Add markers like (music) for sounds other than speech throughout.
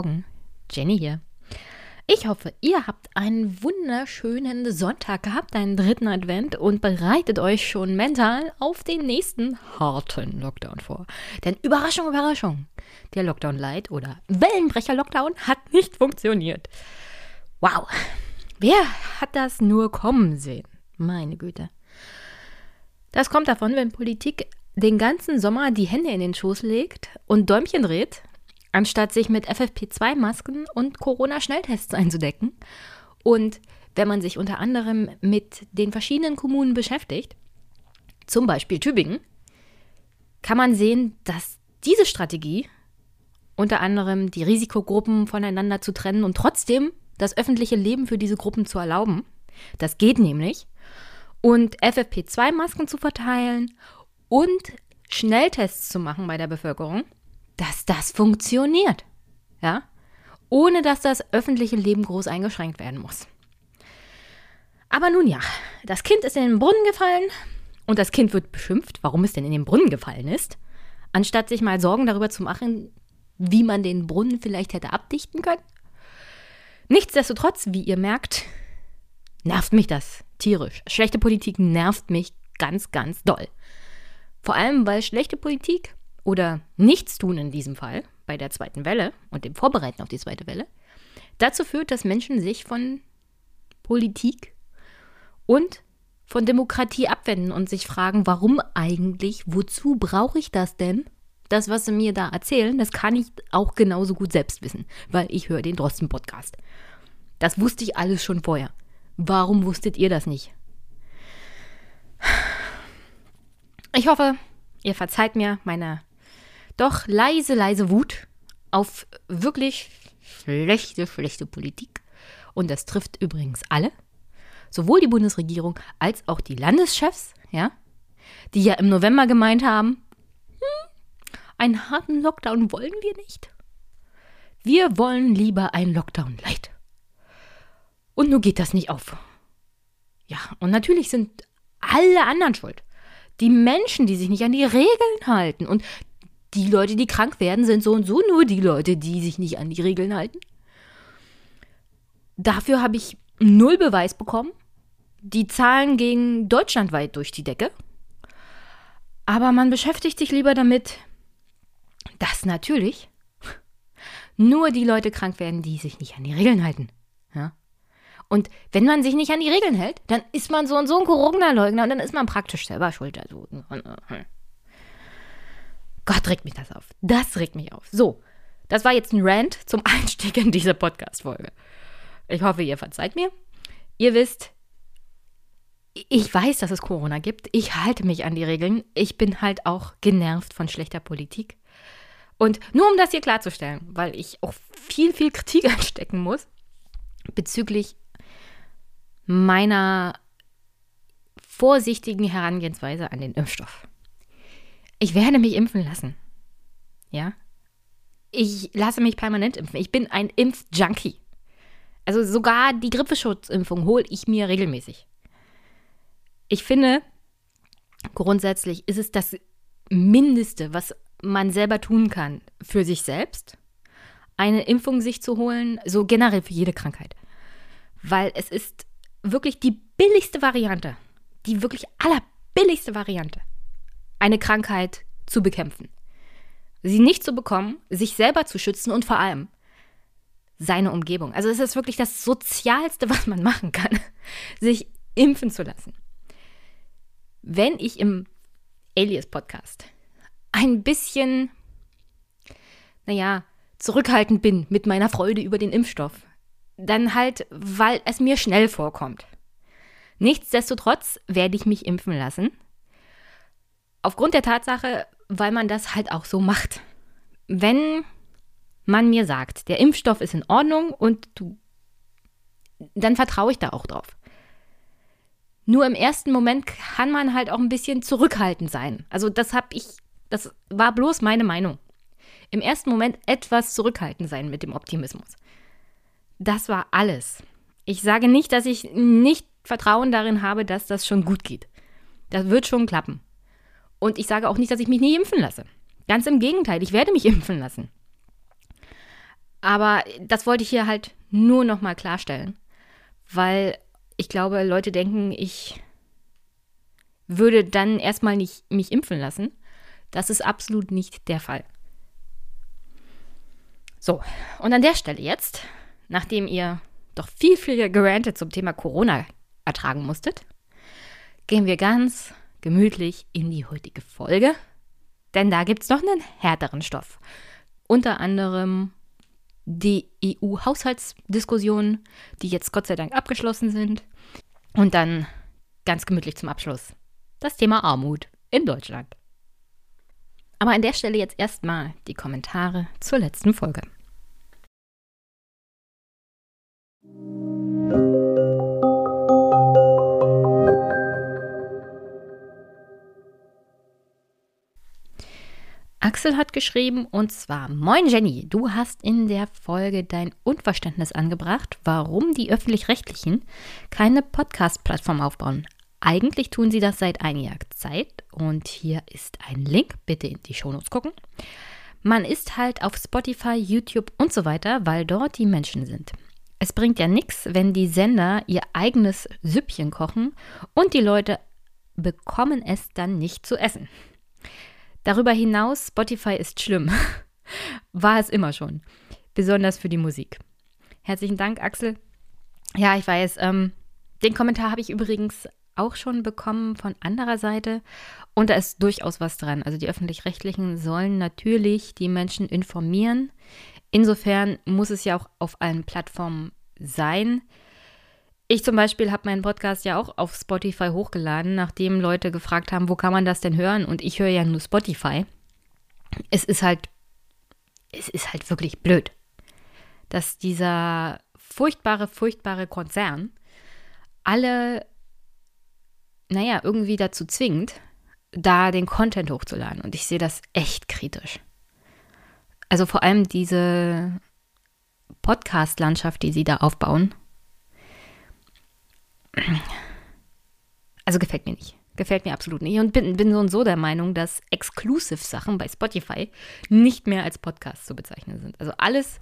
Morgen, Jenny hier. Ich hoffe, ihr habt einen wunderschönen Sonntag gehabt, einen dritten Advent und bereitet euch schon mental auf den nächsten harten Lockdown vor. Denn Überraschung, Überraschung, der Lockdown Light oder Wellenbrecher Lockdown hat nicht funktioniert. Wow, wer hat das nur kommen sehen? Meine Güte. Das kommt davon, wenn Politik den ganzen Sommer die Hände in den Schoß legt und Däumchen dreht anstatt sich mit FFP2-Masken und Corona-Schnelltests einzudecken. Und wenn man sich unter anderem mit den verschiedenen Kommunen beschäftigt, zum Beispiel Tübingen, kann man sehen, dass diese Strategie, unter anderem die Risikogruppen voneinander zu trennen und trotzdem das öffentliche Leben für diese Gruppen zu erlauben, das geht nämlich, und FFP2-Masken zu verteilen und Schnelltests zu machen bei der Bevölkerung, dass das funktioniert. Ja? Ohne dass das öffentliche Leben groß eingeschränkt werden muss. Aber nun ja, das Kind ist in den Brunnen gefallen und das Kind wird beschimpft, warum es denn in den Brunnen gefallen ist, anstatt sich mal Sorgen darüber zu machen, wie man den Brunnen vielleicht hätte abdichten können. Nichtsdestotrotz, wie ihr merkt, nervt mich das tierisch. Schlechte Politik nervt mich ganz, ganz doll. Vor allem, weil schlechte Politik oder Nichtstun in diesem Fall bei der zweiten Welle und dem Vorbereiten auf die zweite Welle dazu führt, dass Menschen sich von Politik und von Demokratie abwenden und sich fragen, warum eigentlich, wozu brauche ich das denn? Das, was sie mir da erzählen, das kann ich auch genauso gut selbst wissen, weil ich höre den Drosten-Podcast. Das wusste ich alles schon vorher. Warum wusstet ihr das nicht? Ich hoffe, ihr verzeiht mir meine doch leise, leise Wut auf wirklich schlechte, schlechte Politik. Und das trifft übrigens alle. Sowohl die Bundesregierung als auch die Landeschefs, ja, die ja im November gemeint haben, hm, einen harten Lockdown wollen wir nicht. Wir wollen lieber einen Lockdown light. Und nun geht das nicht auf. Ja, und natürlich sind alle anderen schuld. Die Menschen, die sich nicht an die Regeln halten und die Leute, die krank werden, sind so und so nur die Leute, die sich nicht an die Regeln halten. Dafür habe ich null Beweis bekommen. Die Zahlen gingen deutschlandweit durch die Decke. Aber man beschäftigt sich lieber damit, dass natürlich nur die Leute krank werden, die sich nicht an die Regeln halten. Ja? Und wenn man sich nicht an die Regeln hält, dann ist man so und so ein Corona-Leugner und dann ist man praktisch selber schuld. Also, Gott, regt mich das auf. Das regt mich auf. So, das war jetzt ein Rant zum (laughs) Einstieg in diese Podcast-Folge. Ich hoffe, ihr verzeiht mir. Ihr wisst, ich weiß, dass es Corona gibt. Ich halte mich an die Regeln. Ich bin halt auch genervt von schlechter Politik. Und nur um das hier klarzustellen, weil ich auch viel, viel Kritik (laughs) anstecken muss bezüglich meiner vorsichtigen Herangehensweise an den Impfstoff. Ich werde mich impfen lassen. Ja? Ich lasse mich permanent impfen. Ich bin ein Impfjunkie. Also sogar die Grippeschutzimpfung hole ich mir regelmäßig. Ich finde, grundsätzlich ist es das Mindeste, was man selber tun kann für sich selbst, eine Impfung sich zu holen, so generell für jede Krankheit. Weil es ist wirklich die billigste Variante, die wirklich allerbilligste Variante, eine Krankheit zu bekämpfen. Sie nicht zu bekommen, sich selber zu schützen und vor allem seine Umgebung. Also es ist wirklich das Sozialste, (laughs) was man machen kann, sich impfen zu lassen. Wenn ich im Alias-Podcast ein bisschen, naja, zurückhaltend bin mit meiner Freude über den Impfstoff, dann halt, weil es mir schnell vorkommt. Nichtsdestotrotz werde ich mich impfen lassen Aufgrund der Tatsache, weil man das halt auch so macht. Wenn man mir sagt, der Impfstoff ist in Ordnung und du, dann vertraue ich da auch drauf. Nur im ersten Moment kann man halt auch ein bisschen zurückhaltend sein. Also das habe ich, das war bloß meine Meinung. Im ersten Moment etwas zurückhaltend sein mit dem Optimismus. Das war alles. Ich sage nicht, dass ich nicht Vertrauen darin habe, dass das schon gut geht. Das wird schon klappen. Und ich sage auch nicht, dass ich mich nie impfen lasse. Ganz im Gegenteil, ich werde mich (laughs) impfen lassen. Aber das wollte ich hier halt nur nochmal klarstellen, weil ich glaube, Leute denken, ich würde dann erstmal nicht mich impfen lassen. Das ist absolut nicht der Fall. So, und an der Stelle jetzt, nachdem ihr doch viel, viel gerantet zum Thema Corona ertragen musstet, gehen wir ganz gemütlich in die heutige Folge. Denn da gibt es noch einen härteren Stoff. Unter anderem die EU-Haushaltsdiskussionen, die jetzt Gott sei Dank abgeschlossen sind. Und dann ganz gemütlich zum Abschluss das Thema Armut in Deutschland. Aber an der Stelle jetzt erstmal die Kommentare zur letzten Folge. Axel hat geschrieben und zwar: Moin Jenny, du hast in der Folge dein Unverständnis angebracht, warum die Öffentlich-Rechtlichen keine Podcast-Plattform aufbauen. Eigentlich tun sie das seit einiger Zeit und hier ist ein Link, bitte in die Shownotes gucken. Man ist halt auf Spotify, YouTube und so weiter, weil dort die Menschen sind. Es bringt ja nichts, wenn die Sender ihr eigenes Süppchen kochen und die Leute bekommen es dann nicht zu essen. Darüber hinaus, Spotify ist schlimm. (laughs) War es immer schon. Besonders für die Musik. Herzlichen Dank, Axel. Ja, ich weiß, ähm, den Kommentar habe ich übrigens auch schon bekommen von anderer Seite. Und da ist durchaus was dran. Also die öffentlich-rechtlichen sollen natürlich die Menschen informieren. Insofern muss es ja auch auf allen Plattformen sein. Ich zum Beispiel habe meinen Podcast ja auch auf Spotify hochgeladen, nachdem Leute gefragt haben, wo kann man das denn hören? Und ich höre ja nur Spotify. Es ist halt, es ist halt wirklich blöd, dass dieser furchtbare, furchtbare Konzern alle naja, irgendwie dazu zwingt, da den Content hochzuladen. Und ich sehe das echt kritisch. Also vor allem diese Podcast-Landschaft, die sie da aufbauen. Also gefällt mir nicht. Gefällt mir absolut nicht. Und bin, bin so und so der Meinung, dass Exclusive-Sachen bei Spotify nicht mehr als Podcast zu bezeichnen sind. Also alles,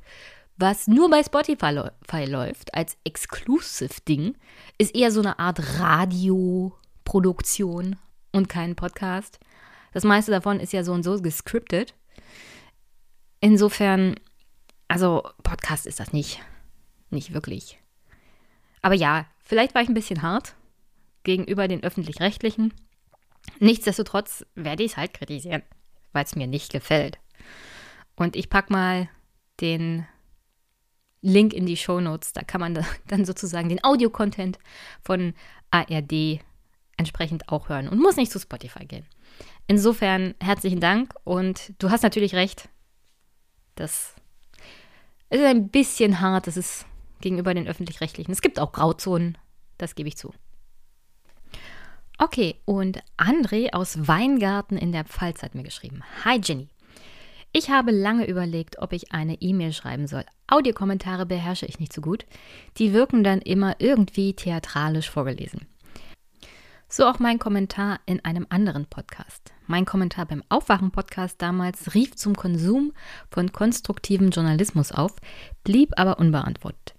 was nur bei Spotify läuft, als Exclusive-Ding, ist eher so eine Art Radio- Produktion und kein Podcast. Das meiste davon ist ja so und so gescriptet. Insofern, also Podcast ist das nicht. Nicht wirklich. Aber ja, vielleicht war ich ein bisschen hart gegenüber den öffentlich-rechtlichen. Nichtsdestotrotz werde ich es halt kritisieren, weil es mir nicht gefällt. Und ich packe mal den Link in die Show Notes. Da kann man (laughs) dann sozusagen den Audio-Content von ARD entsprechend auch hören und muss nicht zu Spotify gehen. Insofern herzlichen Dank und du hast natürlich recht. Das ist ein bisschen hart, das ist gegenüber den öffentlich-rechtlichen. Es gibt auch Grauzonen, das gebe ich zu. Okay, und André aus Weingarten in der Pfalz hat mir geschrieben. Hi Jenny. Ich habe lange überlegt, ob ich eine E-Mail schreiben soll. Audiokommentare beherrsche ich nicht so gut. Die wirken dann immer irgendwie theatralisch vorgelesen. So auch mein Kommentar in einem anderen Podcast. Mein Kommentar beim Aufwachen-Podcast damals rief zum Konsum von konstruktivem Journalismus auf, blieb aber unbeantwortet.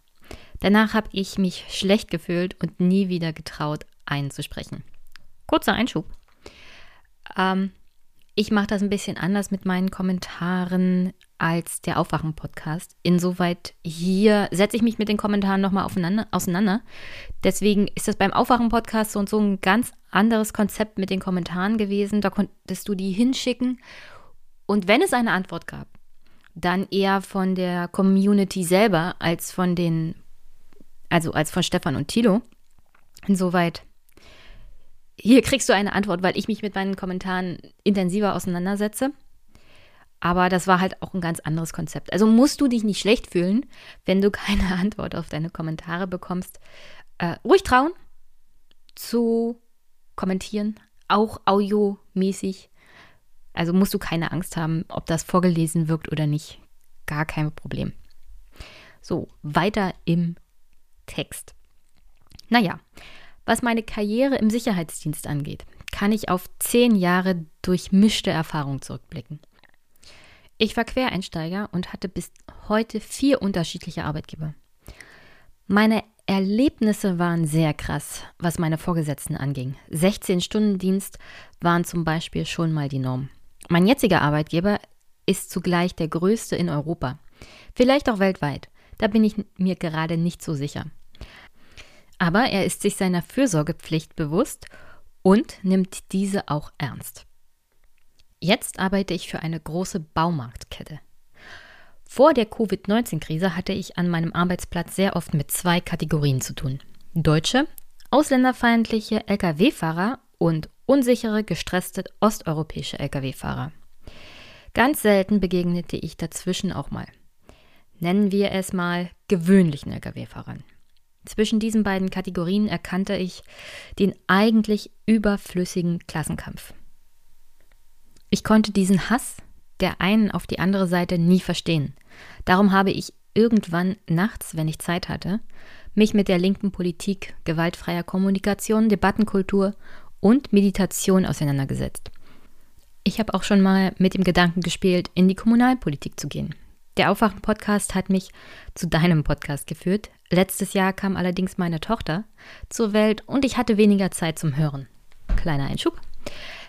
Danach habe ich mich schlecht gefühlt und nie wieder getraut, einzusprechen. Kurzer Einschub. Ähm, ich mache das ein bisschen anders mit meinen Kommentaren als der Aufwachen-Podcast. Insoweit hier setze ich mich mit den Kommentaren nochmal auseinander. Deswegen ist das beim Aufwachen-Podcast so und so ein ganz anderes Konzept mit den Kommentaren gewesen. Da konntest du die hinschicken. Und wenn es eine Antwort gab, dann eher von der Community selber als von den, also als von Stefan und Tilo. Insoweit hier kriegst du eine Antwort, weil ich mich mit meinen Kommentaren intensiver auseinandersetze. Aber das war halt auch ein ganz anderes Konzept. Also musst du dich nicht schlecht fühlen, wenn du keine (laughs) Antwort auf deine Kommentare bekommst. Äh, ruhig trauen zu kommentieren, auch audiomäßig. Also musst du keine Angst haben, ob das vorgelesen wirkt oder nicht. Gar kein Problem. So, weiter im Text. Naja, was meine Karriere im Sicherheitsdienst angeht, kann ich auf zehn Jahre durchmischte Erfahrung zurückblicken. Ich war Quereinsteiger und hatte bis heute vier unterschiedliche Arbeitgeber. Meine Erlebnisse waren sehr krass, was meine Vorgesetzten anging. 16-Stunden-Dienst waren zum Beispiel schon mal die Norm. Mein jetziger Arbeitgeber ist zugleich der größte in Europa. Vielleicht auch weltweit. Da bin ich mir gerade nicht so sicher. Aber er ist sich seiner Fürsorgepflicht bewusst und nimmt diese auch ernst. Jetzt arbeite ich für eine große Baumarktkette. Vor der Covid-19-Krise hatte ich an meinem Arbeitsplatz sehr oft mit zwei Kategorien zu tun. Deutsche, ausländerfeindliche Lkw-Fahrer und unsichere, gestresste osteuropäische Lkw-Fahrer. Ganz selten begegnete ich dazwischen auch mal. Nennen wir es mal gewöhnlichen Lkw-Fahrern. Zwischen diesen beiden Kategorien erkannte ich den eigentlich überflüssigen Klassenkampf. Ich konnte diesen Hass der einen auf die andere Seite nie verstehen. Darum habe ich irgendwann nachts, wenn ich Zeit hatte, mich mit der linken Politik, gewaltfreier Kommunikation, Debattenkultur und Meditation auseinandergesetzt. Ich habe auch schon mal mit dem Gedanken gespielt, in die Kommunalpolitik zu gehen. Der Aufwachen-Podcast hat mich zu deinem Podcast geführt. Letztes Jahr kam allerdings meine Tochter zur Welt und ich hatte weniger Zeit zum Hören. Kleiner Einschub.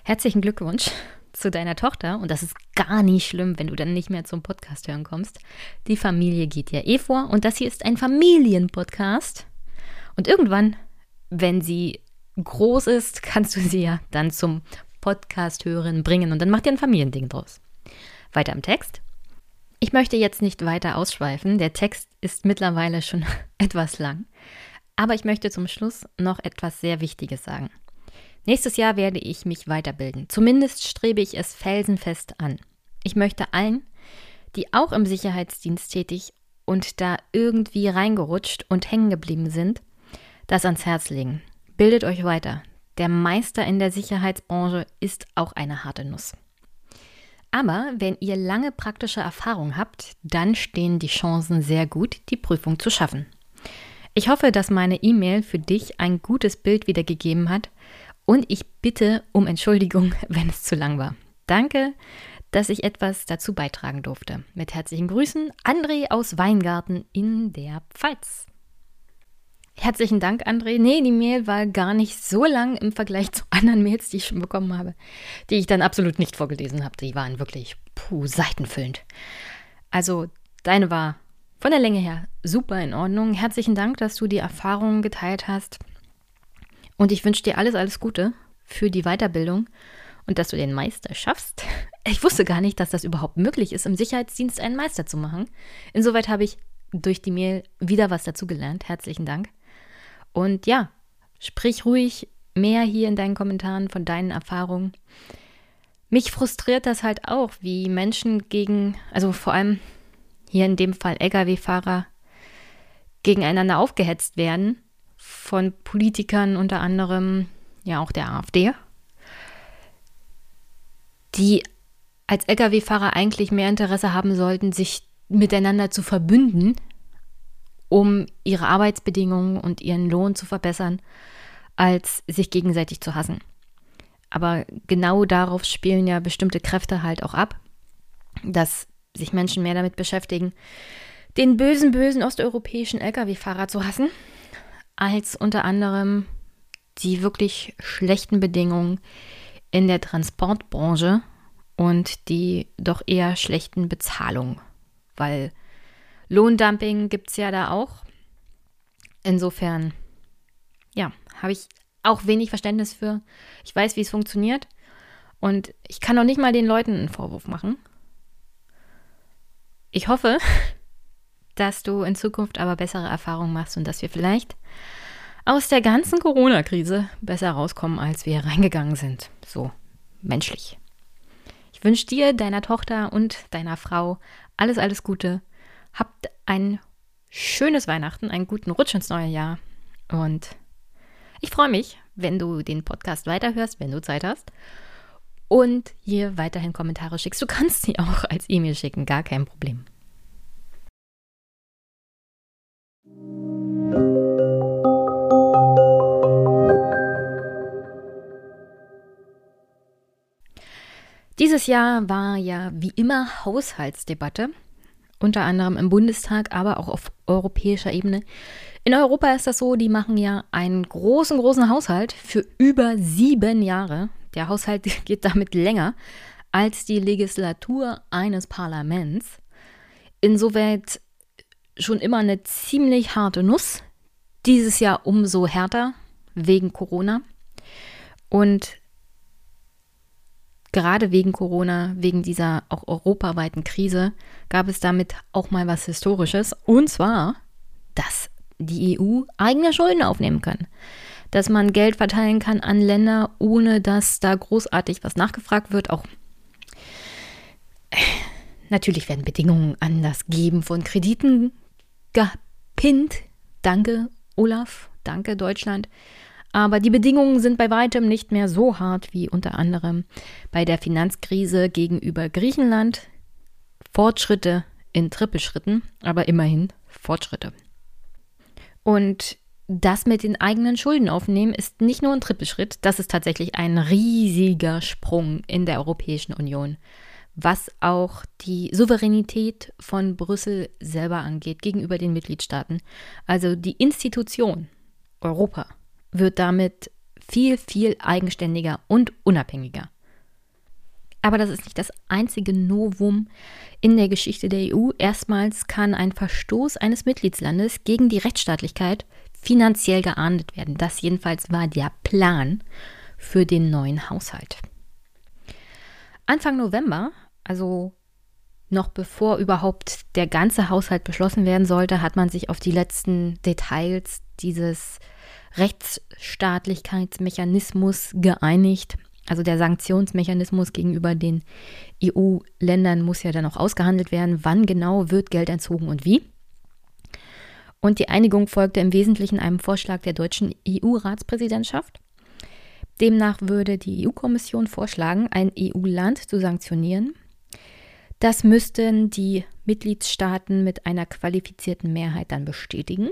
Herzlichen Glückwunsch (laughs) zu deiner Tochter, und das ist gar nicht schlimm, wenn du dann nicht mehr zum Podcast hören kommst. Die Familie geht ja eh vor und das hier ist ein Familienpodcast. Und irgendwann, wenn sie groß ist, (laughs) kannst du sie ja dann zum Podcast hören bringen und dann macht ihr ein Familiending draus. Weiter im Text. Ich möchte jetzt nicht weiter ausschweifen, der Text ist mittlerweile schon (laughs) etwas lang, aber ich möchte zum Schluss noch etwas sehr Wichtiges sagen. Nächstes Jahr werde ich mich weiterbilden. Zumindest strebe ich es felsenfest an. Ich möchte allen, die auch im Sicherheitsdienst tätig und da irgendwie reingerutscht und hängen geblieben sind, das ans Herz legen. Bildet euch weiter. Der Meister in der Sicherheitsbranche ist auch eine harte Nuss. Aber wenn ihr lange praktische Erfahrung habt, dann stehen die Chancen sehr gut, die Prüfung zu schaffen. Ich hoffe, dass meine E-Mail für dich ein gutes Bild wiedergegeben hat und ich bitte um Entschuldigung, (laughs) wenn es zu lang war. Danke, dass ich etwas dazu beitragen durfte. Mit herzlichen Grüßen, André aus Weingarten in der Pfalz. Herzlichen Dank, André. Nee, die Mail war gar nicht so lang im Vergleich zu anderen Mails, die ich schon bekommen habe, die ich dann absolut nicht vorgelesen habe. Die waren wirklich puh, seitenfüllend. Also, deine war von der Länge her super in Ordnung. Herzlichen Dank, dass du die Erfahrungen geteilt hast. Und ich wünsche dir alles, alles Gute für die Weiterbildung und dass du den Meister schaffst. (laughs) Ich wusste gar nicht, dass das überhaupt möglich ist, im Sicherheitsdienst einen Meister zu machen. Insoweit habe ich durch die Mail wieder was dazugelernt. Herzlichen Dank. Und ja, sprich ruhig mehr hier in deinen Kommentaren von deinen Erfahrungen. Mich frustriert das halt auch, wie Menschen gegen, also vor allem hier in dem Fall Lkw-Fahrer, gegeneinander aufgehetzt werden von Politikern, unter anderem ja auch der AfD, die als Lkw-Fahrer eigentlich mehr Interesse haben sollten, sich miteinander zu verbünden, um ihre Arbeitsbedingungen und ihren Lohn zu verbessern, als sich gegenseitig zu hassen. Aber genau darauf spielen ja bestimmte Kräfte halt auch ab, dass sich Menschen mehr damit beschäftigen, den bösen, bösen osteuropäischen Lkw-Fahrer zu hassen als unter anderem die wirklich schlechten Bedingungen in der Transportbranche und die doch eher schlechten Bezahlungen, weil Lohndumping gibt es ja da auch. Insofern, ja, habe ich auch wenig Verständnis für. Ich weiß, wie es funktioniert und ich kann auch nicht mal den Leuten einen Vorwurf machen. Ich hoffe, (laughs) dass du in Zukunft aber bessere Erfahrungen machst und dass wir vielleicht aus der ganzen Corona-Krise besser rauskommen, als wir reingegangen sind. So menschlich. Ich wünsche dir, deiner Tochter und deiner Frau alles, alles Gute. Habt ein schönes Weihnachten, einen guten Rutsch ins neue Jahr. Und ich freue mich, wenn du den Podcast weiterhörst, wenn du Zeit hast. Und hier weiterhin Kommentare schickst. Du kannst sie auch als E-Mail schicken, gar kein Problem. Dieses Jahr war ja wie immer Haushaltsdebatte unter anderem im Bundestag, aber auch auf europäischer Ebene. In Europa ist das so, die machen ja einen großen, großen Haushalt für über sieben Jahre. Der Haushalt (laughs) geht damit länger als die Legislatur eines Parlaments. Insoweit schon immer eine ziemlich harte Nuss. Dieses Jahr umso härter wegen Corona. Und gerade wegen Corona, wegen dieser auch europaweiten Krise, gab es damit auch mal was Historisches. Und zwar, dass die EU eigene Schulden aufnehmen kann. Dass man Geld verteilen kann an Länder, ohne dass da großartig was nachgefragt wird. Auch natürlich werden Bedingungen an das Geben von Krediten gepinnt. Danke, Olaf. Danke, Deutschland. Aber die Bedingungen sind bei weitem nicht mehr so hart wie unter anderem bei der Finanzkrise gegenüber Griechenland. Fortschritte in Trippelschritten, aber immerhin Fortschritte. Und das mit den eigenen Schulden aufnehmen ist nicht nur ein Trippelschritt, das ist tatsächlich ein riesiger Sprung in der Europäischen Union, was auch die Souveränität von Brüssel selber angeht gegenüber den Mitgliedstaaten. Also die Institution Europa wird damit viel, viel eigenständiger und unabhängiger. Aber das ist nicht das einzige Novum in der Geschichte der EU. Erstmals kann ein Verstoß eines Mitgliedslandes gegen die Rechtsstaatlichkeit finanziell geahndet werden. Das jedenfalls war der Plan für den neuen Haushalt. Anfang November, also noch bevor überhaupt der ganze Haushalt beschlossen werden sollte, hat man sich auf die letzten Details dieses Rechtsstaatlichkeitsmechanismus geeinigt. Also der Sanktionsmechanismus gegenüber den EU-Ländern muss ja dann auch ausgehandelt werden, wann genau wird Geld entzogen und wie. Und die Einigung folgte im Wesentlichen einem Vorschlag der deutschen EU-Ratspräsidentschaft. Demnach würde die EU-Kommission vorschlagen, ein EU-Land zu sanktionieren. Das müssten die Mitgliedstaaten mit einer qualifizierten Mehrheit dann bestätigen.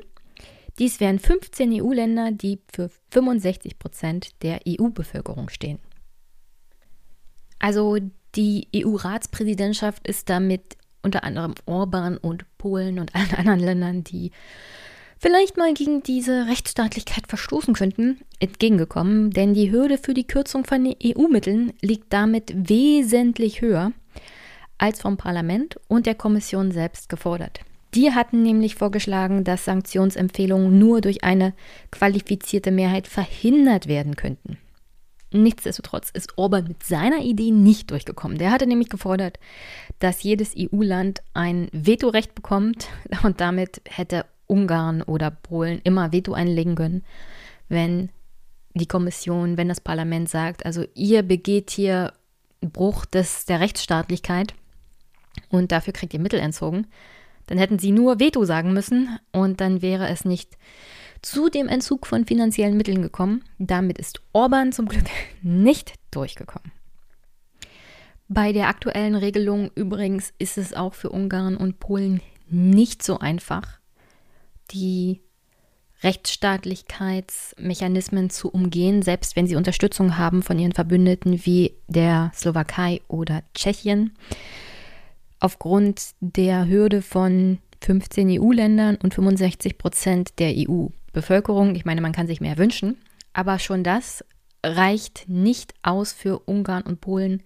Dies wären 15 EU-Länder, die für 65 Prozent der EU-Bevölkerung stehen. Also die EU-Ratspräsidentschaft ist damit unter anderem Orban und Polen und allen anderen Ländern, die vielleicht mal gegen diese Rechtsstaatlichkeit verstoßen könnten, entgegengekommen, denn die Hürde für die Kürzung von EU-Mitteln liegt damit wesentlich höher als vom Parlament und der Kommission selbst gefordert. Die hatten nämlich vorgeschlagen, dass Sanktionsempfehlungen nur durch eine qualifizierte Mehrheit verhindert werden könnten. Nichtsdestotrotz ist Orban mit seiner Idee nicht durchgekommen. Der hatte nämlich gefordert, dass jedes EU-Land ein Vetorecht bekommt (laughs) und damit hätte Ungarn oder Polen immer Veto einlegen können, wenn die Kommission, wenn das Parlament sagt, also ihr begeht hier Bruch des, der Rechtsstaatlichkeit und dafür kriegt ihr Mittel entzogen, dann hätten sie nur Veto sagen müssen und dann wäre es nicht zu dem Entzug von finanziellen Mitteln gekommen. Damit ist Orban zum Glück (laughs) nicht durchgekommen. Bei der aktuellen Regelung übrigens ist es auch für Ungarn und Polen nicht so einfach, die Rechtsstaatlichkeitsmechanismen zu umgehen, selbst wenn sie Unterstützung haben von ihren Verbündeten wie der Slowakei oder Tschechien aufgrund der Hürde von 15 EU-Ländern und 65 Prozent der EU-Bevölkerung. Ich meine, man kann sich mehr wünschen, aber schon das reicht nicht aus für Ungarn und Polen,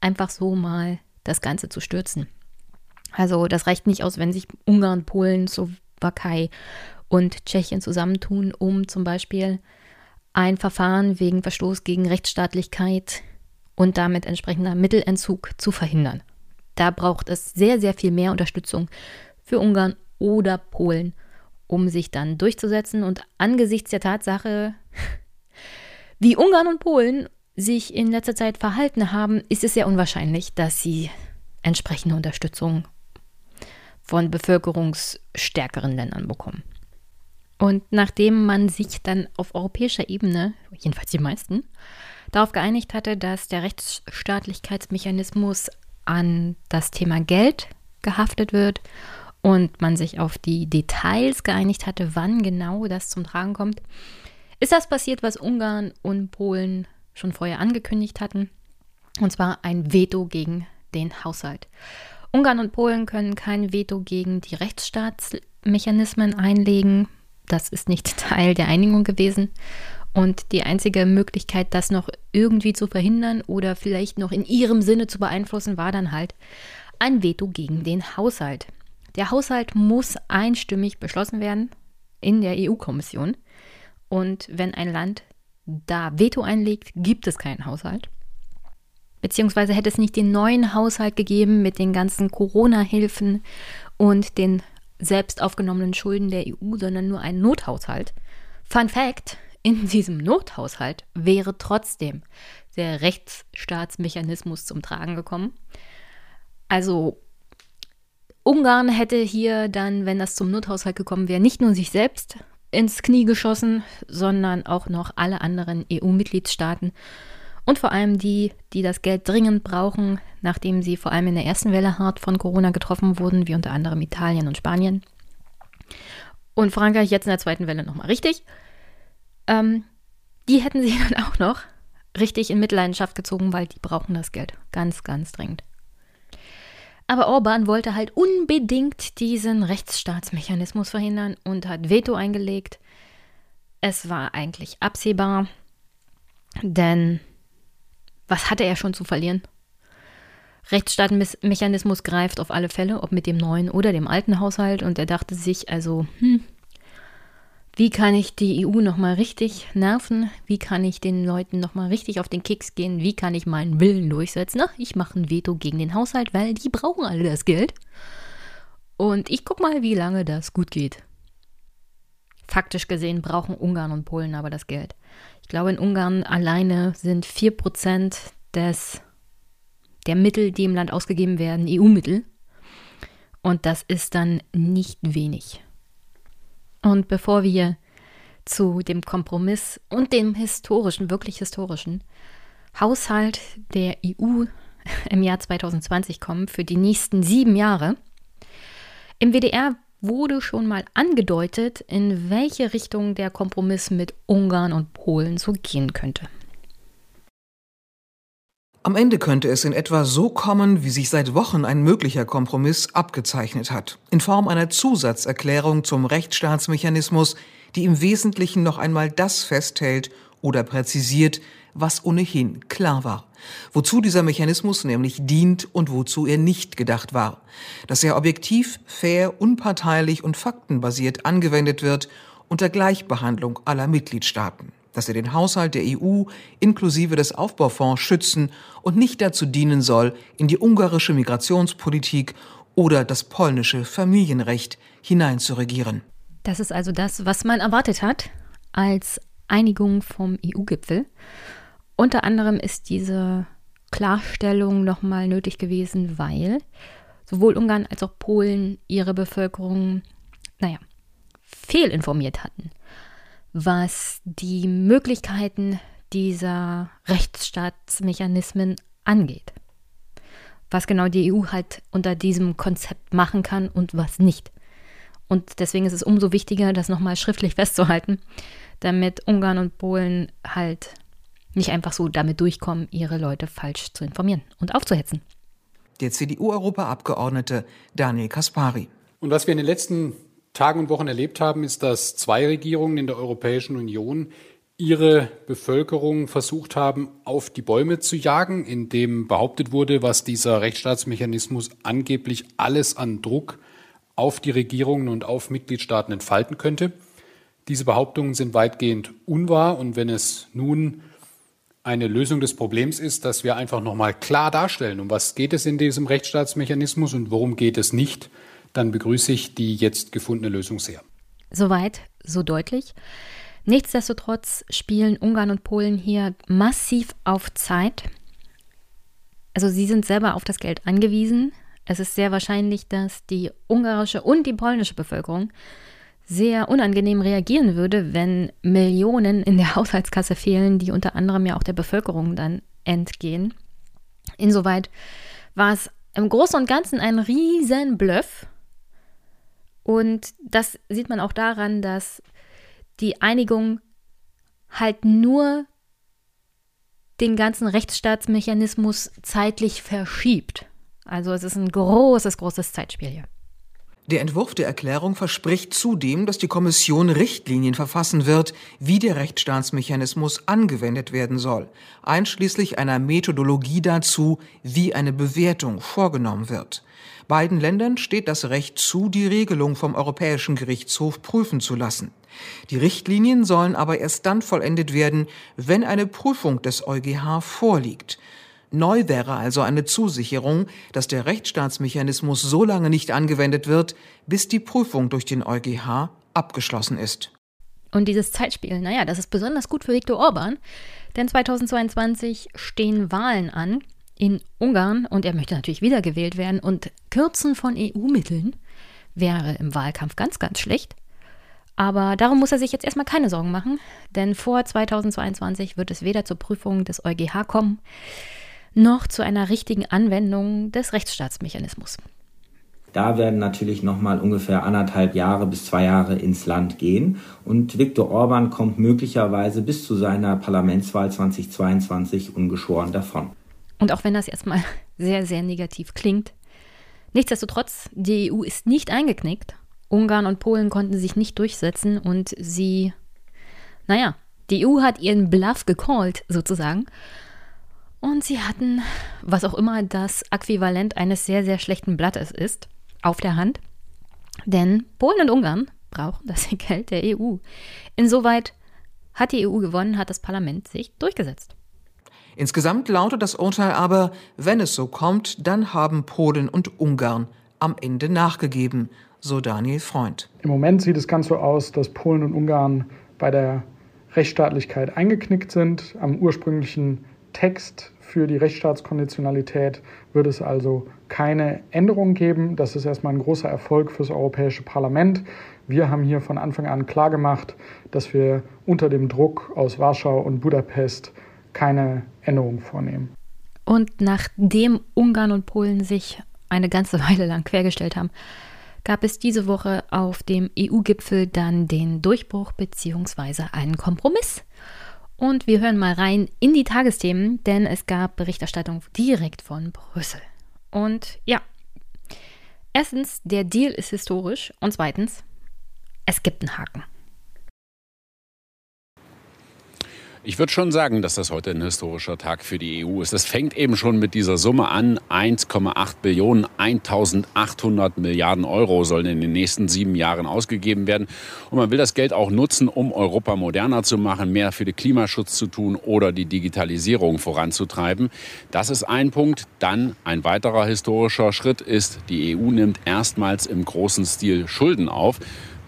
einfach so mal das Ganze zu stürzen. Also das reicht nicht aus, wenn sich Ungarn, Polen, Slowakei und Tschechien zusammentun, um zum Beispiel ein Verfahren wegen Verstoß gegen Rechtsstaatlichkeit und damit entsprechender Mittelentzug zu verhindern. Da braucht es sehr, sehr viel mehr Unterstützung für Ungarn oder Polen, um sich dann durchzusetzen. Und angesichts der Tatsache, (laughs) wie Ungarn und Polen sich in letzter Zeit verhalten haben, ist es sehr unwahrscheinlich, dass sie entsprechende Unterstützung von bevölkerungsstärkeren Ländern bekommen. Und nachdem man sich dann auf europäischer Ebene, jedenfalls die meisten, darauf geeinigt hatte, dass der Rechtsstaatlichkeitsmechanismus an das Thema Geld gehaftet wird und man sich auf die Details geeinigt hatte, wann genau das zum Tragen kommt, ist das passiert, was Ungarn und Polen schon vorher angekündigt hatten, und zwar ein Veto gegen den Haushalt. Ungarn und Polen können kein Veto gegen die Rechtsstaatsmechanismen einlegen. Das ist nicht (laughs) Teil der Einigung gewesen. Und die einzige Möglichkeit, das noch irgendwie zu verhindern oder vielleicht noch in ihrem Sinne zu beeinflussen, war dann halt ein Veto gegen den Haushalt. Der Haushalt muss einstimmig beschlossen werden in der EU-Kommission. Und wenn ein Land da Veto einlegt, gibt es keinen Haushalt. Beziehungsweise hätte es nicht den neuen Haushalt gegeben mit den ganzen Corona-Hilfen und den selbst aufgenommenen Schulden der EU, sondern nur einen Nothaushalt. Fun Fact: In diesem Nothaushalt wäre trotzdem der Rechtsstaatsmechanismus zum Tragen gekommen. Also Ungarn hätte hier dann, wenn das zum Nothaushalt gekommen wäre, nicht nur sich selbst ins Knie geschossen, sondern auch noch alle anderen EU-Mitgliedstaaten und vor allem die, die das Geld dringend brauchen, nachdem sie vor allem in der ersten Welle hart von Corona getroffen wurden, wie unter anderem Italien und Spanien. Und Frankreich jetzt in der zweiten Welle nochmal richtig. Ähm, die hätten sie (laughs) dann auch noch richtig in Mitleidenschaft gezogen, weil die brauchen das Geld ganz, ganz dringend. Aber Orban wollte halt unbedingt diesen Rechtsstaatsmechanismus verhindern und hat Veto eingelegt. Es war eigentlich absehbar, denn was hatte er schon zu verlieren? Rechtsstaatsmechanismus greift auf alle Fälle, ob mit dem neuen oder dem alten Haushalt. Und er dachte sich also, hm, wie kann ich die EU nochmal richtig nerven? Wie kann ich den Leuten nochmal richtig auf den Keks gehen? Wie kann ich meinen Willen durchsetzen? Na, ich mache ein Veto gegen den Haushalt, weil die brauchen alle das Geld. Und ich guck mal, wie lange das gut geht. Faktisch gesehen brauchen Ungarn und Polen aber das Geld. Ich glaube, in Ungarn alleine sind 4% des, der Mittel, die im Land ausgegeben werden, EU-Mittel. Und das ist dann nicht wenig. Und bevor wir zu dem Kompromiss und dem historischen, wirklich historischen Haushalt der EU (laughs) im Jahr 2020 kommen, für die nächsten sieben Jahre, im WDR wurde schon mal angedeutet, in welche Richtung der Kompromiss mit Ungarn und Polen so gehen könnte. Am Ende könnte es in etwa so kommen, wie sich seit Wochen ein möglicher Kompromiss abgezeichnet hat, in Form einer Zusatzerklärung zum Rechtsstaatsmechanismus, die im Wesentlichen noch einmal das festhält oder präzisiert, was ohnehin klar war. Wozu dieser Mechanismus nämlich dient und wozu er nicht gedacht war. Dass er objektiv, fair, unparteilich und faktenbasiert angewendet wird unter Gleichbehandlung aller Mitgliedstaaten dass er den Haushalt der EU inklusive des Aufbaufonds schützen und nicht dazu dienen soll, in die ungarische Migrationspolitik oder das polnische Familienrecht hineinzuregieren. Das ist also das, was man erwartet hat als Einigung vom EU-Gipfel. Unter anderem ist diese Klarstellung nochmal nötig gewesen, weil sowohl Ungarn als auch Polen ihre Bevölkerung, naja, fehlinformiert hatten was die Möglichkeiten dieser Rechtsstaatsmechanismen angeht. Was genau die EU halt unter diesem Konzept machen kann und was nicht. Und deswegen ist es umso wichtiger, das nochmal schriftlich (laughs) festzuhalten, damit Ungarn und Polen halt nicht einfach so damit durchkommen, ihre Leute falsch zu informieren und aufzuhetzen. Der CDU-Europaabgeordnete Daniel Kaspari. Und was wir in den letzten Tagen und Wochen erlebt haben, ist, dass zwei Regierungen in der Europäischen Union ihre Bevölkerung versucht haben, auf die Bäume zu jagen, indem behauptet wurde, was dieser Rechtsstaatsmechanismus angeblich alles an Druck auf die Regierungen und auf Mitgliedstaaten entfalten könnte. Diese Behauptungen sind weitgehend unwahr und wenn es nun eine Lösung des Problems ist, dass wir einfach nochmal klar darstellen, um was geht es in diesem Rechtsstaatsmechanismus und worum geht es nicht, dann begrüße ich die jetzt gefundene Lösung sehr. Soweit, so deutlich. Nichtsdestotrotz spielen Ungarn und Polen hier massiv auf Zeit. Also sie sind selber auf das Geld angewiesen. Es ist sehr wahrscheinlich, dass die ungarische und die polnische Bevölkerung sehr unangenehm reagieren würde, wenn Millionen in der (laughs) Haushaltskasse fehlen, die unter anderem ja auch der Bevölkerung dann entgehen. Insoweit war es im Großen und Ganzen ein riesen Bluff und das sieht man auch daran, dass die Einigung halt nur den ganzen Rechtsstaatsmechanismus zeitlich verschiebt. Also es ist ein großes, großes Zeitspiel hier. Der Entwurf der Erklärung verspricht zudem, dass die Kommission Richtlinien verfassen wird, wie der Rechtsstaatsmechanismus angewendet werden soll, einschließlich einer Methodologie dazu, wie eine Bewertung vorgenommen wird. Beiden Ländern steht das Recht zu, die Regelung vom Europäischen Gerichtshof prüfen zu lassen. Die Richtlinien sollen aber erst dann vollendet werden, wenn eine Prüfung des EuGH vorliegt. Neu wäre also eine Zusicherung, dass der Rechtsstaatsmechanismus so lange nicht angewendet wird, bis die Prüfung durch den EuGH abgeschlossen ist. Und dieses Zeitspiel, naja, das ist besonders gut für Viktor Orban, denn 2022 stehen Wahlen an in Ungarn und er möchte natürlich wiedergewählt werden und Kürzen von EU-Mitteln wäre im Wahlkampf ganz, ganz schlecht. Aber darum muss er sich jetzt erstmal keine Sorgen machen, denn vor 2022 wird es weder zur Prüfung des EuGH kommen, noch zu einer richtigen Anwendung des Rechtsstaatsmechanismus. Da werden natürlich nochmal ungefähr anderthalb Jahre bis zwei Jahre ins Land gehen. Und Viktor Orban kommt möglicherweise bis zu seiner Parlamentswahl 2022 ungeschoren davon. Und auch wenn das erstmal (laughs) sehr, sehr negativ klingt, nichtsdestotrotz, die EU ist nicht eingeknickt. Ungarn und Polen konnten sich nicht durchsetzen und sie, naja, die EU hat ihren Bluff gecallt, sozusagen. Und sie hatten, was auch immer das Äquivalent eines sehr, sehr schlechten Blattes ist, auf der Hand. Denn Polen und Ungarn brauchen das (laughs) Geld der EU. Insoweit hat die EU gewonnen, hat das Parlament sich durchgesetzt. Insgesamt lautet das Urteil aber, wenn es so kommt, dann haben Polen und Ungarn am Ende nachgegeben, so Daniel Freund. Im Moment sieht es ganz so aus, dass Polen und Ungarn bei der Rechtsstaatlichkeit eingeknickt sind. Am ursprünglichen Text für die Rechtsstaatskonditionalität wird es also keine Änderung geben. Das ist erstmal ein großer Erfolg fürs Europäische Parlament. Wir haben hier von Anfang an klargemacht, dass wir unter dem Druck aus Warschau und Budapest keine Änderung vornehmen. Und nachdem Ungarn und Polen sich eine ganze (laughs) Weile lang quergestellt haben, gab es diese Woche auf dem EU-Gipfel dann den Durchbruch bzw. einen Kompromiss. Und wir hören mal rein in die Tagesthemen, denn es gab Berichterstattung direkt von Brüssel. Und ja, erstens, der Deal ist historisch und zweitens, es gibt einen Haken. Ich würde schon sagen, dass das heute ein historischer Tag für die EU ist. Es fängt eben schon mit dieser Summe an. 1,8 Billionen, 1800 Milliarden Euro sollen in den nächsten sieben Jahren ausgegeben werden. Und man will das Geld auch nutzen, um Europa moderner zu machen, mehr für den Klimaschutz zu tun oder die Digitalisierung voranzutreiben. Das ist ein Punkt. Dann ein weiterer historischer Schritt ist, die EU nimmt erstmals im großen Stil Schulden auf.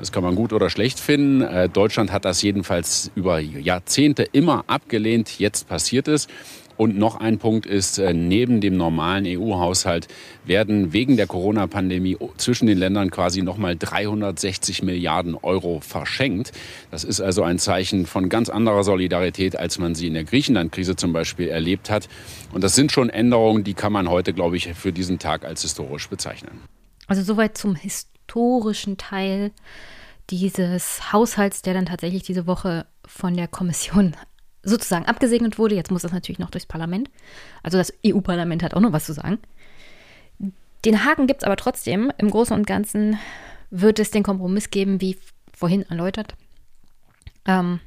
Das kann man gut oder schlecht finden. Äh, Deutschland hat das jedenfalls über Jahrzehnte immer abgelehnt. Jetzt passiert es. Und noch ein Punkt ist, äh, neben dem normalen EU-Haushalt werden wegen der Corona-Pandemie zwischen den Ländern quasi nochmal 360 Milliarden Euro verschenkt. Das ist also ein Zeichen von ganz anderer Solidarität, als man sie in der Griechenland-Krise zum Beispiel erlebt hat. Und das sind schon Änderungen, die kann man heute, glaube ich, für diesen Tag als historisch bezeichnen. Also soweit zum Historischen historischen Teil dieses Haushalts, der dann tatsächlich diese Woche von der Kommission (laughs) sozusagen abgesegnet wurde. Jetzt muss das natürlich noch durchs Parlament. Also das EU-Parlament hat auch noch was zu sagen. Den Haken gibt es aber trotzdem. Im Großen und Ganzen wird es den Kompromiss geben, wie vorhin erläutert. Ähm,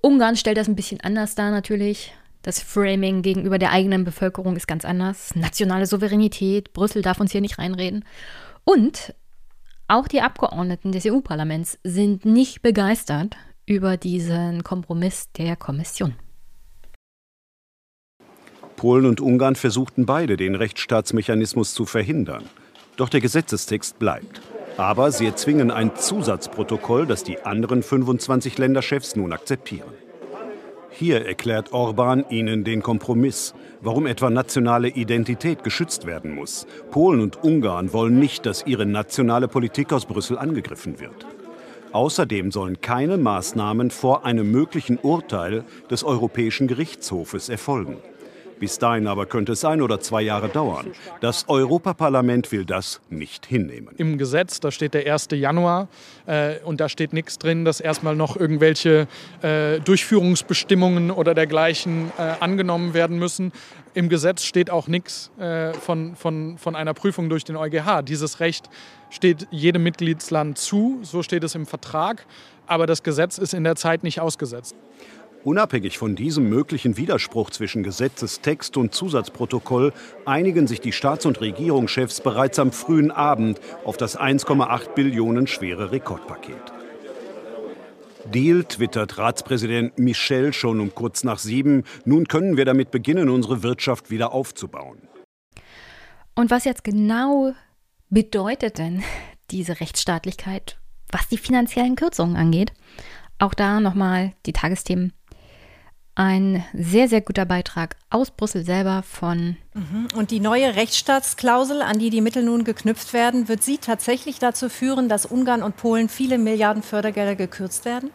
Ungarn stellt das ein bisschen anders dar natürlich. Das Framing gegenüber der eigenen Bevölkerung ist ganz anders. Nationale Souveränität, Brüssel darf uns hier nicht reinreden. Und auch die Abgeordneten des EU-Parlaments sind nicht begeistert über diesen Kompromiss der Kommission. Polen und Ungarn versuchten beide, den Rechtsstaatsmechanismus zu verhindern. Doch der Gesetzestext bleibt. Aber sie erzwingen ein Zusatzprotokoll, das die anderen 25 Länderchefs nun akzeptieren. Hier erklärt Orban ihnen den Kompromiss, warum etwa nationale Identität geschützt werden muss. Polen und Ungarn wollen nicht, dass ihre nationale Politik aus Brüssel angegriffen wird. Außerdem sollen keine Maßnahmen vor einem möglichen Urteil des Europäischen Gerichtshofes erfolgen. Bis dahin aber könnte es ein oder zwei Jahre dauern. Das Europaparlament will das nicht hinnehmen. Im Gesetz, da steht der 1. Januar äh, und da steht nichts drin, dass erstmal noch irgendwelche äh, Durchführungsbestimmungen oder dergleichen äh, angenommen werden müssen. Im Gesetz steht auch nichts äh, von, von, von einer Prüfung durch den EuGH. Dieses Recht steht jedem Mitgliedsland zu, so steht es im Vertrag, aber das Gesetz ist in der Zeit nicht ausgesetzt. Unabhängig von diesem möglichen Widerspruch zwischen Gesetzestext und Zusatzprotokoll einigen sich die Staats- und Regierungschefs bereits am frühen Abend auf das 1,8 Billionen schwere Rekordpaket. Deal twittert Ratspräsident Michel schon um kurz nach sieben. Nun können wir damit beginnen, unsere Wirtschaft wieder aufzubauen. Und was jetzt genau bedeutet denn diese Rechtsstaatlichkeit, was die finanziellen Kürzungen angeht? Auch da nochmal die Tagesthemen ein sehr, sehr guter Beitrag aus Brüssel selber von. Mhm. Und die neue Rechtsstaatsklausel, an die die Mittel nun geknüpft werden, wird sie tatsächlich dazu führen, dass Ungarn und Polen viele Milliarden Fördergelder gekürzt werden?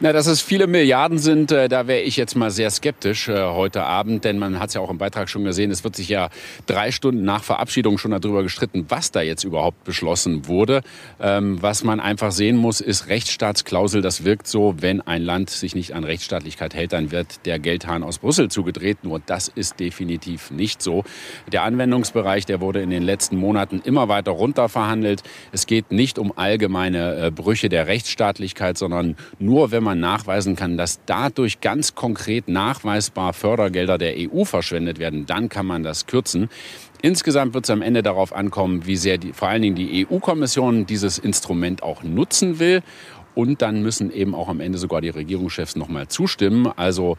Na, dass es viele Milliarden sind, äh, da wäre ich jetzt mal sehr skeptisch äh, heute Abend, denn man hat es ja auch im Beitrag schon gesehen, es wird sich ja drei Stunden nach Verabschiedung schon darüber gestritten, was da jetzt überhaupt beschlossen wurde. Ähm, was man einfach sehen muss, ist Rechtsstaatsklausel. Das wirkt so, wenn ein Land sich nicht an Rechtsstaatlichkeit hält, dann wird der Geldhahn aus Brüssel zugedreht. Nur das ist definitiv nicht so. Der Anwendungsbereich, der wurde in den letzten Monaten immer weiter runter verhandelt. Es geht nicht um allgemeine äh, Brüche der Rechtsstaatlichkeit, sondern nur, wenn man man nachweisen kann, dass dadurch ganz konkret nachweisbar Fördergelder der EU verschwendet werden, dann kann man das kürzen. Insgesamt wird es am Ende darauf ankommen, wie sehr die, vor allen Dingen die EU-Kommission dieses Instrument auch nutzen will. Und dann müssen eben auch am Ende sogar die Regierungschefs nochmal zustimmen. Also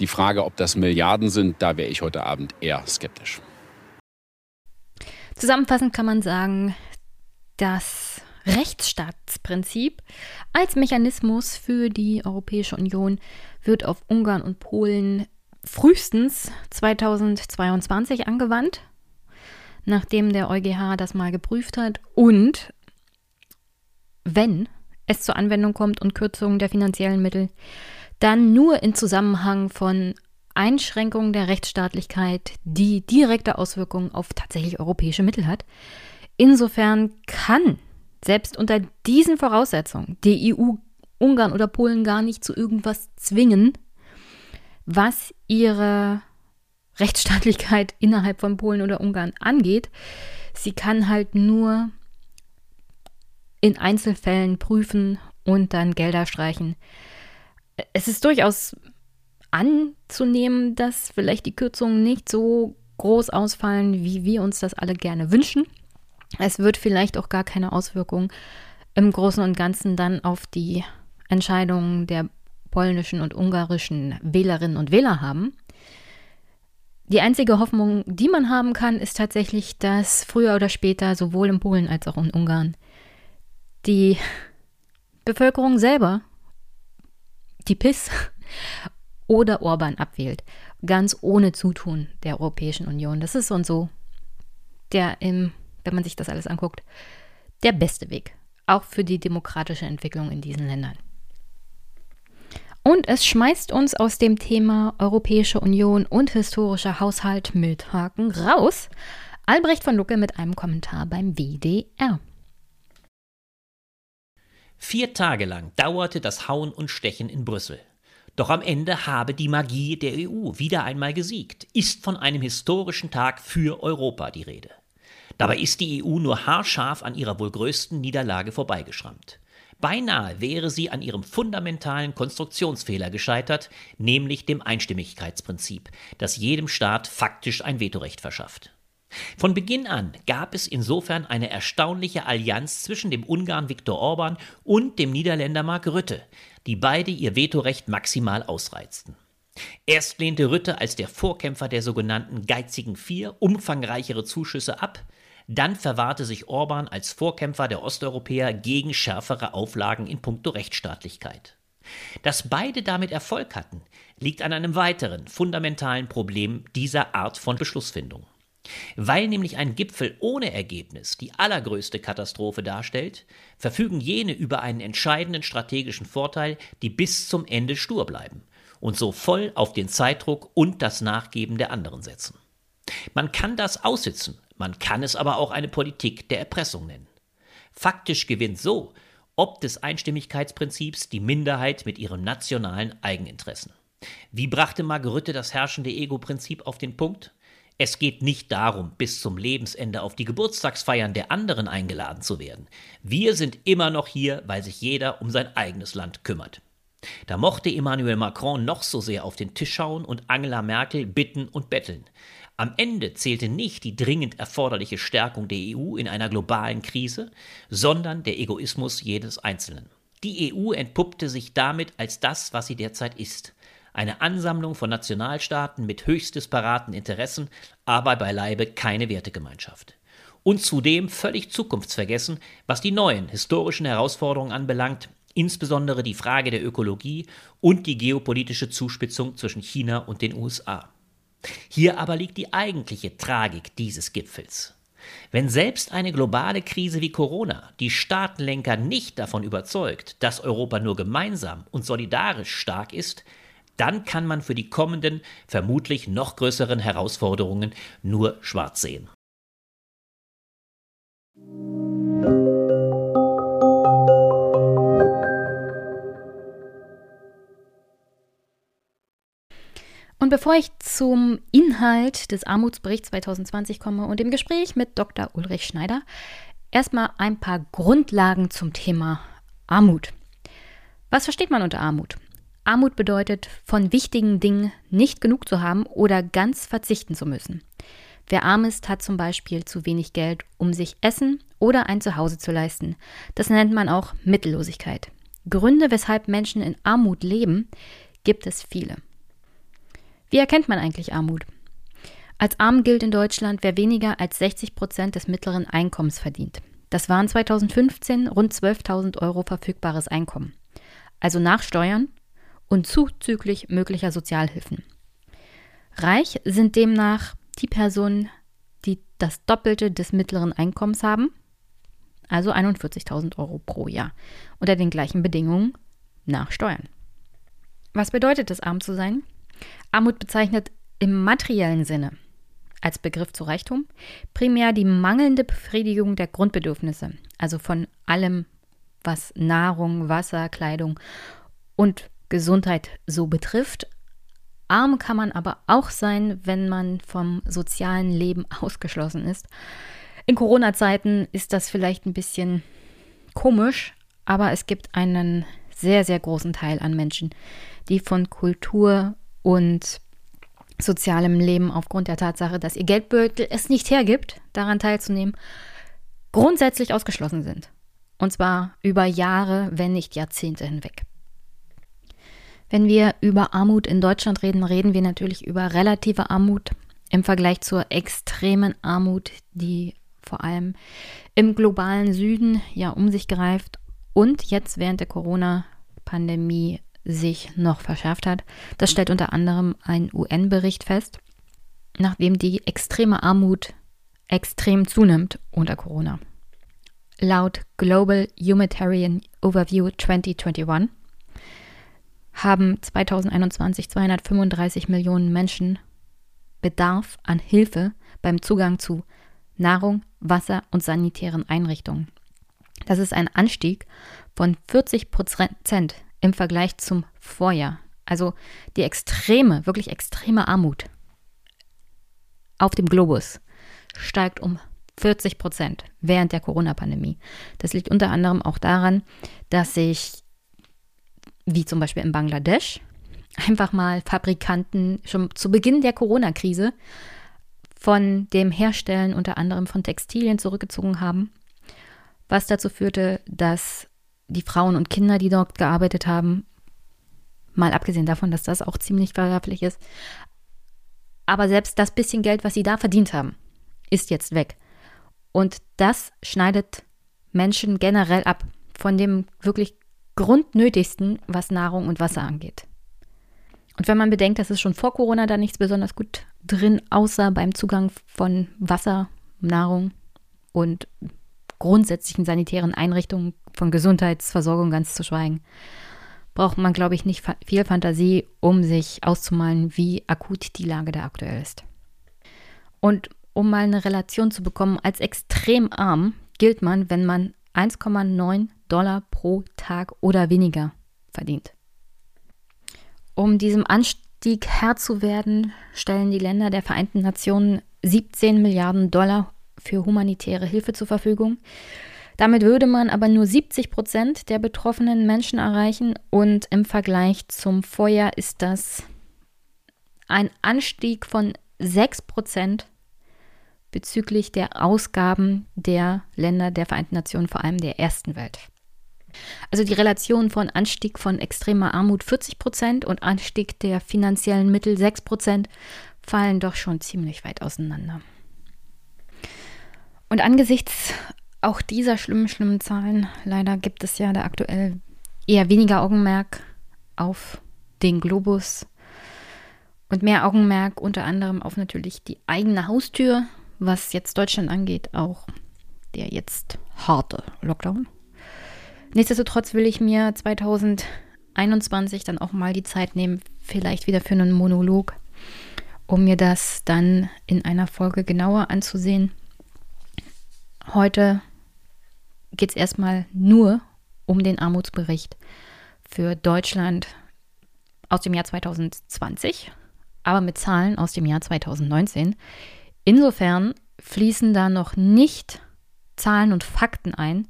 die Frage, ob das Milliarden sind, da wäre ich heute Abend eher skeptisch. Zusammenfassend kann man sagen, dass Rechtsstaatsprinzip als Mechanismus für die Europäische Union wird auf Ungarn und Polen frühestens 2022 angewandt, nachdem der EuGH das mal geprüft hat und wenn es zur Anwendung kommt und Kürzungen der finanziellen Mittel, dann nur in Zusammenhang von Einschränkungen der Rechtsstaatlichkeit, die direkte Auswirkungen auf tatsächlich europäische Mittel hat. Insofern kann selbst unter diesen Voraussetzungen die EU Ungarn oder Polen gar nicht zu irgendwas zwingen, was ihre Rechtsstaatlichkeit innerhalb von Polen oder Ungarn angeht. Sie kann halt nur in Einzelfällen prüfen und dann Gelder streichen. Es ist durchaus anzunehmen, dass vielleicht die Kürzungen nicht so groß ausfallen, wie wir uns das alle gerne wünschen. Es wird vielleicht auch gar keine Auswirkung im Großen und Ganzen dann auf die Entscheidungen der polnischen und ungarischen Wählerinnen und Wähler haben. Die einzige Hoffnung, die man haben kann, ist tatsächlich, dass früher oder später sowohl in Polen als auch in Ungarn die Bevölkerung selber die PIS (laughs) oder Orban abwählt, ganz ohne Zutun der Europäischen Union. Das ist so und so der im wenn man sich das alles anguckt, der beste Weg, auch für die demokratische Entwicklung in diesen Ländern. Und es schmeißt uns aus dem Thema Europäische Union und historischer Haushalt mit Haken raus. Albrecht von Lucke mit einem Kommentar beim WDR. Vier Tage lang dauerte das Hauen und Stechen in Brüssel. Doch am Ende habe die Magie der EU wieder einmal gesiegt, ist von einem historischen Tag für Europa die Rede. Dabei ist die EU nur haarscharf an ihrer wohl größten Niederlage vorbeigeschrammt. Beinahe wäre sie an ihrem fundamentalen Konstruktionsfehler gescheitert, nämlich dem Einstimmigkeitsprinzip, das jedem Staat faktisch ein Vetorecht verschafft. Von Beginn an gab es insofern eine erstaunliche Allianz zwischen dem Ungarn Viktor Orban und dem Niederländer Mark Rütte, die beide ihr Vetorecht maximal ausreizten. Erst lehnte Rütte als der Vorkämpfer der sogenannten geizigen Vier umfangreichere Zuschüsse ab, dann verwahrte sich Orban als Vorkämpfer der Osteuropäer gegen schärfere Auflagen in puncto Rechtsstaatlichkeit. Dass beide damit Erfolg hatten, liegt an einem weiteren fundamentalen Problem dieser Art von Beschlussfindung. Weil nämlich ein Gipfel ohne Ergebnis die allergrößte Katastrophe darstellt, verfügen jene über einen entscheidenden strategischen Vorteil, die bis zum Ende stur bleiben und so voll auf den Zeitdruck und das Nachgeben der anderen setzen. Man kann das aussitzen, man kann es aber auch eine Politik der Erpressung nennen. Faktisch gewinnt so, ob des Einstimmigkeitsprinzips, die Minderheit mit ihren nationalen Eigeninteressen. Wie brachte Margerütte das herrschende Ego-Prinzip auf den Punkt? Es geht nicht darum, bis zum Lebensende auf die Geburtstagsfeiern der anderen eingeladen zu werden. Wir sind immer noch hier, weil sich jeder um sein eigenes Land kümmert. Da mochte Emmanuel Macron noch so sehr auf den Tisch schauen und Angela Merkel bitten und betteln. Am Ende zählte nicht die dringend erforderliche Stärkung der EU in einer globalen Krise, sondern der Egoismus jedes Einzelnen. Die EU entpuppte sich damit als das, was sie derzeit ist. Eine Ansammlung von Nationalstaaten mit höchst disparaten Interessen, aber beileibe keine Wertegemeinschaft. Und zudem völlig zukunftsvergessen, was die neuen historischen Herausforderungen anbelangt, insbesondere die Frage der Ökologie und die geopolitische Zuspitzung zwischen China und den USA. Hier aber liegt die eigentliche Tragik dieses Gipfels. Wenn selbst eine globale Krise wie Corona die Staatenlenker nicht davon überzeugt, dass Europa nur gemeinsam und solidarisch stark ist, dann kann man für die kommenden, vermutlich noch größeren Herausforderungen nur schwarz sehen. Und bevor ich zum Inhalt des Armutsberichts 2020 komme und dem Gespräch mit Dr. Ulrich Schneider, erstmal ein paar Grundlagen zum Thema Armut. Was versteht man unter Armut? Armut bedeutet, von wichtigen Dingen nicht genug zu haben oder ganz verzichten zu müssen. Wer arm ist, hat zum Beispiel zu wenig Geld, um sich Essen oder ein Zuhause zu leisten. Das nennt man auch Mittellosigkeit. Gründe, weshalb Menschen in Armut leben, gibt es viele. Wie erkennt man eigentlich Armut? Als arm gilt in Deutschland, wer weniger als 60 Prozent des mittleren Einkommens verdient. Das waren 2015 rund 12.000 Euro verfügbares Einkommen. Also nach Steuern und zuzüglich möglicher Sozialhilfen. Reich sind demnach die Personen, die das Doppelte des mittleren Einkommens haben, also 41.000 Euro pro Jahr, unter den gleichen Bedingungen nach Steuern. Was bedeutet es, arm zu sein? Armut bezeichnet im materiellen Sinne als Begriff zu Reichtum primär die mangelnde Befriedigung der Grundbedürfnisse, also von allem, was Nahrung, Wasser, Kleidung und Gesundheit so betrifft. Arm kann man aber auch sein, wenn man vom sozialen Leben (laughs) ausgeschlossen ist. In Corona-Zeiten ist das vielleicht ein bisschen komisch, aber es gibt einen sehr, sehr großen Teil an Menschen, die von Kultur und sozialem Leben aufgrund der Tatsache, dass ihr Geldbeutel es nicht hergibt, daran teilzunehmen, grundsätzlich ausgeschlossen sind. Und zwar über Jahre, wenn nicht Jahrzehnte hinweg. Wenn wir über Armut in Deutschland reden, reden wir natürlich über relative Armut im Vergleich zur extremen Armut, die vor allem im globalen Süden ja um sich greift und jetzt während der Corona-Pandemie sich noch verschärft hat. Das stellt unter anderem ein UN-Bericht fest, nachdem die extreme Armut extrem zunimmt unter Corona. Laut Global Humanitarian Overview 2021 haben 2021 235 Millionen Menschen Bedarf an Hilfe beim Zugang zu Nahrung, Wasser und sanitären Einrichtungen. Das ist ein Anstieg von 40 Prozent im Vergleich zum Vorjahr. Also die extreme, wirklich extreme Armut auf dem Globus steigt um 40 Prozent während der Corona-Pandemie. Das liegt unter anderem auch daran, dass sich, wie zum Beispiel in Bangladesch, einfach mal Fabrikanten schon zu Beginn der Corona-Krise von dem Herstellen unter anderem von Textilien zurückgezogen haben, was dazu führte, dass die Frauen und Kinder, die dort gearbeitet haben, mal abgesehen davon, dass das auch ziemlich verwerflich ist, aber selbst das bisschen Geld, was sie da verdient haben, ist jetzt weg. Und das schneidet Menschen generell ab von dem wirklich Grundnötigsten, was Nahrung und Wasser angeht. Und wenn man bedenkt, dass es schon vor Corona da nichts besonders gut drin aussah beim Zugang von Wasser, Nahrung und grundsätzlichen sanitären Einrichtungen von Gesundheitsversorgung ganz zu schweigen, braucht man, glaube ich, nicht viel Fantasie, um sich auszumalen, wie akut die Lage da aktuell ist. Und um mal eine Relation zu bekommen, als extrem arm gilt man, wenn man 1,9 Dollar pro Tag oder weniger verdient. Um diesem Anstieg Herr zu werden, stellen die Länder der Vereinten Nationen 17 Milliarden Dollar für humanitäre Hilfe zur Verfügung. Damit würde man aber nur 70 Prozent der betroffenen Menschen erreichen und im Vergleich zum Vorjahr ist das ein Anstieg von 6 Prozent bezüglich der Ausgaben der Länder der Vereinten Nationen, vor allem der ersten Welt. Also die Relation von Anstieg von extremer Armut 40 Prozent und Anstieg der finanziellen Mittel 6 Prozent fallen doch schon ziemlich weit auseinander. Und angesichts auch dieser schlimmen, schlimmen Zahlen, leider gibt es ja da aktuell eher weniger Augenmerk auf den Globus und mehr Augenmerk unter anderem auf natürlich die eigene Haustür, was jetzt Deutschland angeht, auch der jetzt harte Lockdown. Nichtsdestotrotz will ich mir 2021 dann auch mal die Zeit nehmen, vielleicht wieder für einen Monolog, um mir das dann in einer Folge genauer anzusehen. Heute geht es erstmal nur um den Armutsbericht für Deutschland aus dem Jahr 2020, aber mit Zahlen aus dem Jahr 2019. Insofern fließen da noch nicht Zahlen und Fakten ein,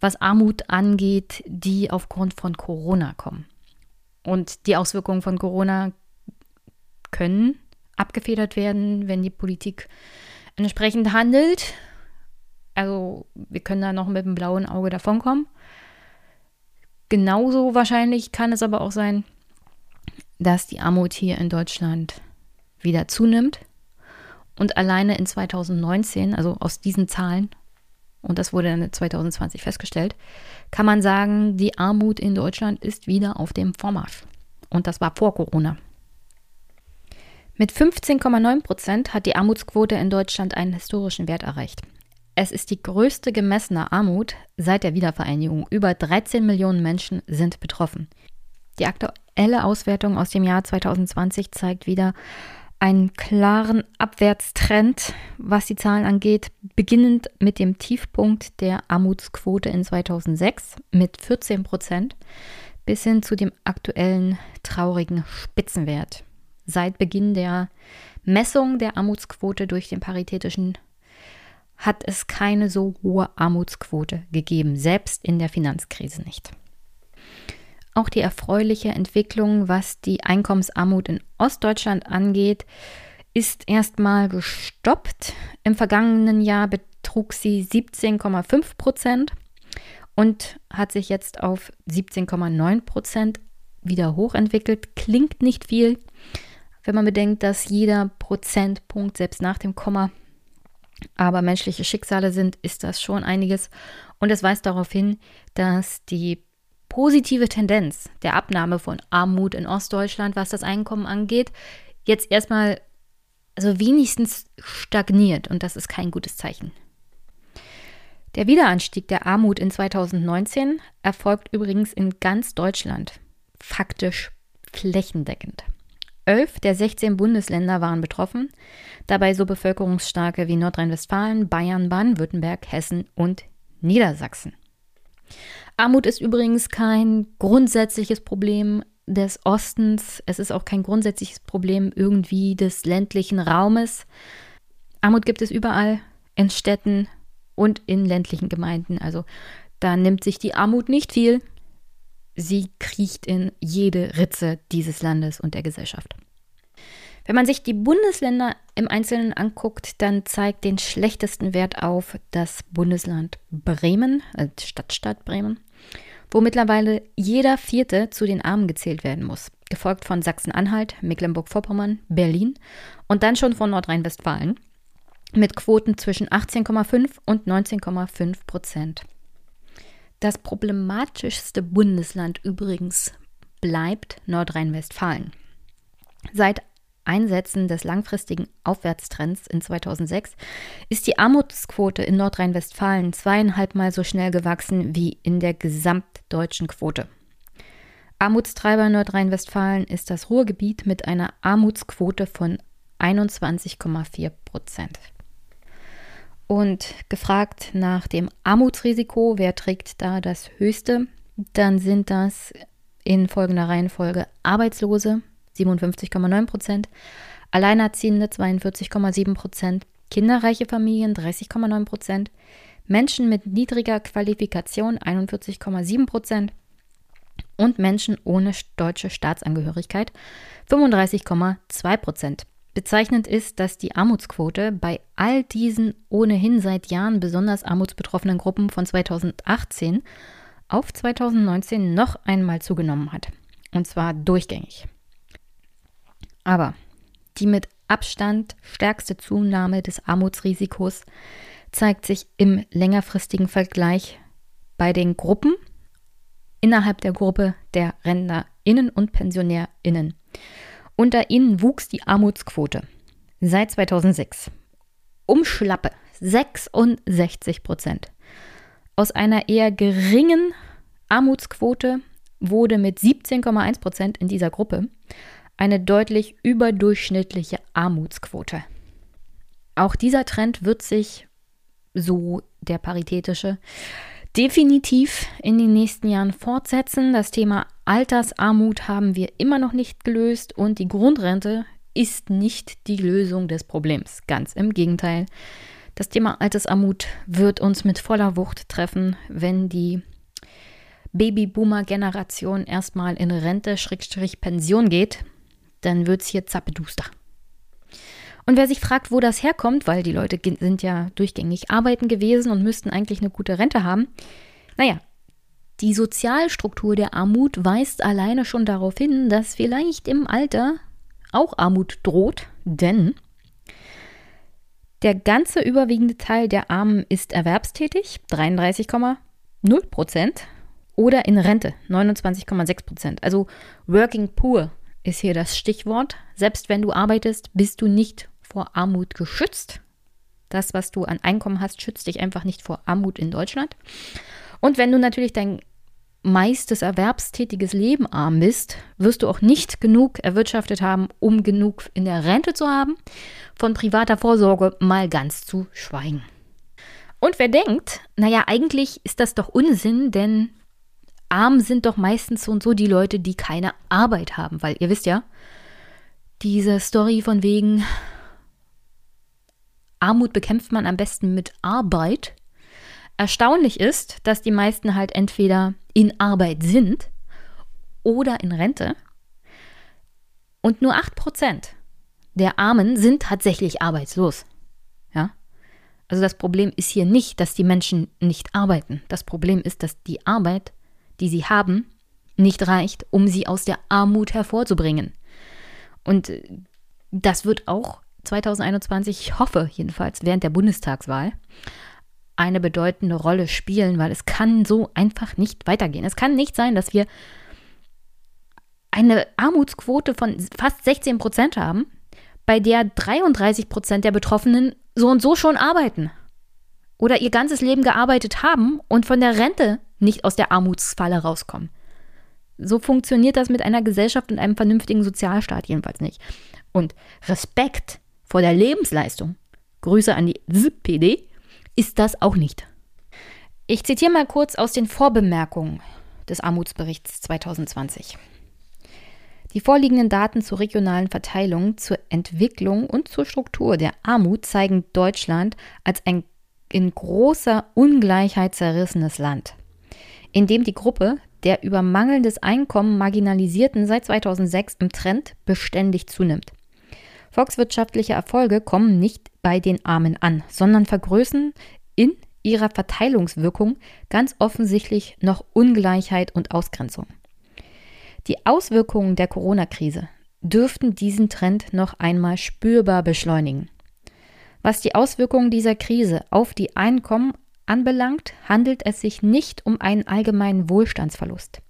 was Armut angeht, die aufgrund von Corona kommen. Und die Auswirkungen von Corona können abgefedert werden, wenn die Politik entsprechend handelt. Also wir können da noch mit dem blauen Auge davonkommen. Genauso wahrscheinlich kann es aber auch sein, dass die Armut hier in Deutschland wieder zunimmt. Und alleine in 2019, also aus diesen Zahlen, und das wurde dann 2020 festgestellt, kann man sagen, die Armut in Deutschland ist wieder auf dem Vormarsch. Und das war vor Corona. Mit 15,9 Prozent hat die Armutsquote in Deutschland einen historischen Wert erreicht. Es ist die größte gemessene Armut seit der Wiedervereinigung. Über 13 Millionen Menschen sind betroffen. Die aktuelle Auswertung aus dem Jahr 2020 zeigt wieder einen klaren Abwärtstrend, was die Zahlen angeht, beginnend mit dem Tiefpunkt der Armutsquote in 2006 mit 14 Prozent bis hin zu dem aktuellen traurigen Spitzenwert. Seit Beginn der Messung der Armutsquote durch den paritätischen hat es keine so hohe Armutsquote gegeben, selbst in der Finanzkrise nicht. Auch die erfreuliche Entwicklung, was die Einkommensarmut in Ostdeutschland angeht, ist erstmal gestoppt. Im vergangenen Jahr betrug sie 17,5 Prozent und hat sich jetzt auf 17,9 Prozent wieder hochentwickelt. Klingt nicht viel, wenn man bedenkt, dass jeder Prozentpunkt selbst nach dem Komma aber menschliche Schicksale sind, ist das schon einiges. Und es weist darauf hin, dass die positive Tendenz der Abnahme von Armut in Ostdeutschland, was das Einkommen angeht, jetzt erstmal, also wenigstens stagniert. Und das ist kein gutes Zeichen. Der Wiederanstieg der Armut in 2019 erfolgt übrigens in ganz Deutschland, faktisch flächendeckend. Elf der 16 Bundesländer waren betroffen, dabei so bevölkerungsstarke wie Nordrhein-Westfalen, Bayern, Baden-Württemberg, Hessen und Niedersachsen. Armut ist übrigens kein grundsätzliches Problem des Ostens, es ist auch kein grundsätzliches Problem irgendwie des ländlichen Raumes. Armut gibt es überall, in Städten und in ländlichen Gemeinden. Also da nimmt sich die Armut nicht viel, Sie kriecht in jede Ritze dieses Landes und der Gesellschaft. Wenn man sich die Bundesländer im Einzelnen anguckt, dann zeigt den schlechtesten Wert auf das Bundesland Bremen, also Stadtstaat Bremen, wo mittlerweile jeder Vierte zu den Armen gezählt werden muss, gefolgt von Sachsen-Anhalt, Mecklenburg-Vorpommern, Berlin und dann schon von Nordrhein-Westfalen mit Quoten zwischen 18,5 und 19,5 Prozent. Das problematischste Bundesland übrigens bleibt Nordrhein-Westfalen. Seit Einsetzen des langfristigen Aufwärtstrends in 2006 ist die Armutsquote in Nordrhein-Westfalen zweieinhalb Mal so schnell gewachsen wie in der gesamtdeutschen Quote. Armutstreiber in Nordrhein-Westfalen ist das Ruhrgebiet mit einer Armutsquote von 21,4 Prozent. Und gefragt nach dem Armutsrisiko, wer trägt da das höchste, dann sind das in folgender Reihenfolge Arbeitslose 57,9 Prozent, Alleinerziehende 42,7 Prozent, kinderreiche Familien 30,9 Prozent, Menschen mit niedriger Qualifikation 41,7 Prozent und Menschen ohne deutsche Staatsangehörigkeit 35,2 Prozent. Bezeichnend ist, dass die Armutsquote bei all diesen ohnehin seit Jahren besonders armutsbetroffenen Gruppen von 2018 auf 2019 noch einmal zugenommen hat. Und zwar durchgängig. Aber die mit Abstand stärkste Zunahme des Armutsrisikos zeigt sich im längerfristigen Vergleich bei den Gruppen innerhalb der Gruppe der RentnerInnen und PensionärInnen. Unter ihnen wuchs die Armutsquote seit 2006 um schlappe 66 Prozent. Aus einer eher geringen Armutsquote wurde mit 17,1 Prozent in dieser Gruppe eine deutlich überdurchschnittliche Armutsquote. Auch dieser Trend wird sich, so der paritätische, definitiv in den nächsten Jahren fortsetzen. Das Thema Altersarmut haben wir immer noch nicht gelöst und die Grundrente ist nicht die Lösung des Problems. Ganz im Gegenteil. Das Thema Altersarmut wird uns mit voller Wucht treffen, wenn die Babyboomer-Generation erstmal in Rente, Schrägstrich Pension geht. Dann wird es hier zappeduster. Und wer sich fragt, wo das herkommt, weil die Leute sind ja durchgängig arbeiten gewesen und müssten eigentlich eine gute Rente haben, naja, die Sozialstruktur der Armut weist alleine schon darauf hin, dass vielleicht im Alter auch Armut droht, denn der ganze überwiegende Teil der Armen ist erwerbstätig, 33,0 Prozent, oder in Rente, 29,6 Prozent. Also Working Poor ist hier das Stichwort. Selbst wenn du arbeitest, bist du nicht vor Armut geschützt. Das, was du an Einkommen hast, schützt dich einfach nicht vor Armut in Deutschland. Und wenn du natürlich dein meistes erwerbstätiges Leben arm bist, wirst du auch nicht genug erwirtschaftet haben, um genug in der Rente zu haben. Von privater Vorsorge mal ganz zu schweigen. Und wer denkt, naja, eigentlich ist das doch Unsinn, denn arm sind doch meistens so und so die Leute, die keine Arbeit haben, weil ihr wisst ja, diese Story von wegen, Armut bekämpft man am besten mit Arbeit. Erstaunlich ist, dass die meisten halt entweder in Arbeit sind oder in Rente. Und nur 8% der Armen sind tatsächlich arbeitslos. Ja? Also das Problem ist hier nicht, dass die Menschen nicht arbeiten. Das Problem ist, dass die Arbeit, die sie haben, nicht reicht, um sie aus der Armut hervorzubringen. Und das wird auch 2021, ich hoffe jedenfalls, während der Bundestagswahl eine bedeutende Rolle spielen, weil es kann so einfach nicht weitergehen. Es kann nicht sein, dass wir eine Armutsquote von fast 16 Prozent haben, bei der 33 Prozent der Betroffenen so und so schon arbeiten oder ihr ganzes Leben gearbeitet haben und von der Rente nicht aus der Armutsfalle rauskommen. So funktioniert das mit einer Gesellschaft und einem vernünftigen Sozialstaat jedenfalls nicht. Und Respekt vor der Lebensleistung, Grüße an die SPD, ist das auch nicht. Ich zitiere mal kurz aus den Vorbemerkungen des Armutsberichts 2020. Die vorliegenden Daten zur regionalen Verteilung, zur Entwicklung und zur Struktur der Armut zeigen Deutschland als ein in großer Ungleichheit zerrissenes Land, in dem die Gruppe der über mangelndes Einkommen Marginalisierten seit 2006 im Trend beständig zunimmt. Volkswirtschaftliche Erfolge kommen nicht bei den Armen an, sondern vergrößern in ihrer Verteilungswirkung ganz offensichtlich noch Ungleichheit und Ausgrenzung. Die Auswirkungen der Corona-Krise dürften diesen Trend noch einmal spürbar beschleunigen. Was die Auswirkungen dieser Krise auf die Einkommen anbelangt, handelt es sich nicht um einen allgemeinen Wohlstandsverlust.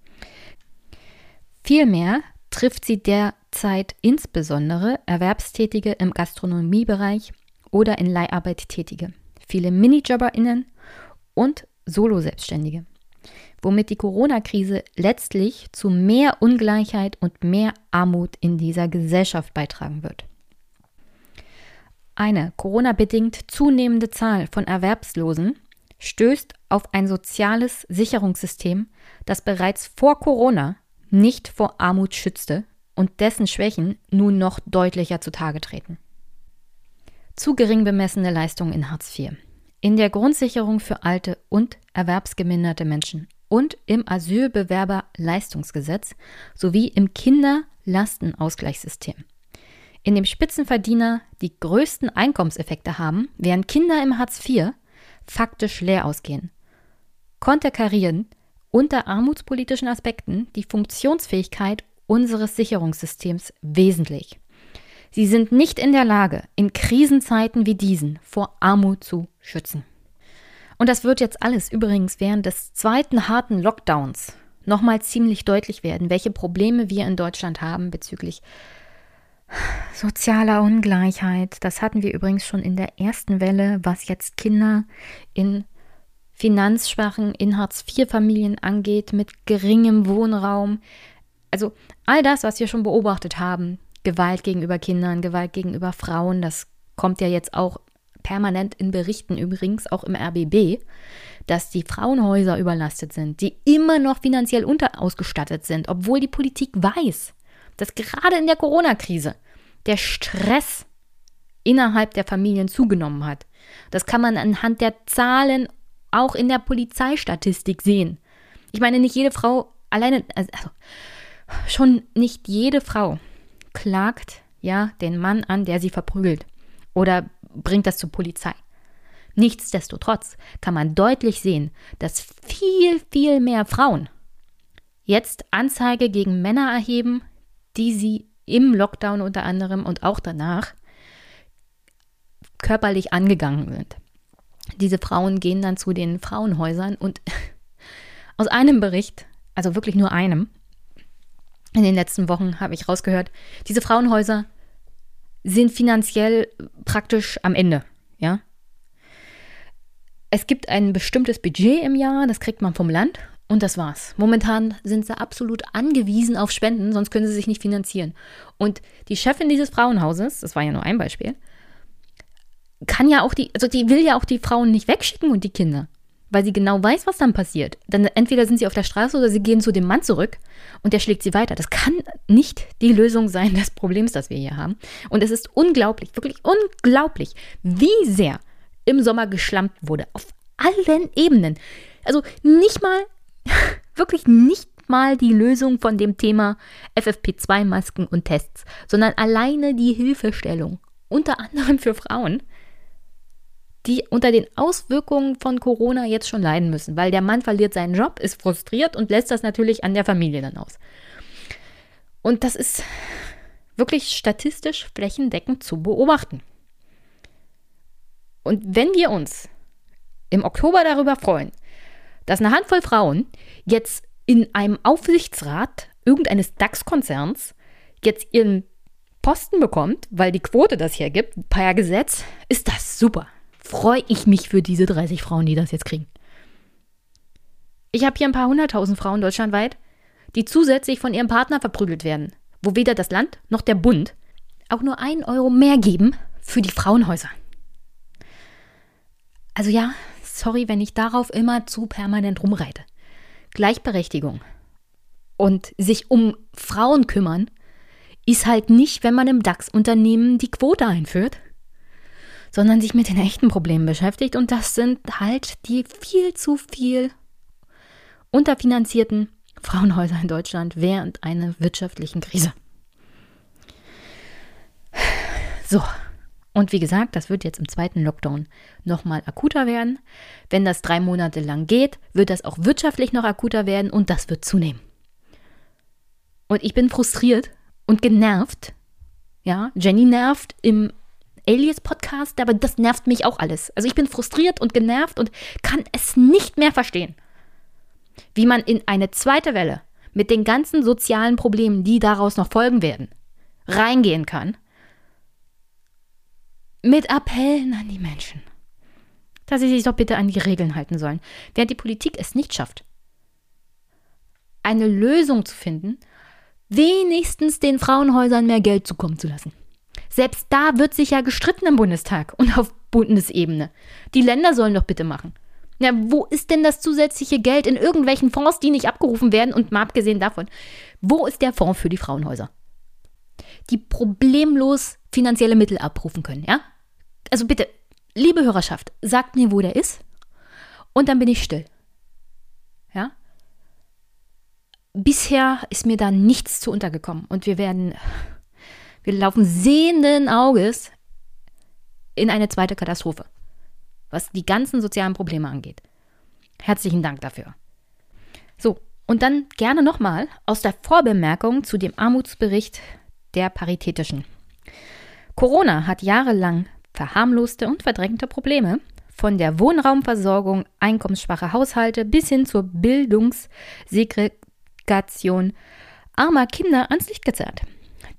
Vielmehr trifft sie derzeit insbesondere Erwerbstätige im Gastronomiebereich oder in Leiharbeit Tätige, viele MinijobberInnen und Solo-Selbstständige. womit die Corona-Krise letztlich zu mehr Ungleichheit und mehr Armut in dieser Gesellschaft beitragen wird. Eine Corona-bedingt zunehmende Zahl von Erwerbslosen stößt auf ein soziales Sicherungssystem, das bereits vor Corona nicht vor Armut schützte und dessen Schwächen nun noch deutlicher zutage treten. Zu gering bemessene Leistungen in Hartz IV, in der Grundsicherung für alte und erwerbsgeminderte Menschen und im Asylbewerberleistungsgesetz sowie im Kinderlastenausgleichssystem. In dem Spitzenverdiener die größten Einkommenseffekte haben, während Kinder im Hartz IV faktisch leer ausgehen. Konterkarieren unter armutspolitischen Aspekten die Funktionsfähigkeit unseres Sicherungssystems wesentlich. Sie sind nicht in der Lage, in Krisenzeiten wie diesen vor Armut zu schützen. Und das wird jetzt alles übrigens während des zweiten harten Lockdowns nochmal ziemlich deutlich werden, welche Probleme wir in Deutschland haben bezüglich sozialer Ungleichheit. Das hatten wir übrigens schon in der ersten Welle, was jetzt Kinder in finanzschwachen, in Hartz-IV-Familien angeht, mit geringem Wohnraum. Also all das, was wir schon beobachtet haben, Gewalt gegenüber Kindern, Gewalt gegenüber Frauen, das kommt ja jetzt auch permanent in Berichten übrigens, auch im RBB, dass die Frauenhäuser überlastet sind, die immer noch finanziell unterausgestattet sind, obwohl die Politik weiß, dass gerade in der Corona-Krise der Stress innerhalb der Familien zugenommen hat. Das kann man anhand der Zahlen auch in der Polizeistatistik sehen. Ich meine, nicht jede Frau alleine, also schon nicht jede Frau klagt ja den Mann an, der sie verprügelt oder bringt das zur Polizei. Nichtsdestotrotz kann man deutlich sehen, dass viel, viel mehr Frauen jetzt Anzeige gegen Männer erheben, die sie im Lockdown unter anderem und auch danach körperlich angegangen sind. Diese Frauen gehen dann zu den Frauenhäusern und (laughs) aus einem Bericht, also wirklich nur einem, in den letzten Wochen habe ich rausgehört, diese Frauenhäuser sind finanziell praktisch am Ende, ja. Es gibt ein bestimmtes Budget im Jahr, das kriegt man vom Land und das war's. Momentan sind sie absolut angewiesen auf Spenden, sonst können sie sich nicht finanzieren. Und die Chefin dieses Frauenhauses, das war ja nur ein Beispiel, kann ja auch die, also die will ja auch die Frauen nicht wegschicken und die Kinder, weil sie genau weiß, was dann passiert. Dann entweder sind sie auf der Straße oder sie gehen zu dem Mann zurück und der schlägt sie weiter. Das kann nicht die Lösung sein des Problems, das wir hier haben. Und es ist unglaublich, wirklich unglaublich, wie sehr im Sommer geschlampt wurde. Auf allen Ebenen. Also nicht mal (laughs) wirklich nicht mal die Lösung von dem Thema FFP2-Masken und Tests, sondern alleine die Hilfestellung, unter anderem für Frauen, die unter den Auswirkungen von Corona jetzt schon leiden müssen, weil der Mann verliert seinen Job, ist frustriert und lässt das natürlich an der Familie dann aus. Und das ist wirklich statistisch flächendeckend zu beobachten. Und wenn wir uns im Oktober darüber freuen, dass eine Handvoll Frauen jetzt in einem Aufsichtsrat irgendeines DAX-Konzerns jetzt ihren Posten bekommt, weil die Quote das hier gibt, per Gesetz, ist das super. Freue ich mich für diese 30 Frauen, die das jetzt kriegen. Ich habe hier ein paar hunderttausend Frauen deutschlandweit, die zusätzlich von ihrem Partner verprügelt werden, wo weder das Land noch der Bund auch nur einen Euro mehr geben für die Frauenhäuser. Also ja, sorry, wenn ich darauf immer zu permanent rumreite. Gleichberechtigung und sich um Frauen kümmern, ist halt nicht, wenn man im DAX-Unternehmen die Quote einführt, sondern sich mit den echten Problemen beschäftigt. Und das sind halt die viel zu viel unterfinanzierten Frauenhäuser in Deutschland während einer wirtschaftlichen Krise. So, und wie gesagt, das wird jetzt im zweiten Lockdown nochmal akuter werden. Wenn das drei Monate lang geht, wird das auch wirtschaftlich noch akuter werden und das wird zunehmen. Und ich bin frustriert und genervt. Ja, Jenny nervt im Alias Podcast, aber das nervt mich auch alles. Also ich bin frustriert und genervt und kann es nicht mehr verstehen, wie man in eine zweite Welle mit den ganzen sozialen Problemen, die daraus noch folgen werden, reingehen kann mit Appellen an die Menschen, dass sie sich doch bitte an die Regeln halten sollen, während die Politik es nicht schafft. eine Lösung zu finden, wenigstens den Frauenhäusern mehr Geld zukommen zu lassen. Selbst da wird sich ja gestritten im Bundestag und auf Bundesebene. Die Länder sollen doch bitte machen. Ja, wo ist denn das zusätzliche Geld in irgendwelchen Fonds, die nicht abgerufen werden? Und mal abgesehen davon, wo ist der Fonds für die Frauenhäuser? Die problemlos finanzielle Mittel abrufen können, ja? Also bitte, liebe Hörerschaft, sagt mir, wo der ist. Und dann bin ich still. Ja? Bisher ist mir da nichts zu untergekommen. Und wir werden, wir laufen sehenden Auges in eine zweite Katastrophe was die ganzen sozialen Probleme angeht. Herzlichen Dank dafür. So, und dann gerne nochmal aus der Vorbemerkung zu dem Armutsbericht der Paritätischen. Corona hat jahrelang verharmloste und verdrängte Probleme, von der Wohnraumversorgung einkommensschwacher Haushalte bis hin zur Bildungssegregation armer Kinder ans Licht gezerrt.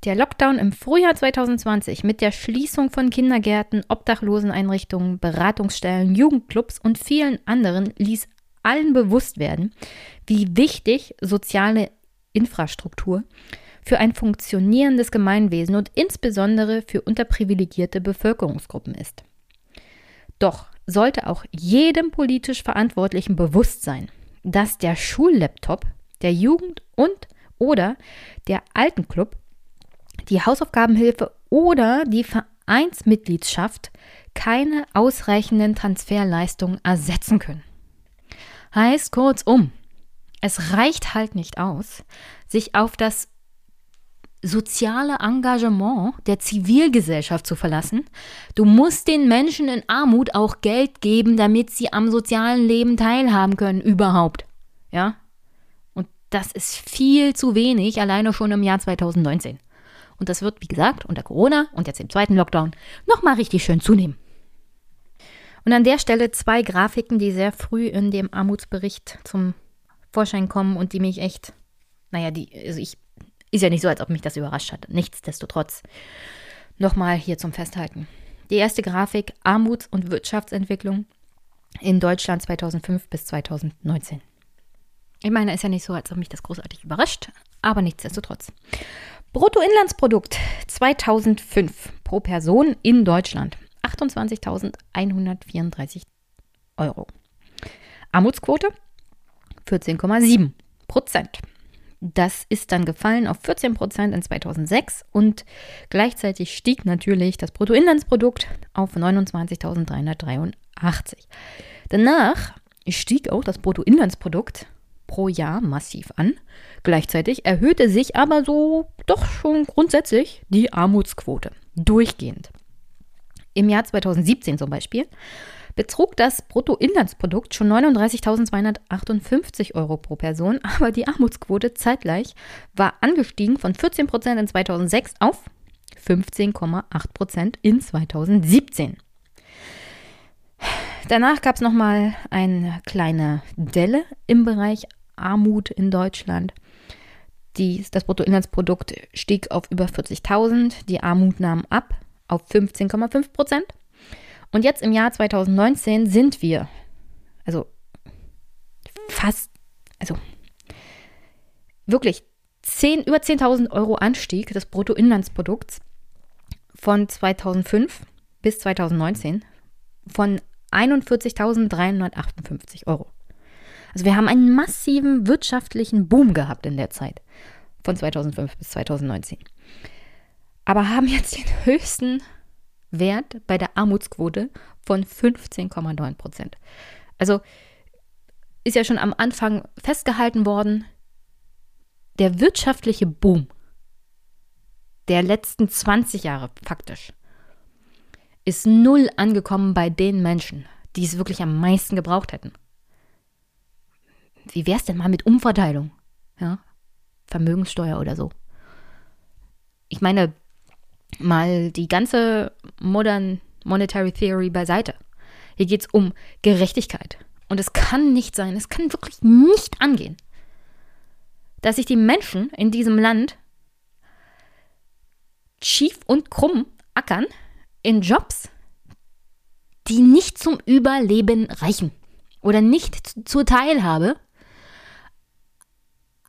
Der Lockdown im Frühjahr 2020 mit der Schließung von Kindergärten, Obdachloseneinrichtungen, Beratungsstellen, Jugendclubs und vielen anderen ließ allen bewusst werden, wie wichtig soziale Infrastruktur für ein funktionierendes Gemeinwesen und insbesondere für unterprivilegierte Bevölkerungsgruppen ist. Doch sollte auch jedem politisch Verantwortlichen bewusst sein, dass der Schullaptop, der Jugend- und oder der Altenclub die Hausaufgabenhilfe oder die Vereinsmitgliedschaft keine ausreichenden Transferleistungen ersetzen können. Heißt kurzum, es reicht halt nicht aus, sich auf das soziale Engagement der Zivilgesellschaft zu verlassen. Du musst den Menschen in Armut auch Geld geben, damit sie am sozialen Leben teilhaben können, überhaupt. Ja? Und das ist viel zu wenig, alleine schon im Jahr 2019. Und das wird, wie gesagt, unter Corona und jetzt im zweiten Lockdown nochmal richtig schön zunehmen. Und an der Stelle zwei Grafiken, die sehr früh in dem Armutsbericht zum Vorschein kommen und die mich echt, naja, die, also ich, ist ja nicht so, als ob mich das überrascht hat. Nichtsdestotrotz. Nochmal hier zum Festhalten. Die erste Grafik, Armuts- und Wirtschaftsentwicklung in Deutschland 2005 bis 2019. Ich meine, ist ja nicht so, als ob mich das großartig überrascht, aber nichtsdestotrotz. Bruttoinlandsprodukt 2005 pro Person in Deutschland 28.134 Euro. Armutsquote 14,7 Prozent. Das ist dann gefallen auf 14 Prozent in 2006 und gleichzeitig stieg natürlich das Bruttoinlandsprodukt auf 29.383. Danach stieg auch das Bruttoinlandsprodukt pro Jahr massiv an. Gleichzeitig erhöhte sich aber so doch schon grundsätzlich die Armutsquote durchgehend. Im Jahr 2017 zum Beispiel betrug das Bruttoinlandsprodukt schon 39.258 Euro pro Person, (laughs) aber die Armutsquote zeitgleich war angestiegen von 14 Prozent in 2006 auf 15,8 Prozent in 2017. Danach gab es nochmal eine kleine Delle im Bereich Armut in Deutschland. Die, das Bruttoinlandsprodukt stieg auf über 40.000, die Armut nahm ab auf 15,5 Prozent. Und jetzt im Jahr 2019 sind wir, also fast, also wirklich 10, über 10.000 Euro Anstieg des Bruttoinlandsprodukts von 2005 bis 2019 von 41.358 Euro. Also wir haben einen massiven wirtschaftlichen Boom gehabt in der Zeit von 2005 bis 2019. Aber haben jetzt den höchsten Wert bei der Armutsquote von 15,9 Prozent. Also ist ja schon am Anfang festgehalten worden, der wirtschaftliche Boom der letzten 20 Jahre faktisch ist null angekommen bei den Menschen, die es wirklich am meisten gebraucht hätten wie wäre es denn mal mit Umverteilung? Ja? Vermögenssteuer oder so. Ich meine, mal die ganze Modern Monetary Theory beiseite. Hier geht es um Gerechtigkeit. Und es kann nicht sein, es kann wirklich nicht angehen, dass sich die Menschen in diesem Land schief und krumm ackern in Jobs, die nicht zum Überleben reichen oder nicht zur Teilhabe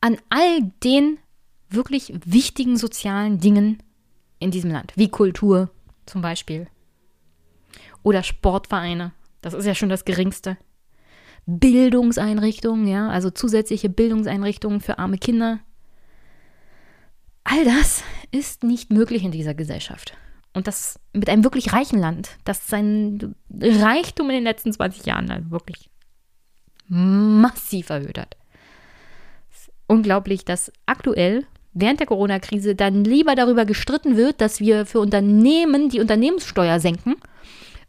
an all den wirklich wichtigen sozialen Dingen in diesem Land, wie Kultur zum Beispiel oder Sportvereine. Das ist ja schon das Geringste. Bildungseinrichtungen, ja, also zusätzliche Bildungseinrichtungen für arme Kinder. All das ist nicht möglich in dieser Gesellschaft. Und das mit einem wirklich reichen Land, das sein Reichtum in den letzten 20 Jahren halt wirklich massiv erhöht hat. Unglaublich, dass aktuell während der Corona-Krise dann lieber darüber gestritten wird, dass wir für Unternehmen die Unternehmenssteuer senken.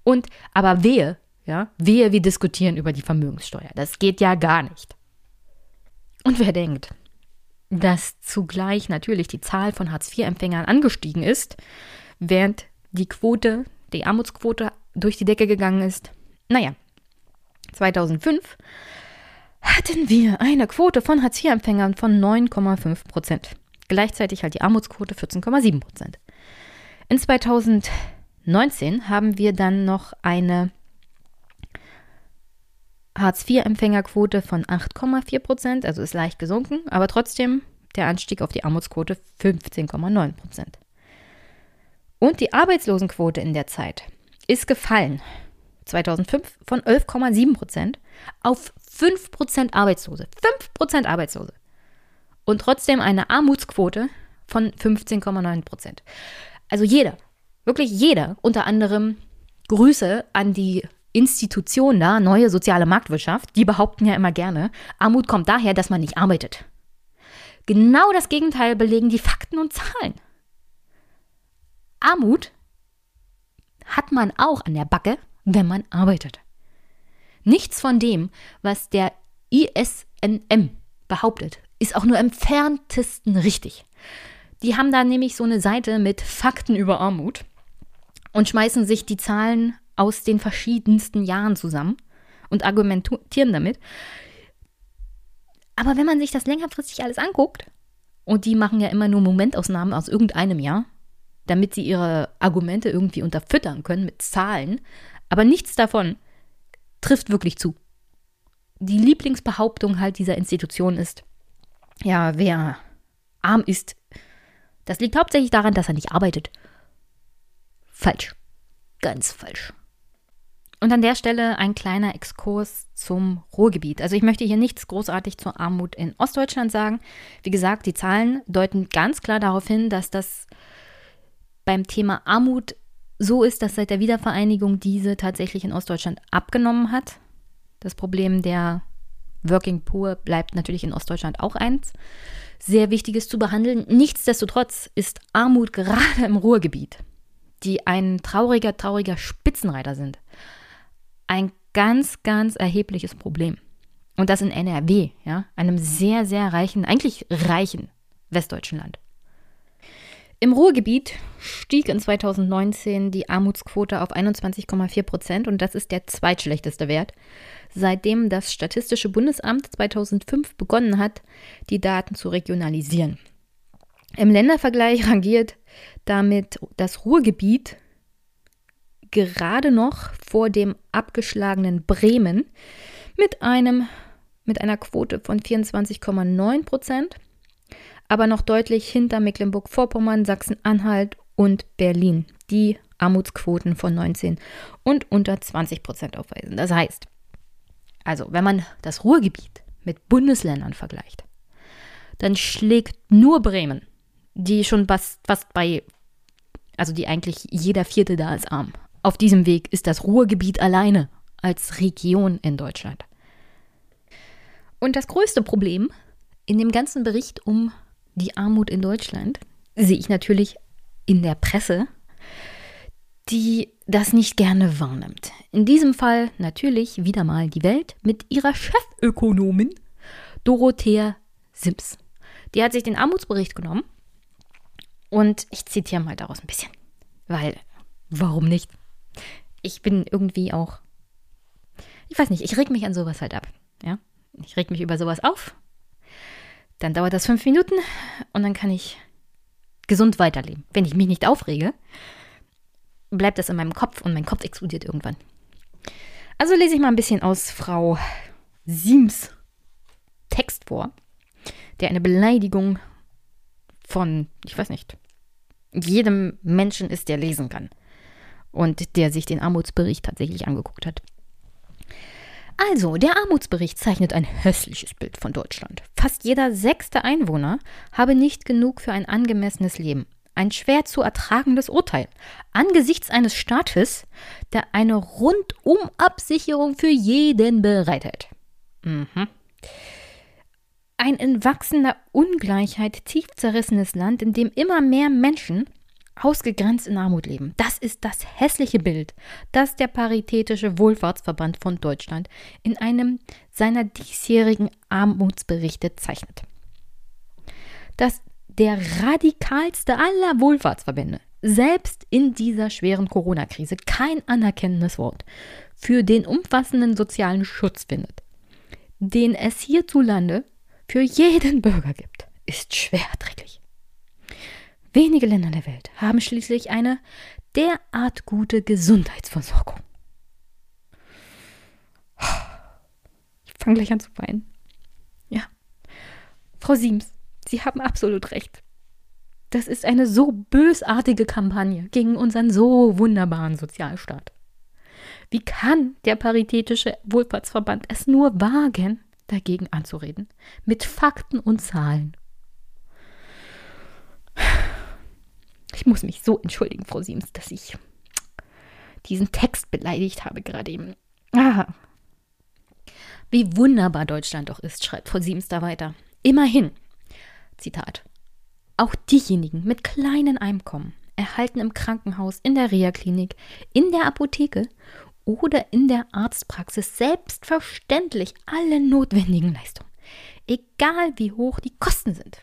Und aber wehe, ja, wehe, wir diskutieren über die Vermögenssteuer. Das geht ja gar nicht. Und wer denkt, dass zugleich natürlich die Zahl von Hartz-IV-Empfängern angestiegen ist, während die Quote, die Armutsquote durch die Decke gegangen ist. Naja, 2005 hatten wir eine Quote von Hartz-IV-Empfängern von 9,5 Prozent. Gleichzeitig halt die Armutsquote 14,7 Prozent. In 2019 haben wir dann noch eine Hartz-IV-Empfängerquote von 8,4 Prozent, also ist leicht gesunken, aber trotzdem der Anstieg auf die Armutsquote 15,9 Prozent. Und die Arbeitslosenquote in der Zeit ist gefallen 2005 von 11,7 Prozent auf 5 Prozent Arbeitslose. 5 Prozent Arbeitslose. Und trotzdem eine Armutsquote von 15,9 Prozent. Also jeder, wirklich jeder, unter anderem Grüße an die Institution da, neue soziale Marktwirtschaft, die behaupten ja immer gerne, Armut kommt daher, dass man nicht arbeitet. Genau das Gegenteil belegen die Fakten und Zahlen. Armut hat man auch an der Backe, wenn man arbeitet. Nichts von dem, was der ISNM behauptet, ist auch nur entferntesten richtig. Die haben da nämlich so eine Seite mit Fakten über Armut und schmeißen sich die Zahlen aus den verschiedensten Jahren zusammen und argumentieren damit. Aber wenn man sich das längerfristig alles anguckt, und die machen ja immer nur Momentausnahmen aus irgendeinem Jahr, damit sie ihre Argumente irgendwie unterfüttern können mit Zahlen, aber nichts davon trifft wirklich zu. Die Lieblingsbehauptung halt dieser Institution ist, ja, wer arm ist, das liegt hauptsächlich daran, dass er nicht arbeitet. Falsch. Ganz falsch. Und an der Stelle ein kleiner Exkurs zum Ruhrgebiet. Also ich möchte hier nichts großartig zur Armut in Ostdeutschland sagen. Wie gesagt, die Zahlen deuten ganz klar darauf hin, dass das beim Thema Armut so ist, dass seit der Wiedervereinigung diese tatsächlich in Ostdeutschland abgenommen hat. Das Problem der Working Poor bleibt natürlich in Ostdeutschland auch eins. Sehr wichtiges zu behandeln. Nichtsdestotrotz ist Armut gerade im Ruhrgebiet, die ein trauriger, trauriger Spitzenreiter sind, ein ganz, ganz erhebliches Problem. Und das in NRW, ja, einem sehr, sehr reichen, eigentlich reichen westdeutschen Land. Im Ruhrgebiet stieg in 2019 die Armutsquote auf 21,4 Prozent und das ist der zweitschlechteste Wert, seitdem das Statistische Bundesamt 2005 begonnen hat, die Daten zu regionalisieren. Im Ländervergleich rangiert damit das Ruhrgebiet gerade noch vor dem abgeschlagenen Bremen mit einem mit einer Quote von 24,9 Prozent aber noch deutlich hinter Mecklenburg-Vorpommern, Sachsen-Anhalt und Berlin, die Armutsquoten von 19 und unter 20 Prozent aufweisen. Das heißt, also wenn man das Ruhrgebiet mit Bundesländern vergleicht, dann schlägt nur Bremen, die schon fast, fast bei, also die eigentlich jeder Vierte da ist arm. Auf diesem Weg ist das Ruhrgebiet alleine als Region in Deutschland. Und das größte Problem in dem ganzen Bericht um die Armut in Deutschland sehe ich natürlich in der Presse, die das nicht gerne wahrnimmt. In diesem Fall natürlich wieder mal die Welt mit ihrer Chefökonomin Dorothea Sims. Die hat sich den Armutsbericht genommen und ich zitiere mal daraus ein bisschen, weil warum nicht? Ich bin irgendwie auch, ich weiß nicht, ich reg mich an sowas halt ab. Ja, ich reg mich über sowas auf dann dauert das fünf Minuten und dann kann ich gesund weiterleben. Wenn ich mich nicht aufrege, bleibt das in meinem Kopf und mein Kopf explodiert irgendwann. Also lese ich mal ein bisschen aus Frau Siems Text vor, der eine Beleidigung von, ich weiß nicht, jedem Menschen ist, der lesen kann und der sich den Armutsbericht tatsächlich angeguckt hat. Also, der Armutsbericht zeichnet ein hässliches Bild von Deutschland. Fast jeder sechste Einwohner habe nicht genug für ein angemessenes Leben. Ein schwer zu ertragendes Urteil angesichts eines Staates, der eine Rundumabsicherung für jeden bereithält. Mhm. Ein in wachsender Ungleichheit tief zerrissenes Land, in dem immer mehr Menschen ausgegrenzt in Armut leben. Das ist das hässliche Bild, das der Paritätische Wohlfahrtsverband von Deutschland in einem seiner diesjährigen Armutsberichte zeichnet. Dass der radikalste aller Wohlfahrtsverbände selbst in dieser schweren Corona-Krise kein anerkennendes Wort für den umfassenden sozialen Schutz findet, den es hierzulande für jeden Bürger gibt, ist schwer erträglich. Wenige Länder der Welt haben schließlich eine derart gute Gesundheitsversorgung. Ich fange gleich an zu weinen. Ja. Frau Siems, Sie haben absolut recht. Das ist eine so bösartige Kampagne gegen unseren so wunderbaren Sozialstaat. Wie kann der Paritätische Wohlfahrtsverband es nur wagen, dagegen anzureden? Mit Fakten und Zahlen. Ich muss mich so entschuldigen, Frau Siems, dass ich diesen Text beleidigt habe gerade eben. Aha. Wie wunderbar Deutschland doch ist, schreibt Frau Siems da weiter. Immerhin, Zitat, auch diejenigen mit kleinen Einkommen erhalten im Krankenhaus, in der Reha-Klinik, in der Apotheke oder in der Arztpraxis selbstverständlich alle notwendigen Leistungen, egal wie hoch die Kosten sind.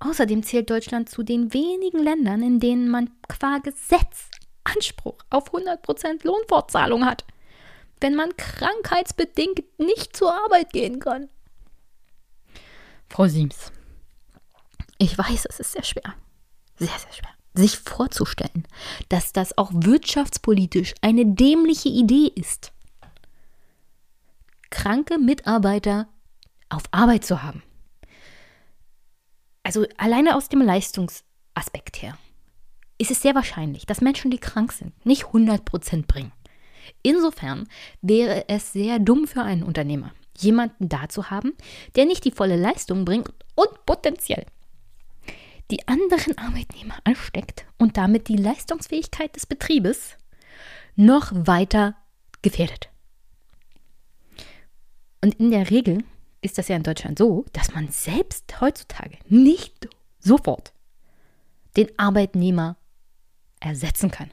Außerdem zählt Deutschland zu den wenigen Ländern, in denen man qua Gesetz Anspruch auf 100% Lohnfortzahlung hat, wenn man krankheitsbedingt nicht zur Arbeit gehen kann. Frau Siems, ich weiß, es ist sehr schwer, sehr, sehr schwer, sich vorzustellen, dass das auch wirtschaftspolitisch eine dämliche Idee ist, kranke Mitarbeiter auf Arbeit zu haben also alleine aus dem Leistungsaspekt her, ist es sehr wahrscheinlich, dass Menschen, die krank sind, nicht 100% bringen. Insofern wäre es sehr dumm für einen Unternehmer, jemanden da zu haben, der nicht die volle Leistung bringt und potenziell die anderen Arbeitnehmer ansteckt und damit die Leistungsfähigkeit des Betriebes noch weiter gefährdet. Und in der Regel ist das ja in Deutschland so, dass man selbst heutzutage nicht sofort den Arbeitnehmer ersetzen kann.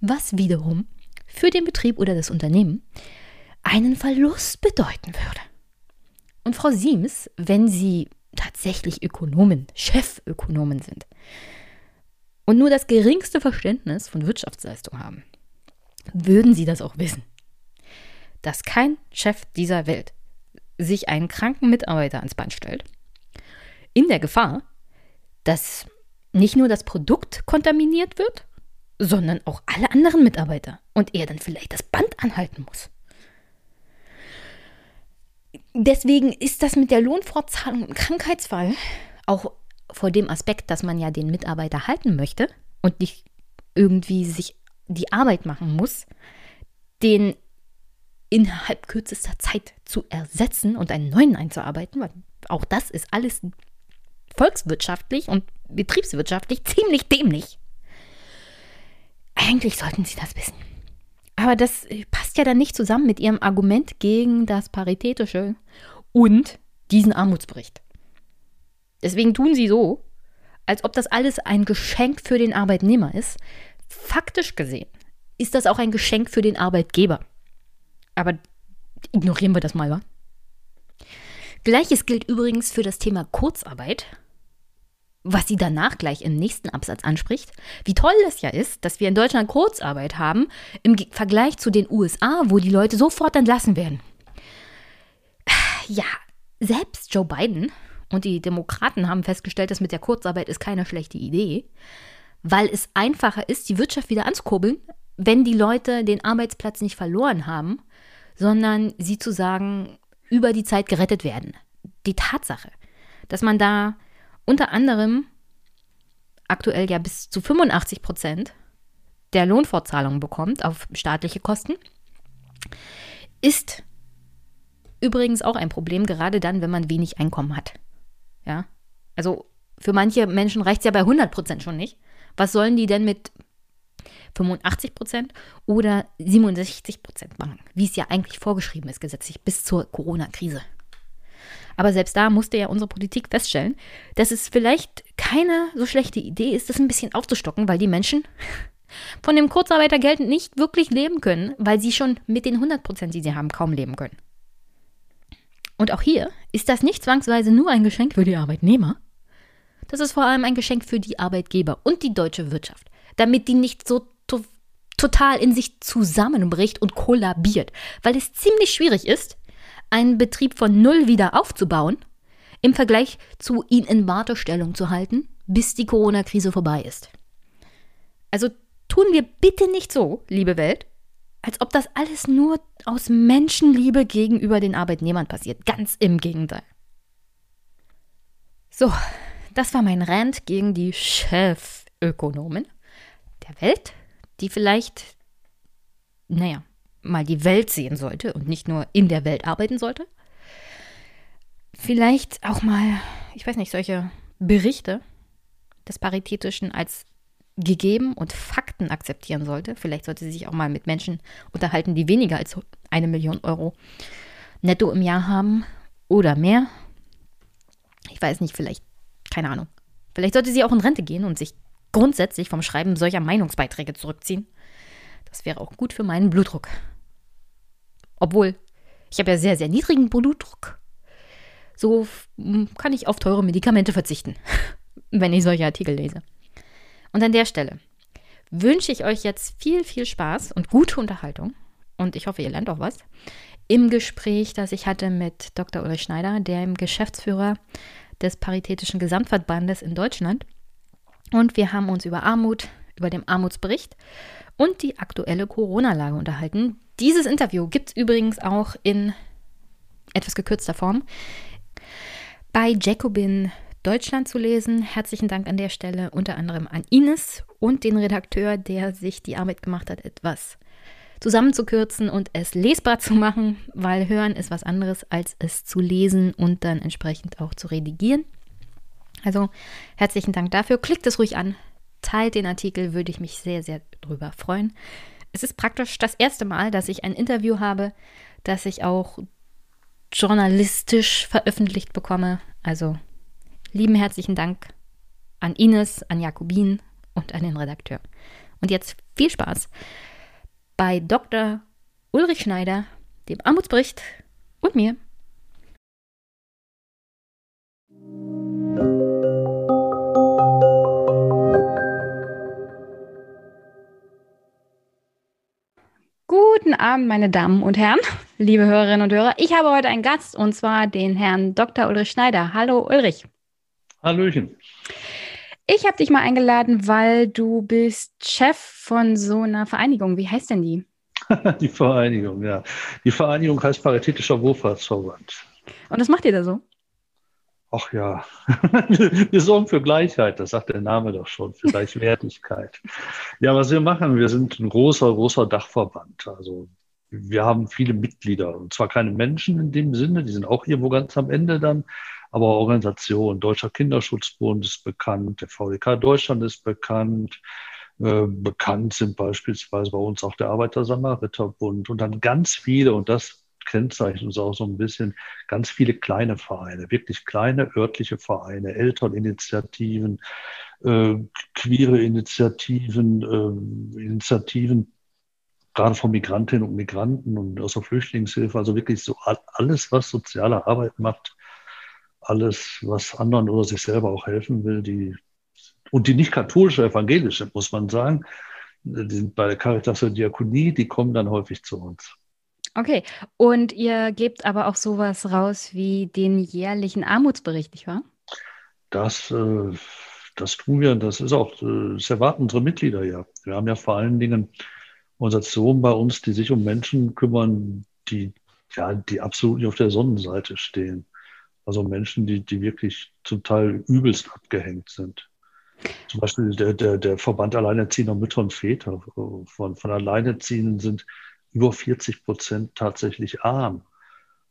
Was wiederum für den Betrieb oder das Unternehmen einen Verlust bedeuten würde. Und Frau Siems, wenn Sie tatsächlich Ökonomen, Chefökonomen sind und nur das geringste Verständnis von Wirtschaftsleistung haben, würden Sie das auch wissen, dass kein Chef dieser Welt sich einen kranken Mitarbeiter ans Band stellt, in der Gefahr, dass nicht nur das Produkt kontaminiert wird, sondern auch alle anderen Mitarbeiter und er dann vielleicht das Band anhalten muss. Deswegen ist das mit der Lohnfortzahlung im Krankheitsfall auch vor dem Aspekt, dass man ja den Mitarbeiter halten möchte und nicht irgendwie sich die Arbeit machen muss, den innerhalb kürzester Zeit zu ersetzen und einen neuen einzuarbeiten, weil auch das ist alles volkswirtschaftlich und betriebswirtschaftlich ziemlich dämlich. Eigentlich sollten Sie das wissen. Aber das passt ja dann nicht zusammen mit Ihrem Argument gegen das Paritätische und diesen Armutsbericht. Deswegen tun Sie so, als ob das alles ein Geschenk für den Arbeitnehmer ist. Faktisch gesehen ist das auch ein Geschenk für den Arbeitgeber. Aber ignorieren wir das mal, wa? Gleiches gilt übrigens für das Thema Kurzarbeit, was sie danach gleich im nächsten Absatz anspricht. Wie toll es ja ist, dass wir in Deutschland Kurzarbeit haben im Vergleich zu den USA, wo die Leute sofort entlassen werden. Ja, selbst Joe Biden und die Demokraten haben festgestellt, dass mit der Kurzarbeit ist keine schlechte Idee, weil es einfacher ist, die Wirtschaft wieder anzukurbeln, wenn die Leute den Arbeitsplatz nicht verloren haben sondern sie zu sagen, über die Zeit gerettet werden. Die Tatsache, dass man da unter anderem aktuell ja bis zu 85 Prozent der Lohnfortzahlung bekommt auf staatliche Kosten, ist übrigens auch ein Problem, gerade dann, wenn man wenig Einkommen hat. Ja, also für manche Menschen reicht es ja bei 100 Prozent schon nicht. Was sollen die denn mit 85 Prozent oder 67 Prozent machen, wie es ja eigentlich vorgeschrieben ist gesetzlich bis zur Corona-Krise. Aber selbst da musste ja unsere Politik feststellen, dass es vielleicht keine so schlechte Idee ist, das ein bisschen aufzustocken, weil die Menschen von dem Kurzarbeitergeld nicht wirklich leben können, weil sie schon mit den 100 Prozent, die sie haben, kaum leben können. Und auch hier ist das nicht zwangsweise nur ein Geschenk für die Arbeitnehmer, das ist vor allem ein Geschenk für die Arbeitgeber und die deutsche Wirtschaft, damit die nicht so to total in sich zusammenbricht und kollabiert, weil es ziemlich schwierig ist, einen Betrieb von null wieder aufzubauen, im Vergleich zu ihn in Wartestellung zu halten, bis die Corona-Krise vorbei ist. Also tun wir bitte nicht so, liebe Welt, als ob das alles nur aus Menschenliebe gegenüber den Arbeitnehmern passiert. Ganz im Gegenteil. So, das war mein Rant gegen die Chefökonomen der Welt, die vielleicht, naja, mal die Welt sehen sollte und nicht nur in der Welt arbeiten sollte. Vielleicht auch mal, ich weiß nicht, solche Berichte des Paritätischen als gegeben und Fakten akzeptieren sollte. Vielleicht sollte sie sich auch mal mit Menschen unterhalten, die weniger als eine Million Euro netto im Jahr haben oder mehr. Ich weiß nicht, vielleicht keine Ahnung. Vielleicht sollte sie auch in Rente gehen und sich grundsätzlich vom Schreiben solcher Meinungsbeiträge zurückziehen. Das wäre auch gut für meinen Blutdruck. Obwohl, ich habe ja sehr, sehr niedrigen Blutdruck. So kann ich auf teure Medikamente verzichten, (laughs) wenn ich solche Artikel lese. Und an der Stelle wünsche ich euch jetzt viel, viel Spaß und gute Unterhaltung. Und ich hoffe, ihr lernt auch was. Im Gespräch, das ich hatte mit Dr. Ulrich Schneider, dem Geschäftsführer des Paritätischen Gesamtverbandes in Deutschland. Und wir haben uns über Armut, über den Armutsbericht und die aktuelle Corona-Lage unterhalten. Dieses Interview gibt es übrigens auch in etwas gekürzter Form bei Jacobin Deutschland zu lesen. Herzlichen Dank an der Stelle unter anderem an Ines und den Redakteur, der sich die Arbeit gemacht hat, etwas zusammenzukürzen und es lesbar zu machen, weil hören ist was anderes als es zu lesen und dann entsprechend auch zu redigieren. Also herzlichen Dank dafür. Klickt es ruhig an, teilt den Artikel, würde ich mich sehr, sehr drüber freuen. Es ist praktisch das erste Mal, dass ich ein Interview habe, das ich auch journalistisch veröffentlicht bekomme. Also lieben herzlichen Dank an Ines, an Jakobin und an den Redakteur. Und jetzt viel Spaß bei Dr. Ulrich Schneider, dem Armutsbericht und mir. Guten Abend, meine Damen und Herren, liebe Hörerinnen und Hörer. Ich habe heute einen Gast und zwar den Herrn Dr. Ulrich Schneider. Hallo Ulrich. Hallöchen. Ich habe dich mal eingeladen, weil du bist Chef von so einer Vereinigung. Wie heißt denn die? (laughs) die Vereinigung, ja. Die Vereinigung heißt Paritätischer Wohlfahrtsverband. Und was macht ihr da so? Ach ja, (laughs) wir sorgen für Gleichheit, das sagt der Name doch schon, für Gleichwertigkeit. ja, was wir machen, wir sind ein großer, großer Dachverband. Also wir haben viele Mitglieder und zwar keine Menschen in dem Sinne, die sind auch irgendwo ganz am Ende dann, aber Organisationen. Deutscher Kinderschutzbund ist bekannt, der VDK Deutschland ist bekannt. Äh, bekannt sind beispielsweise bei uns auch der Arbeiter-Samariter-Bund und dann ganz viele, und das kennzeichnet uns auch so ein bisschen, ganz viele kleine Vereine, wirklich kleine örtliche Vereine, Elterninitiativen, äh, queere Initiativen, äh, Initiativen, gerade von Migrantinnen und Migranten und aus der Flüchtlingshilfe, also wirklich so alles, was soziale Arbeit macht, alles, was anderen oder sich selber auch helfen will, die und die nicht katholische, evangelische, muss man sagen, die sind bei der Caritas und Diakonie, die kommen dann häufig zu uns. Okay, und ihr gebt aber auch sowas raus wie den jährlichen Armutsbericht, nicht wahr? Das, äh, das tun wir, das ist auch, äh, das erwarten unsere Mitglieder ja. Wir haben ja vor allen Dingen Organisationen bei uns, die sich um Menschen kümmern, die, ja, die absolut nicht auf der Sonnenseite stehen. Also Menschen, die, die wirklich zum Teil übelst abgehängt sind. Zum Beispiel der, der, der Verband Alleinerziehender Mütter und Väter von, von Alleinerziehenden sind über 40 Prozent tatsächlich arm.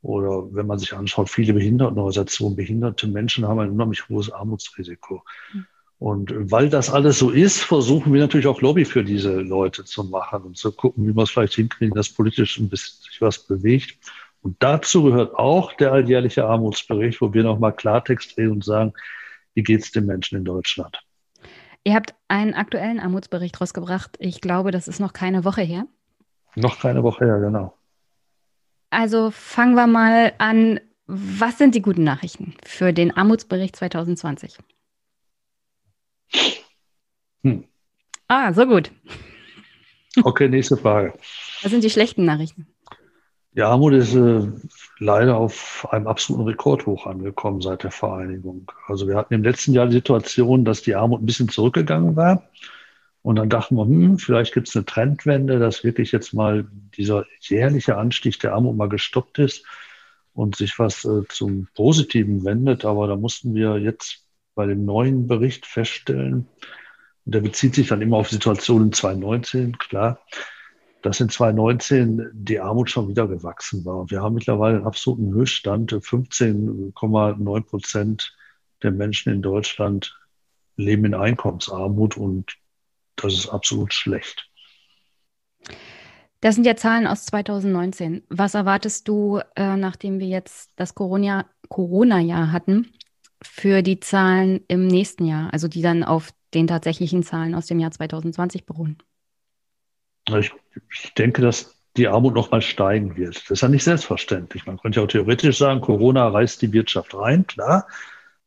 Oder wenn man sich anschaut, viele Behindertenorganisationen, behinderte Menschen haben ein unheimlich hohes Armutsrisiko. Mhm. Und weil das alles so ist, versuchen wir natürlich auch Lobby für diese Leute zu machen und zu gucken, wie wir es vielleicht hinkriegen, dass politisch ein bisschen sich was bewegt. Und dazu gehört auch der alljährliche Armutsbericht, wo wir nochmal Klartext reden und sagen, wie geht es den Menschen in Deutschland? Ihr habt einen aktuellen Armutsbericht rausgebracht. Ich glaube, das ist noch keine Woche her. Noch keine Woche her, genau. Also fangen wir mal an. Was sind die guten Nachrichten für den Armutsbericht 2020? Hm. Ah, so gut. Okay, nächste Frage. Was sind die schlechten Nachrichten? Die Armut ist äh, leider auf einem absoluten Rekordhoch angekommen seit der Vereinigung. Also wir hatten im letzten Jahr die Situation, dass die Armut ein bisschen zurückgegangen war. Und dann dachten wir, hm, vielleicht gibt es eine Trendwende, dass wirklich jetzt mal dieser jährliche Anstieg der Armut mal gestoppt ist und sich was äh, zum Positiven wendet. Aber da mussten wir jetzt bei dem neuen Bericht feststellen, und der bezieht sich dann immer auf Situationen 2019, klar, dass in 2019 die Armut schon wieder gewachsen war. Wir haben mittlerweile einen absoluten Höchststand. 15,9 Prozent der Menschen in Deutschland leben in Einkommensarmut und das ist absolut schlecht. Das sind ja Zahlen aus 2019. Was erwartest du, äh, nachdem wir jetzt das Corona-Jahr hatten, für die Zahlen im nächsten Jahr, also die dann auf den tatsächlichen Zahlen aus dem Jahr 2020 beruhen? Ich, ich denke, dass die Armut noch mal steigen wird. Das ist ja nicht selbstverständlich. Man könnte ja auch theoretisch sagen, Corona reißt die Wirtschaft rein, klar.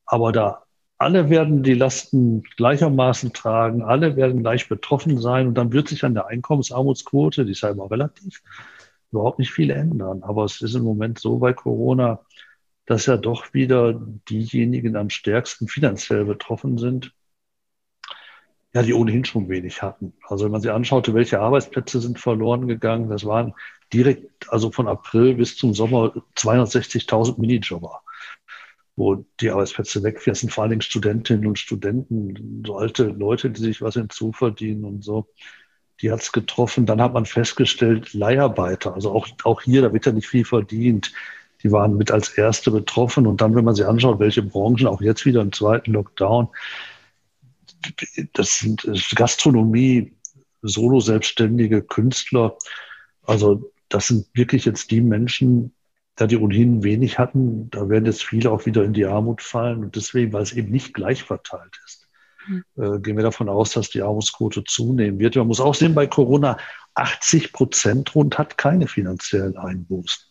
Aber da alle werden die Lasten gleichermaßen tragen, alle werden gleich betroffen sein und dann wird sich an der Einkommensarmutsquote, die ist ja immer relativ, überhaupt nicht viel ändern. Aber es ist im Moment so bei Corona, dass ja doch wieder diejenigen am stärksten finanziell betroffen sind, ja, die ohnehin schon wenig hatten. Also wenn man sich anschaute, welche Arbeitsplätze sind verloren gegangen, das waren direkt, also von April bis zum Sommer 260.000 Minijobber, wo die Arbeitsplätze wegfielen. Das sind vor allen Dingen Studentinnen und Studenten, so alte Leute, die sich was hinzuverdienen und so. Die hat es getroffen. Dann hat man festgestellt, Leiharbeiter, also auch, auch hier, da wird ja nicht viel verdient. Die waren mit als erste betroffen. Und dann, wenn man sich anschaut, welche Branchen auch jetzt wieder im zweiten Lockdown, das sind Gastronomie, Solo-Selbstständige, Künstler. Also das sind wirklich jetzt die Menschen, da die ohnehin wenig hatten, da werden jetzt viele auch wieder in die Armut fallen. Und deswegen, weil es eben nicht gleich verteilt ist, mhm. äh, gehen wir davon aus, dass die Armutsquote zunehmen wird. Man muss auch sehen, bei Corona 80 Prozent rund hat keine finanziellen Einbußen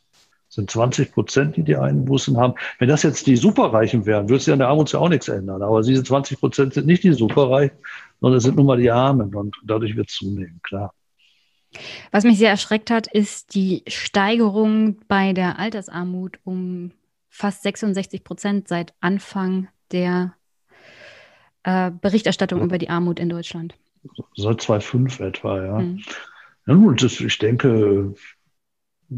sind 20 Prozent, die die Einbußen haben. Wenn das jetzt die Superreichen wären, würde sich an der Armut ja auch nichts ändern. Aber diese 20 Prozent sind nicht die Superreichen, sondern es sind nun mal die Armen und dadurch wird es zunehmen, klar. Was mich sehr erschreckt hat, ist die Steigerung bei der Altersarmut um fast 66 Prozent seit Anfang der äh, Berichterstattung über die Armut in Deutschland. Seit 2005 etwa, ja. Hm. Ja, nun, das, ich denke,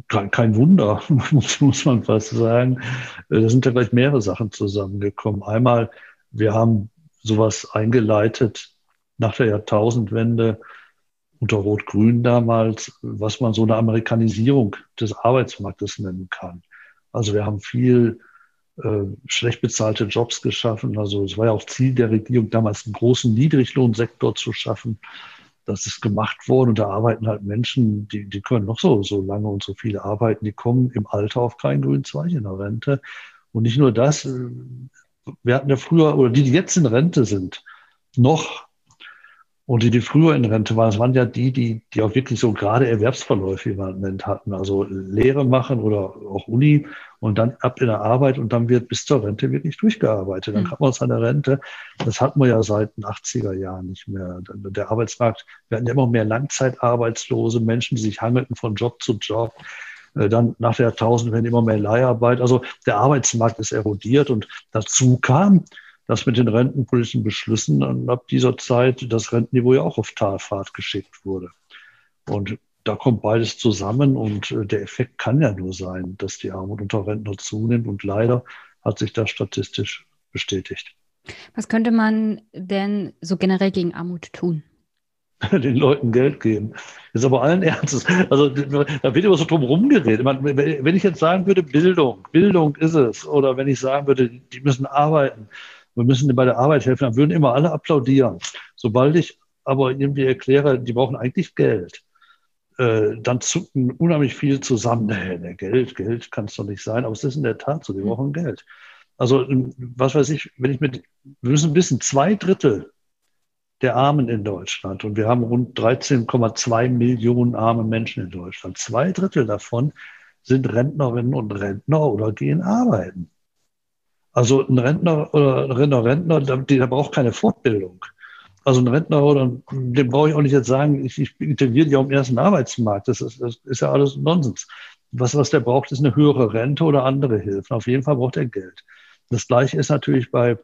kein, kein Wunder, muss, (laughs) muss man fast sagen. Äh, da sind ja gleich mehrere Sachen zusammengekommen. Einmal, wir haben sowas eingeleitet nach der Jahrtausendwende unter Rot-Grün damals, was man so eine Amerikanisierung des Arbeitsmarktes nennen kann. Also wir haben viel äh, schlecht bezahlte Jobs geschaffen. Also es war ja auch Ziel der Regierung damals einen großen Niedriglohnsektor zu schaffen das ist gemacht worden und da arbeiten halt Menschen, die, die können noch so, so lange und so viele arbeiten, die kommen im Alter auf keinen grünen Zweig in der Rente. Und nicht nur das, äh, wir hatten ja früher, oder die, die jetzt in Rente sind, noch und die, die früher in Rente waren, das waren ja die, die, die auch wirklich so gerade Erwerbsverläufe, wie man nennt, hatten. Also Lehre machen oder auch Uni und dann ab in der Arbeit und dann wird bis zur Rente wirklich durchgearbeitet. Dann mhm. hat man seine Rente. Das hatten wir ja seit den 80er Jahren nicht mehr. Der Arbeitsmarkt, wir hatten ja immer mehr Langzeitarbeitslose, Menschen, die sich hangelten von Job zu Job. Äh, dann nach der Jahrtausend werden immer mehr Leiharbeit. Also der Arbeitsmarkt ist erodiert und dazu kam, dass mit den rentenpolitischen Beschlüssen ab dieser Zeit das Rentenniveau ja auch auf Talfahrt geschickt wurde. Und da kommt beides zusammen und äh, der Effekt kann ja nur sein, dass die Armut unter Rentner zunimmt. Und leider hat sich das statistisch bestätigt. Was könnte man denn so generell gegen Armut tun? (laughs) den Leuten Geld geben. Das ist aber allen (laughs) Ernstes. Also da wird immer so drum rumgeredet. Wenn ich jetzt sagen würde, Bildung, Bildung ist es, oder wenn ich sagen würde, die müssen arbeiten, wir müssen bei der Arbeit helfen, dann würden immer alle applaudieren. Sobald ich aber irgendwie erkläre, die brauchen eigentlich Geld, äh, dann zucken unheimlich viel zusammen. Nee, Geld, Geld kann es doch nicht sein, aber es ist in der Tat so, die hm. brauchen Geld. Also, was weiß ich, wenn ich mit, wir müssen wissen, zwei Drittel der Armen in Deutschland. Und wir haben rund 13,2 Millionen arme Menschen in Deutschland. Zwei Drittel davon sind Rentnerinnen und Rentner oder gehen arbeiten. Also ein Rentner oder ein Rentner, Rentner, der, braucht keine Fortbildung. Also ein Rentner oder dem brauche ich auch nicht jetzt sagen, ich, ich integriere dich auf dem ersten Arbeitsmarkt. Das ist, das ist ja alles Nonsens. Was, was der braucht, ist eine höhere Rente oder andere Hilfen. Auf jeden Fall braucht er Geld. Das Gleiche ist natürlich bei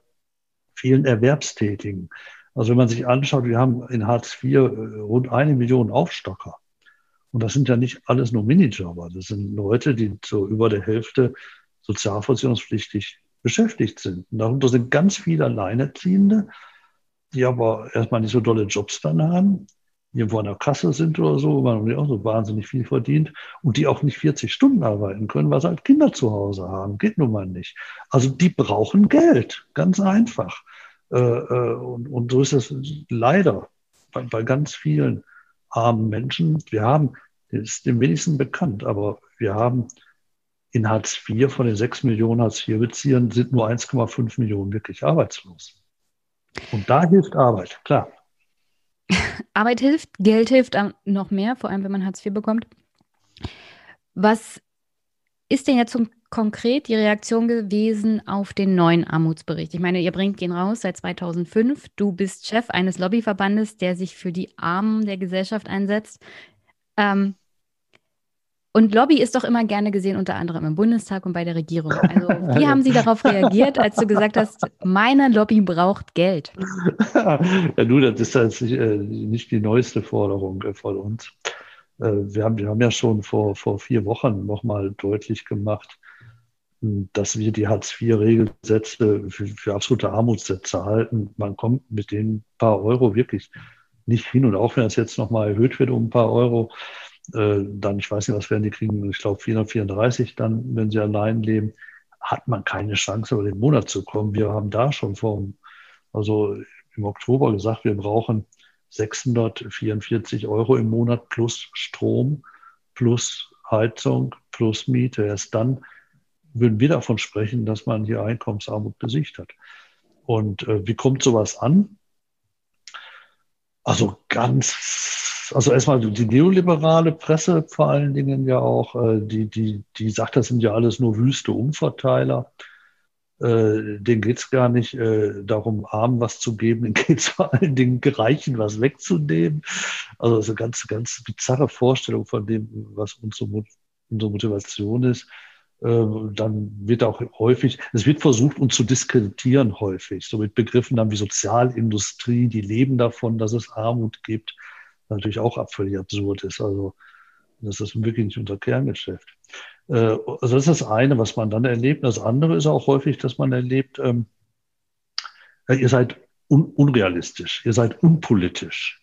vielen Erwerbstätigen. Also wenn man sich anschaut, wir haben in Hartz IV äh, rund eine Million Aufstocker. Und das sind ja nicht alles nur Minijobber. Das sind Leute, die so über der Hälfte sozialversicherungspflichtig beschäftigt sind. Und darunter sind ganz viele Alleinerziehende, die aber erstmal nicht so dolle Jobs dann haben, die irgendwo an der Kasse sind oder so, wo man auch so wahnsinnig viel verdient und die auch nicht 40 Stunden arbeiten können, weil sie halt Kinder zu Hause haben. Geht nun mal nicht. Also die brauchen Geld, ganz einfach. Äh, äh, und, und so ist es leider bei, bei ganz vielen armen Menschen. Wir haben, das ist dem wenigsten bekannt, aber wir haben in Hartz IV von den sechs Millionen Hartz-IV-Beziehern sind nur 1,5 Millionen wirklich arbeitslos. Und da hilft Arbeit, klar. (laughs) Arbeit hilft, Geld hilft noch mehr, vor allem wenn man Hartz IV bekommt. Was ist denn jetzt konkret die Reaktion gewesen auf den neuen Armutsbericht? Ich meine, ihr bringt ihn raus seit 2005. Du bist Chef eines Lobbyverbandes, der sich für die Armen der Gesellschaft einsetzt. Ähm, und Lobby ist doch immer gerne gesehen, unter anderem im Bundestag und bei der Regierung. Also, (laughs) wie haben Sie darauf reagiert, als du gesagt hast, meine Lobby braucht Geld? (laughs) Ja, du, das ist jetzt nicht, äh, nicht die neueste Forderung äh, von uns. Äh, wir haben, wir haben ja schon vor, vor vier Wochen nochmal deutlich gemacht, dass wir die Hartz-IV-Regelsätze für, für, absolute Armutssätze halten. Man kommt mit den paar Euro wirklich nicht hin. Und auch wenn das jetzt nochmal erhöht wird um ein paar Euro, äh, dann, ich weiß nicht, was werden die kriegen, ich glaube 434 dann, wenn sie allein leben, hat man keine Chance, über den Monat zu kommen. Wir haben da schon vor, also im Oktober gesagt, wir brauchen 644 Euro im Monat plus Strom, plus Heizung, plus Miete. Erst dann würden wir davon sprechen, dass man hier Einkommensarmut besiegt hat. Und äh, wie kommt sowas an? Also ganz, also erstmal die neoliberale Presse vor allen Dingen ja auch, äh, die, die, die sagt, das sind ja alles nur wüste Umverteiler. Äh, denen geht es gar nicht äh, darum, Armen was zu geben, denen (laughs) geht es vor allen Dingen Reichen was wegzunehmen. Also das ist eine ganz, ganz bizarre Vorstellung von dem, was unsere, Motivation ist. Ähm, dann wird auch häufig, es wird versucht, uns zu diskreditieren häufig, so mit Begriffen dann wie Sozialindustrie, die leben davon, dass es Armut gibt, natürlich auch völlig absurd ist. Also das ist wirklich nicht unser Kerngeschäft. Äh, also das ist das eine, was man dann erlebt. Das andere ist auch häufig, dass man erlebt, ähm, ihr seid un unrealistisch, ihr seid unpolitisch.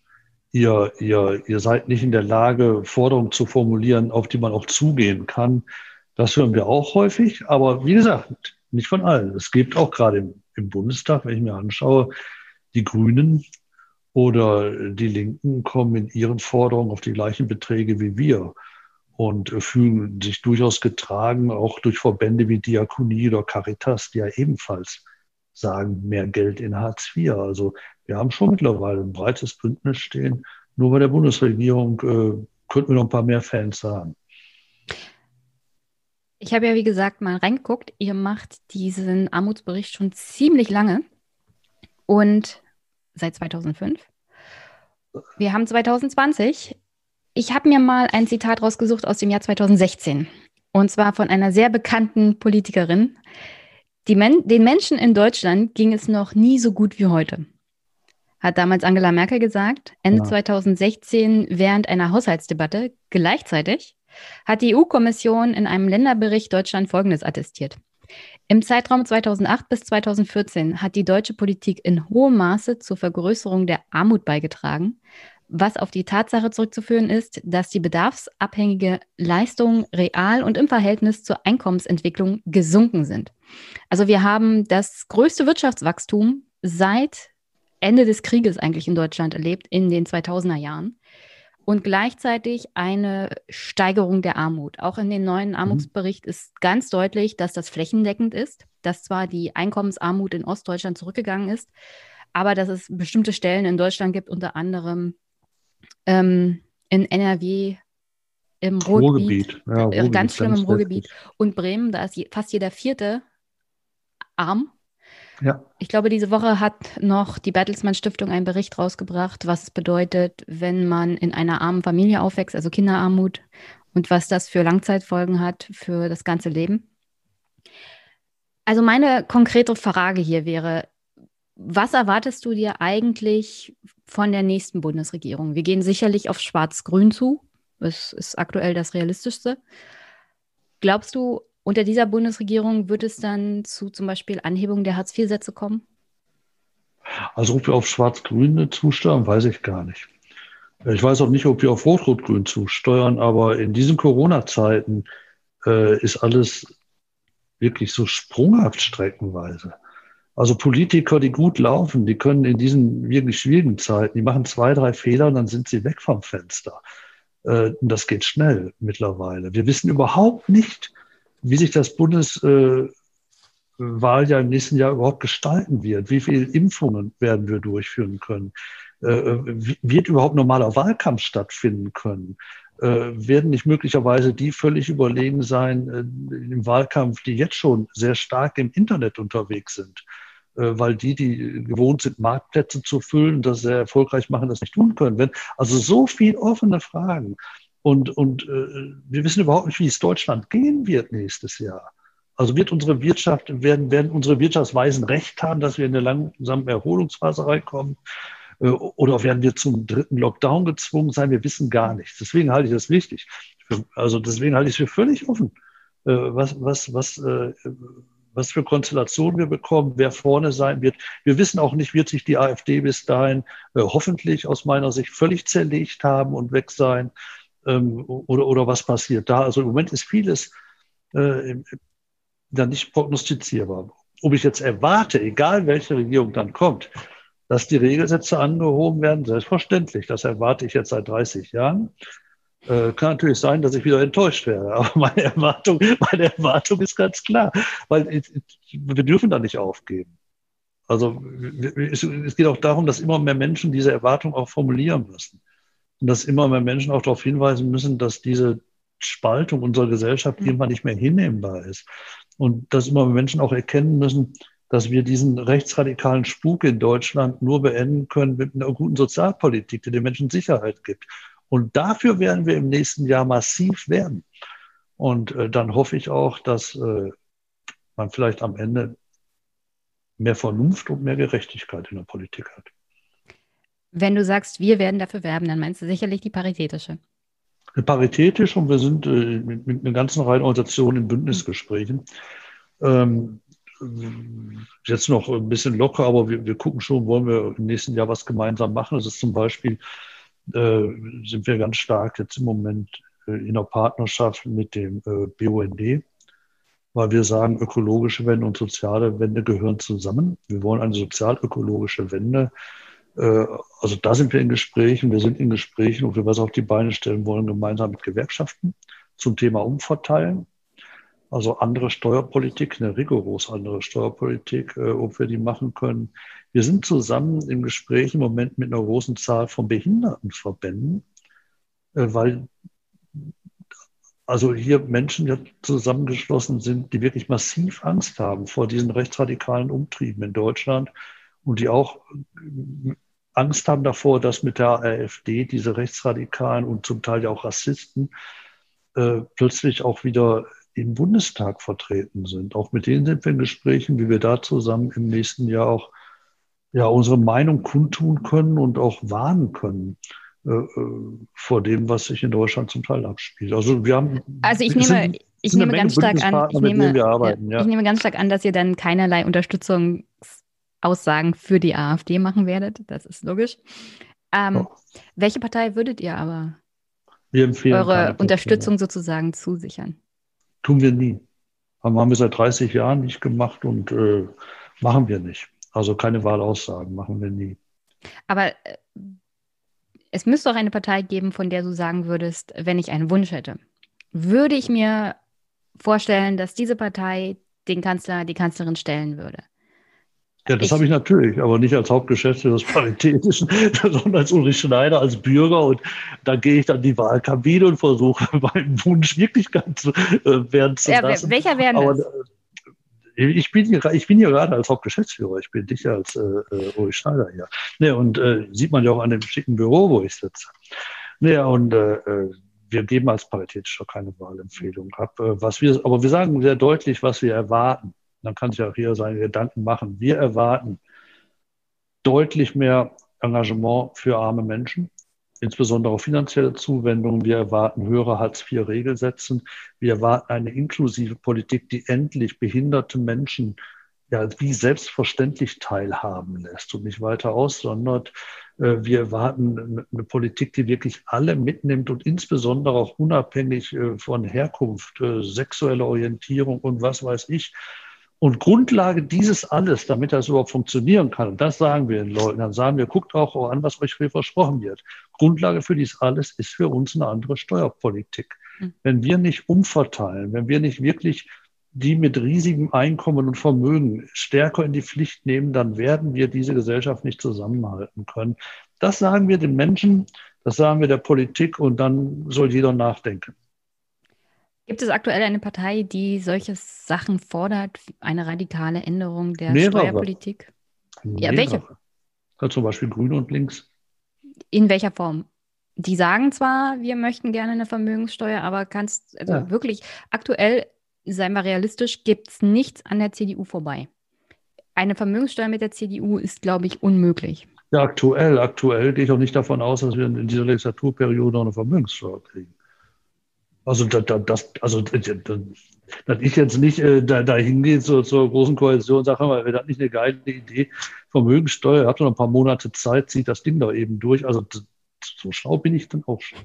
Ihr, ihr, ihr seid nicht in der Lage, Forderungen zu formulieren, auf die man auch zugehen kann das hören wir auch häufig, aber wie gesagt, nicht von allen. Es gibt auch gerade im, im Bundestag, wenn ich mir anschaue, die Grünen oder die Linken kommen in ihren Forderungen auf die gleichen Beträge wie wir und fühlen sich durchaus getragen, auch durch Verbände wie Diakonie oder Caritas, die ja ebenfalls sagen, mehr Geld in Hartz IV. Also wir haben schon mittlerweile ein breites Bündnis stehen. Nur bei der Bundesregierung äh, könnten wir noch ein paar mehr Fans haben. Ich habe ja, wie gesagt, mal reingeguckt. Ihr macht diesen Armutsbericht schon ziemlich lange und seit 2005. Wir haben 2020. Ich habe mir mal ein Zitat rausgesucht aus dem Jahr 2016 und zwar von einer sehr bekannten Politikerin. Men den Menschen in Deutschland ging es noch nie so gut wie heute, hat damals Angela Merkel gesagt, Ende ja. 2016 während einer Haushaltsdebatte. Gleichzeitig hat die EU-Kommission in einem Länderbericht Deutschland Folgendes attestiert. Im Zeitraum 2008 bis 2014 hat die deutsche Politik in hohem Maße zur Vergrößerung der Armut beigetragen, was auf die Tatsache zurückzuführen ist, dass die bedarfsabhängige Leistungen real und im Verhältnis zur Einkommensentwicklung gesunken sind. Also wir haben das größte Wirtschaftswachstum seit Ende des Krieges eigentlich in Deutschland erlebt, in den 2000er Jahren und gleichzeitig eine Steigerung der Armut. Auch in dem neuen mhm. Armutsbericht ist ganz deutlich, dass das flächendeckend ist, dass zwar die Einkommensarmut in Ostdeutschland zurückgegangen ist, aber dass es bestimmte Stellen in Deutschland gibt, unter anderem ähm, in NRW, im Ruhrgebiet, Ruhrgebiet. Ja, äh, Ruhrgebiet ganz schlimm im Ruhrgebiet und Bremen, da ist je, fast jeder vierte arm ja. Ich glaube, diese Woche hat noch die Bertelsmann Stiftung einen Bericht rausgebracht, was es bedeutet, wenn man in einer armen Familie aufwächst, also Kinderarmut, und was das für Langzeitfolgen hat für das ganze Leben. Also meine konkrete Frage hier wäre, was erwartest du dir eigentlich von der nächsten Bundesregierung? Wir gehen sicherlich auf Schwarz-Grün zu. Das ist aktuell das Realistischste. Glaubst du, unter dieser Bundesregierung wird es dann zu zum Beispiel Anhebung der Hartz-IV-Sätze kommen? Also ob wir auf Schwarz-Grün zusteuern, weiß ich gar nicht. Ich weiß auch nicht, ob wir auf Rot-Rot-Grün zusteuern, aber in diesen Corona-Zeiten äh, ist alles wirklich so sprunghaft streckenweise. Also Politiker, die gut laufen, die können in diesen wirklich schwierigen Zeiten, die machen zwei, drei Fehler und dann sind sie weg vom Fenster. Äh, das geht schnell mittlerweile. Wir wissen überhaupt nicht, wie sich das Bundeswahljahr im nächsten Jahr überhaupt gestalten wird. Wie viele Impfungen werden wir durchführen können? Äh, wird überhaupt normaler Wahlkampf stattfinden können? Äh, werden nicht möglicherweise die völlig überlegen sein äh, im Wahlkampf, die jetzt schon sehr stark im Internet unterwegs sind? weil die, die gewohnt sind, Marktplätze zu füllen, das sehr erfolgreich machen, das nicht tun können. Wenn, also so viel offene Fragen. Und, und äh, wir wissen überhaupt nicht, wie es Deutschland gehen wird nächstes Jahr. Also wird unsere Wirtschaft, werden, werden unsere Wirtschaftsweisen recht haben, dass wir in eine langsame Erholungsphase reinkommen? Äh, oder werden wir zum dritten Lockdown gezwungen sein? Wir wissen gar nichts. Deswegen halte ich das wichtig. Also deswegen halte ich es für völlig offen, äh, was, was, was, äh, was für Konstellationen wir bekommen, wer vorne sein wird. Wir wissen auch nicht, wird sich die AfD bis dahin hoffentlich aus meiner Sicht völlig zerlegt haben und weg sein ähm, oder, oder was passiert da. Also im Moment ist vieles äh, dann nicht prognostizierbar. Ob ich jetzt erwarte, egal welche Regierung dann kommt, dass die Regelsätze angehoben werden, selbstverständlich. Das erwarte ich jetzt seit 30 Jahren. Äh, kann natürlich sein, dass ich wieder enttäuscht werde. (laughs) Aber meine Erwartung, meine Erwartung ist ganz klar, weil wir dürfen da nicht aufgeben. Also es geht auch darum, dass immer mehr Menschen diese Erwartung auch formulieren müssen und dass immer mehr Menschen auch darauf hinweisen müssen, dass diese Spaltung unserer Gesellschaft mhm. irgendwann nicht mehr hinnehmbar ist. Und dass immer mehr Menschen auch erkennen müssen, dass wir diesen rechtsradikalen Spuk in Deutschland nur beenden können mit einer guten Sozialpolitik, die den Menschen Sicherheit gibt. Und dafür werden wir im nächsten Jahr massiv werden. Und äh, dann hoffe ich auch, dass äh, man vielleicht am Ende mehr Vernunft und mehr Gerechtigkeit in der Politik hat. Wenn du sagst, wir werden dafür werben, dann meinst du sicherlich die paritätische. Paritätisch und wir sind äh, mit, mit einer ganzen Reihe Organisationen in Bündnisgesprächen. Ähm, jetzt noch ein bisschen locker, aber wir, wir, gucken schon, wollen wir im nächsten Jahr was gemeinsam machen. Das ist zum Beispiel, äh, sind wir ganz stark jetzt im Moment äh, in einer Partnerschaft mit dem äh, BUND, weil wir sagen, ökologische Wende und soziale Wende gehören zusammen. Wir wollen eine sozial-ökologische Wende also da sind wir in Gesprächen, wir sind in Gesprächen und wir was auf die Beine stellen wollen, gemeinsam mit Gewerkschaften zum Thema Umverteilen. Also andere Steuerpolitik, eine rigoros andere Steuerpolitik, äh, ob wir die machen können. Wir sind zusammen im Gespräch im Moment mit einer großen Zahl von Behindertenverbänden, äh, weil also hier Menschen ja zusammengeschlossen sind, die wirklich massiv Angst haben vor diesen rechtsradikalen Umtrieben in Deutschland und die auch Angst haben davor, dass mit der AfD diese Rechtsradikalen und zum Teil ja auch Rassisten äh, plötzlich auch wieder im Bundestag vertreten sind. Auch mit denen sind wir in Gesprächen, wie wir da zusammen im nächsten Jahr auch ja, unsere Meinung kundtun können und auch warnen können äh, äh vor dem, was sich in Deutschland zum Teil abspielt. Also wir haben. Also ich nehme, ich nehme ganz stark an, ich nehme, arbeiten, ja. ich nehme ganz stark an, dass ihr dann keinerlei Unterstützungsaussagen für die AfD machen werdet. Das ist logisch. Ähm, oh. Welche Partei würdet ihr aber eure Unterstützung sozusagen zusichern? Tun wir nie. Haben, haben wir seit 30 Jahren nicht gemacht und äh, machen wir nicht. Also keine Wahlaussagen machen wir nie. Aber äh, es müsste auch eine Partei geben, von der du sagen würdest, wenn ich einen Wunsch hätte, würde ich mir vorstellen, dass diese Partei den Kanzler, die Kanzlerin stellen würde. Ja, das habe ich natürlich, aber nicht als Hauptgeschäftsführer des Paritätischen, (laughs) sondern als Ulrich Schneider, als Bürger. Und da gehe ich dann die Wahlkabine und versuche (laughs) meinen Wunsch wirklich ganz äh, werden zu ja, lassen. Welcher wäre das? Äh, ich bin, hier, ich bin hier gerade als Hauptgeschäftsführer, ich bin nicht als äh, äh, Ulrich Schneider hier. Nee, und äh, sieht man ja auch an dem schicken Büro, wo ich sitze. Nee, und äh, äh wir geben als Paritätischer keine Wahlempfehlung ab. Was wir, aber wir sagen sehr deutlich, was wir erwarten. Man kann sich auch hier seine Gedanken machen. Wir erwarten deutlich mehr Engagement für arme Menschen, insbesondere finanzielle Zuwendungen. Wir erwarten höhere Hartz-IV-Regelsätzen. Wir erwarten eine inklusive Politik, die endlich behinderte Menschen ja, wie selbstverständlich teilhaben lässt und nicht weiter aussondert. Äh, wir erwarten eine Politik, die wirklich alle mitnimmt und insbesondere auch unabhängig äh, von Herkunft, äh, sexueller Orientierung und was weiß ich, und Grundlage dieses alles, damit das überhaupt funktionieren kann, und das sagen wir den Leuten, dann sagen wir, guckt auch an, was euch viel versprochen wird. Grundlage für dies alles ist für uns eine andere Steuerpolitik. Mhm. Wenn wir nicht umverteilen, wenn wir nicht wirklich die mit riesigem Einkommen und Vermögen stärker in die Pflicht nehmen, dann werden wir diese Gesellschaft nicht zusammenhalten können. Das sagen wir den Menschen, das sagen wir der Politik und dann soll jeder nachdenken. Gibt es aktuell eine Partei, die solche Sachen fordert, eine radikale Änderung der Mehrere. Steuerpolitik? Mehrere. Ja, welche? Ja, zum Beispiel Grüne und Links. In welcher Form? Die sagen zwar, wir möchten gerne eine Vermögenssteuer, aber kannst, also ja. wirklich, aktuell, seien wir realistisch, gibt es nichts an der CDU vorbei. Eine Vermögenssteuer mit der CDU ist, glaube ich, unmöglich. Ja, aktuell, aktuell gehe ich auch nicht davon aus, dass wir in dieser Legislaturperiode noch eine Vermögenssteuer kriegen. Also, da, da, das, also da, dass ich jetzt nicht äh, da, hingehe zur, zur großen Koalition und sage, wäre das nicht eine geile Idee? Vermögensteuer, ihr habt noch ein paar Monate Zeit, zieht das Ding da eben durch. Also so schlau bin ich dann auch schon,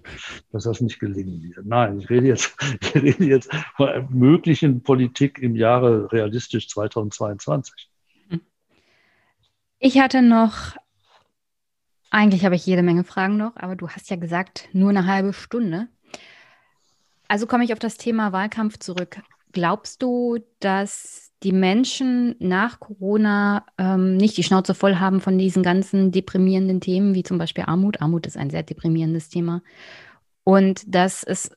dass das nicht gelingen wird. Nein, ich rede jetzt, (laughs) ich rede jetzt von möglichen Politik im Jahre realistisch 2022. Ich hatte noch, eigentlich habe ich jede Menge Fragen noch, aber du hast ja gesagt, nur eine halbe Stunde. Also komme ich auf das Thema Wahlkampf zurück. Glaubst du, dass die Menschen nach Corona ähm, nicht die Schnauze voll haben von diesen ganzen deprimierenden Themen, wie zum Beispiel Armut? Armut ist ein sehr deprimierendes Thema. Und dass es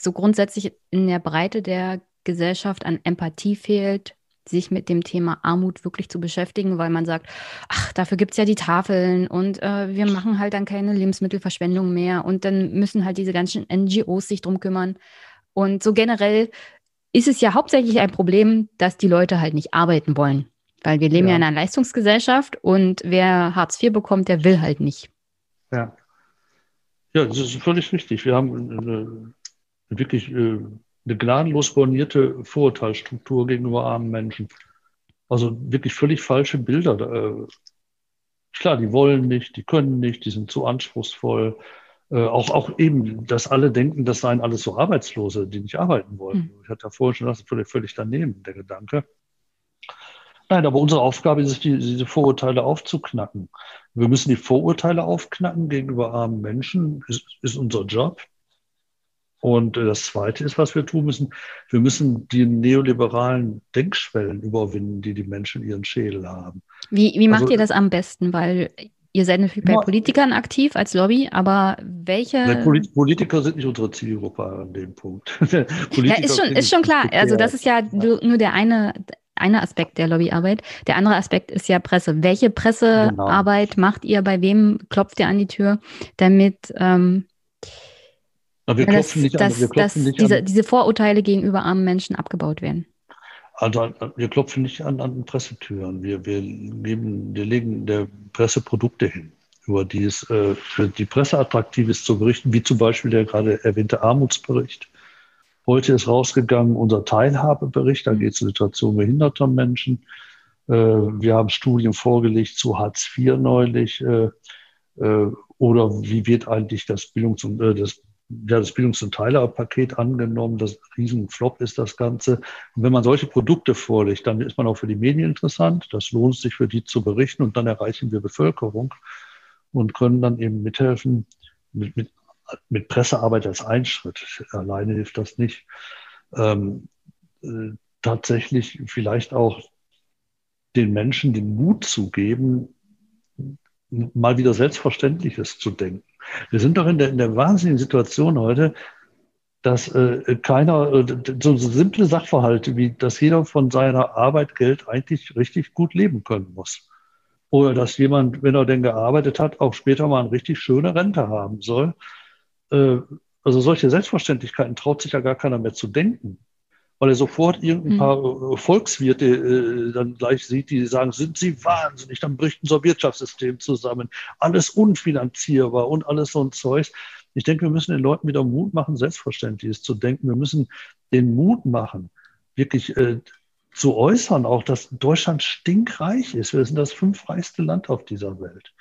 so grundsätzlich in der Breite der Gesellschaft an Empathie fehlt, sich mit dem Thema Armut wirklich zu beschäftigen, weil man sagt, ach, dafür gibt es ja die Tafeln und äh, wir machen halt dann keine Lebensmittelverschwendung mehr und dann müssen halt diese ganzen NGOs sich drum kümmern. Und so generell ist es ja hauptsächlich ein Problem, dass die Leute halt nicht arbeiten wollen. Weil wir leben ja, ja in einer Leistungsgesellschaft und wer Hartz IV bekommt, der will halt nicht. Ja. Ja, das ist völlig richtig. Wir haben eine, wirklich äh, eine gnadenlos bornierte Vorurteilsstruktur gegenüber armen Menschen. Also wirklich völlig falsche Bilder. Äh, klar, die wollen nicht, die können nicht, die sind zu anspruchsvoll. Äh, auch, auch eben, dass alle denken, das seien alles so Arbeitslose, die nicht arbeiten wollen. Mhm. Ich hatte ja vorhin schon gesagt, völlig, völlig daneben, der Gedanke. Nein, aber unsere Aufgabe ist es, die, diese Vorurteile aufzuknacken. Wir müssen die Vorurteile aufknacken gegenüber armen Menschen, ist, ist unser Job. Und äh, das Zweite ist, was wir tun müssen, wir müssen die neoliberalen Denkschwellen überwinden, die die Menschen in ihren Schädel haben. Wie, wie macht also, ihr das am besten? Weil ihr seid natürlich bei Politikern aktiv als Lobby, aber welche... Politiker sind nicht unsere Zielgruppe an dem Punkt. (laughs) ja, ist schon, ist schon klar. Also das ist ja nur der eine, eine Aspekt der Lobbyarbeit. Der andere Aspekt ist ja Presse. Welche Pressearbeit genau. macht ihr? Bei wem klopft ihr an die Tür, damit... Ähm, na, wir klopfen nicht dass, an. Wir klopfen nicht diese, an. diese Vorurteile gegenüber armen Menschen abgebaut werden. Also wir klopfen nicht an, an Pressetüren. Wir, wir, geben, wir legen der Presse Produkte hin, über die es äh, für die Presse attraktiv ist zu berichten, wie zum Beispiel der gerade erwähnte Armutsbericht Heute ist rausgegangen unser Teilhabebericht, da mhm. geht es um die Situation behinderter Menschen. Äh, wir haben Studien vorgelegt zu Hartz IV neulich. Äh, äh, oder wie wird eigentlich das Bildungs- und das ja, das Bildungs- und Teilerpaket angenommen. Das Riesenflop ist das Ganze. Und wenn man solche Produkte vorlegt, dann ist man auch für die Medien interessant. Das lohnt sich für die zu berichten und dann erreichen wir Bevölkerung und können dann eben mithelfen mit, mit, mit Pressearbeit als Einschritt. Alleine hilft das nicht. Ähm, äh, tatsächlich vielleicht auch den Menschen den Mut zu geben, mal wieder Selbstverständliches zu denken. Wir sind doch in der, in der wahnsinnigen Situation heute, dass äh, keiner, äh, so, simple Sachverhalte wie, dass jeder von seiner Arbeit Geld eigentlich richtig gut leben können muss. Oder dass jemand, wenn er denn gearbeitet hat, auch später mal eine richtig schöne Rente haben soll. Äh, also solche Selbstverständlichkeiten traut sich ja gar keiner mehr zu denken weil er sofort irgendein mhm. paar äh, Volkswirte äh, dann gleich sieht, die sagen, sind Sie wahnsinnig, dann bricht unser Wirtschaftssystem zusammen. Alles unfinanzierbar und alles so ein Zeug. Ich denke, wir müssen den Leuten wieder Mut machen, Selbstverständliches zu denken. Wir müssen den Mut machen, wirklich äh, zu äußern, auch dass Deutschland stinkreich ist. Wir sind das fünfreichste Land auf dieser Welt.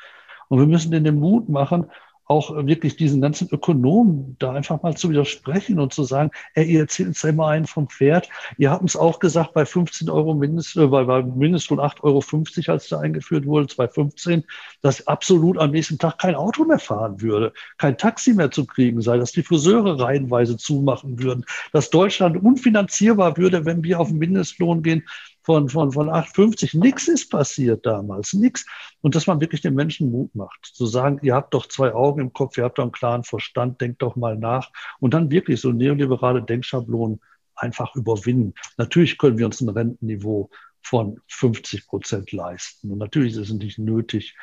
Und wir müssen denen den Mut machen, auch wirklich diesen ganzen Ökonomen da einfach mal zu widersprechen und zu sagen, ey, ihr erzählt uns immer einen vom Pferd. Ihr habt uns auch gesagt, bei 15 Euro Mindest, äh, bei, bei Mindestlohn 8,50 Euro, als da eingeführt wurde, 2015, dass absolut am nächsten Tag kein Auto mehr fahren würde, kein Taxi mehr zu kriegen sei, dass die Friseure reihenweise zumachen würden, dass Deutschland unfinanzierbar würde, wenn wir auf den Mindestlohn gehen von, von, von 8,50. Nichts ist passiert damals, nichts. Und dass man wirklich den Menschen Mut macht, zu sagen, ihr habt doch zwei Augen im Kopf, ihr habt doch einen klaren Verstand, denkt doch mal nach. Und dann wirklich so neoliberale Denkschablonen einfach überwinden. Natürlich können wir uns ein Rentenniveau von 50 Prozent leisten. Und natürlich ist es nicht nötig,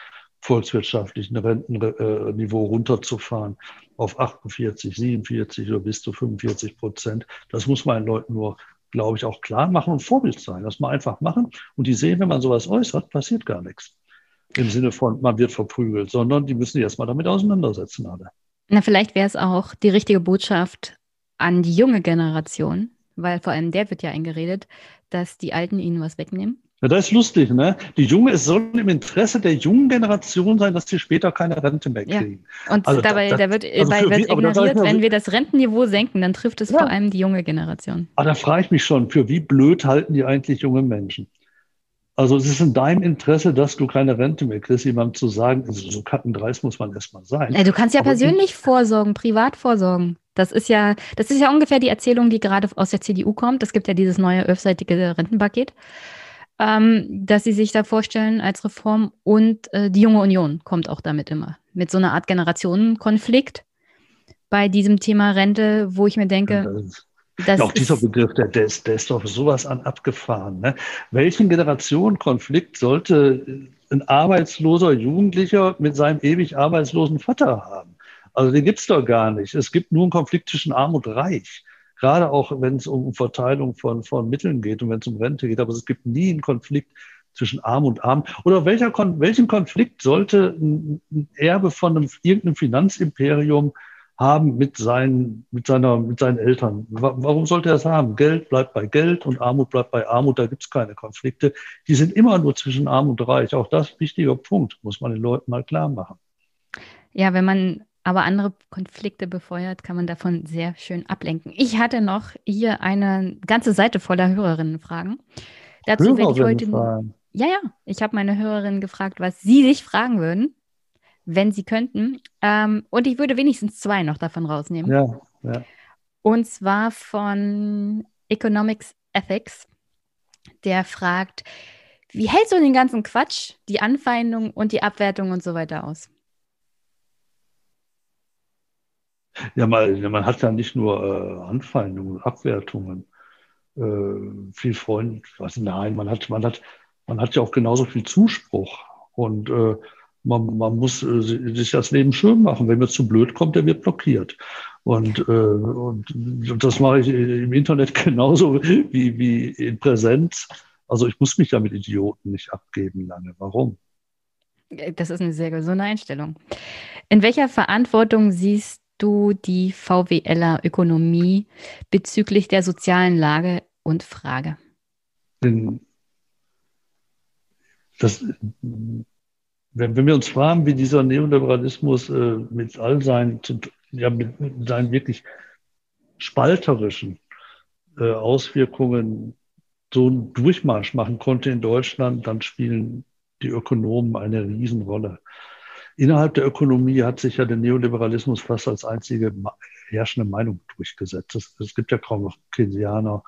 volkswirtschaftlich ein Rentenniveau runterzufahren auf 48, 47 oder bis zu 45 Prozent. Das muss man den Leuten nur glaube ich, auch klar machen und Vorbild sein. Das mal einfach machen. Und die sehen, wenn man sowas äußert, passiert gar nichts. Im Sinne von, man wird verprügelt, sondern die müssen sich erstmal damit auseinandersetzen, alle. Na, vielleicht wäre es auch die richtige Botschaft an die junge Generation, weil vor allem der wird ja eingeredet, dass die Alten ihnen was wegnehmen. Ja, das ist lustig, ne? Die Junge, es soll im Interesse der jungen Generation sein, dass sie später keine Rente mehr kriegen. Ja. Und also dabei da, da wird, also dabei wird ignoriert, wenn wir das Rentenniveau senken, dann trifft es ja. vor allem die junge Generation. Aber da frage ich mich schon, für wie blöd halten die eigentlich junge Menschen? Also es ist in deinem Interesse, dass du keine Rente mehr kriegst, jemandem zu sagen, also so kackendreist muss man erstmal sein. Ja, du kannst ja Aber persönlich vorsorgen, privat vorsorgen. Das ist ja, das ist ja ungefähr die Erzählung, die gerade aus der CDU kommt. Es gibt ja dieses neue elfseitige Rentenpaket ähm, dass sie sich da vorstellen als Reform. Und äh, die junge Union kommt auch damit immer. Mit so einer Art Generationenkonflikt bei diesem Thema Rente, wo ich mir denke. Das ja, auch dieser Begriff, der, der, ist, der ist doch sowas an abgefahren. Ne? Welchen Generationenkonflikt sollte ein arbeitsloser Jugendlicher mit seinem ewig arbeitslosen Vater haben? Also den gibt es doch gar nicht. Es gibt nur einen Konflikt zwischen Arm und Reich gerade auch wenn es um Verteilung von, von Mitteln geht und wenn es um Rente geht. Aber es gibt nie einen Konflikt zwischen Arm und Arm. Oder welcher, welchen Konflikt sollte ein Erbe von einem, irgendeinem Finanzimperium haben mit seinen, mit, seiner, mit seinen Eltern. Warum sollte er es haben? Geld bleibt bei Geld und Armut bleibt bei Armut. Da gibt es keine Konflikte. Die sind immer nur zwischen Arm und Reich. Auch das ist ein wichtiger Punkt, muss man den Leuten mal klar machen. Ja, wenn man aber andere Konflikte befeuert, kann man davon sehr schön ablenken. Ich hatte noch hier eine ganze Seite voller Hörerinnenfragen. Dazu werde ich heute. Fragen. Ja, ja, ich habe meine Hörerinnen gefragt, was sie sich fragen würden, wenn sie könnten. Ähm, und ich würde wenigstens zwei noch davon rausnehmen. Ja, ja. Und zwar von Economics Ethics, der fragt, wie hältst du den ganzen Quatsch, die Anfeindung und die Abwertung und so weiter aus? Ja, man, man hat ja nicht nur äh, Anfeindungen, Abwertungen, äh, viel Freund, was nein, man hat, man hat, man hat ja auch genauso viel Zuspruch und äh, man, man muss äh, sich das Leben schön machen. Wenn mir zu blöd kommt, der wird blockiert. Und, äh, und, das mache ich im Internet (laughs) genauso wie, wie in Präsenz. Also ich muss mich ja mit Idioten nicht abgeben lange. Warum? Das ist eine sehr gesunde Einstellung. In welcher Verantwortung siehst du die VWLer Ökonomie bezüglich der sozialen Lage und Frage? Das, wenn, wir uns fragen, wie dieser Neoliberalismus äh, mit all seinen, ja, mit seinen wirklich spalterischen äh, Auswirkungen so einen Durchmarsch machen konnte in Deutschland, dann spielen die Ökonomen eine Riesenrolle. Innerhalb der Ökonomie hat sich ja der Neoliberalismus fast als einzige herrschende Meinung durchgesetzt. Es, es gibt ja kaum noch Keynesianer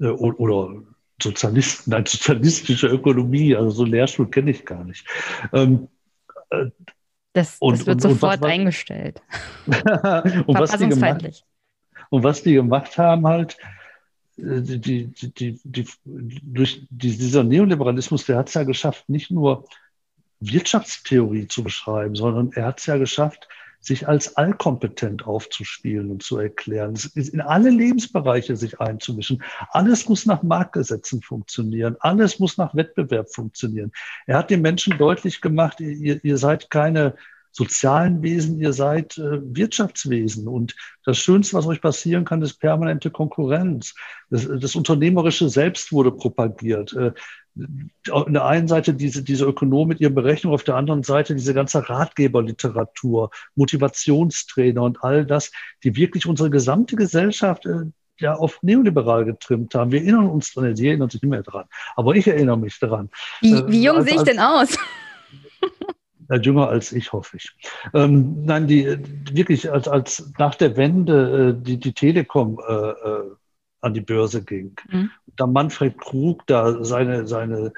äh, oder Sozialisten, nein, sozialistische Ökonomie, also so Lehrstuhl kenne ich gar nicht. Ähm, äh, das, und, das wird und, sofort und was, eingestellt. (laughs) und, was die gemacht, und was die gemacht haben halt, äh, die, die, die, die, durch dieser Neoliberalismus, der hat es ja geschafft, nicht nur Wirtschaftstheorie zu beschreiben, sondern er hat es ja geschafft, sich als allkompetent aufzuspielen und zu erklären, in alle Lebensbereiche sich einzumischen. Alles muss nach Marktgesetzen funktionieren. Alles muss nach Wettbewerb funktionieren. Er hat den Menschen deutlich gemacht, ihr, ihr seid keine sozialen Wesen, ihr seid äh, Wirtschaftswesen. Und das Schönste, was euch passieren kann, ist permanente Konkurrenz. Das, das Unternehmerische Selbst wurde propagiert. Äh, auf der einen Seite diese, diese Ökonomen mit ihren Berechnungen, auf der anderen Seite diese ganze Ratgeberliteratur, Motivationstrainer und all das, die wirklich unsere gesamte Gesellschaft äh, ja auf neoliberal getrimmt haben. Wir erinnern uns dran, sie erinnern sich nicht mehr dran. Aber ich erinnere mich daran. Wie, wie jung als, sehe ich denn aus? (laughs) äh, jünger als ich, hoffe ich. Ähm, nein, die wirklich als, als nach der Wende äh, die, die Telekom äh, äh an die Börse ging. Mhm. Da Manfred Krug da seine, seine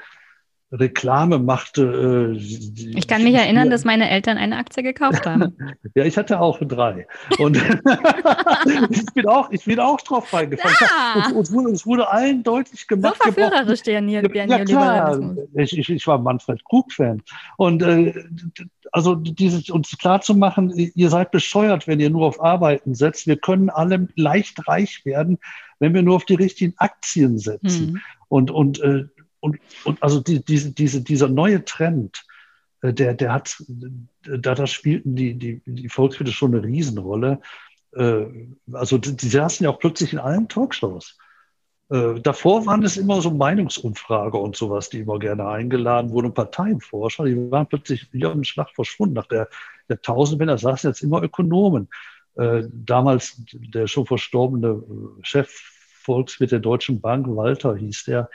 Reklame machte. Äh, ich kann mich erinnern, dass meine Eltern eine Aktie gekauft haben. (laughs) ja, ich hatte auch drei. Und (laughs) ich, bin auch, ich bin auch drauf reingefallen. Ja. Und, und, es wurde allen deutlich gemacht. So verführerisch der ja, klar. Ich, ich, ich war Manfred Krug-Fan. Und äh, also dieses, uns klar zu machen, ihr seid bescheuert, wenn ihr nur auf Arbeiten setzt. Wir können alle leicht reich werden, wenn wir nur auf die richtigen Aktien setzen. Mhm. Und, und äh, und, und also die, diese, diese, dieser neue Trend, äh, der, der hat, da, da spielten die, die, die Volkswirte schon eine Riesenrolle. Äh, also die, die saßen ja auch plötzlich in allen Talkshows. Äh, davor waren es immer so Meinungsumfrage und sowas, die immer gerne eingeladen wurden, Parteienforscher, die waren plötzlich wie auf dem Schlag verschwunden. Nach der, Tausendwende saßen jetzt immer Ökonomen. Damals der schon verstorbene Chef Volkswirt der Deutschen Bank, Walter hieß der,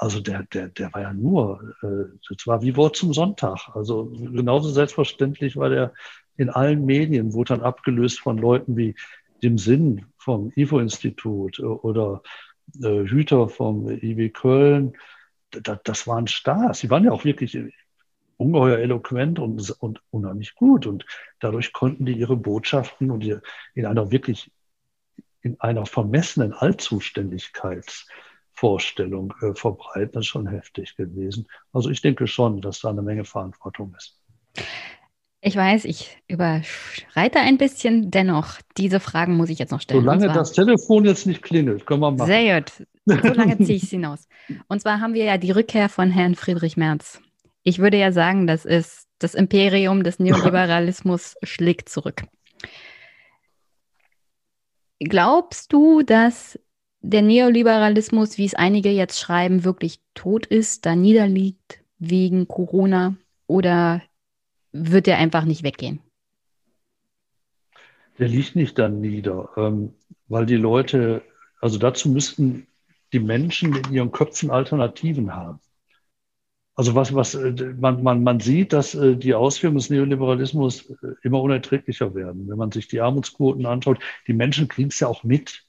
also der, der, der war ja nur, äh, das war wie Wort zum Sonntag. Also genauso selbstverständlich war der in allen Medien, wurde dann abgelöst von Leuten wie dem Sinn vom IFO-Institut oder äh, Hüter vom IW Köln. Das, das waren Stars. Sie waren ja auch wirklich ungeheuer eloquent und, und unheimlich gut. Und dadurch konnten die ihre Botschaften und ihr in einer wirklich, in einer vermessenen Allzuständigkeit Vorstellung äh, verbreiten, das ist schon heftig gewesen. Also ich denke schon, dass da eine Menge Verantwortung ist. Ich weiß, ich überschreite ein bisschen, dennoch, diese Fragen muss ich jetzt noch stellen. Solange das Telefon jetzt nicht klingelt, können wir machen. Sehr gut. So lange (laughs) ziehe ich es hinaus. Und zwar haben wir ja die Rückkehr von Herrn Friedrich Merz. Ich würde ja sagen, das ist das Imperium des Neoliberalismus (laughs) schlägt zurück. Glaubst du, dass der Neoliberalismus, wie es einige jetzt schreiben, wirklich tot ist, da niederliegt wegen Corona oder wird er einfach nicht weggehen? Der liegt nicht dann nieder, ähm, weil die Leute, also dazu müssten die Menschen in ihren Köpfen Alternativen haben. Also was, was äh, man, man, man sieht, dass äh, die Auswirkungen des Neoliberalismus äh, immer unerträglicher werden. Wenn man sich die Armutsquoten anschaut, die Menschen kriegen es ja auch mit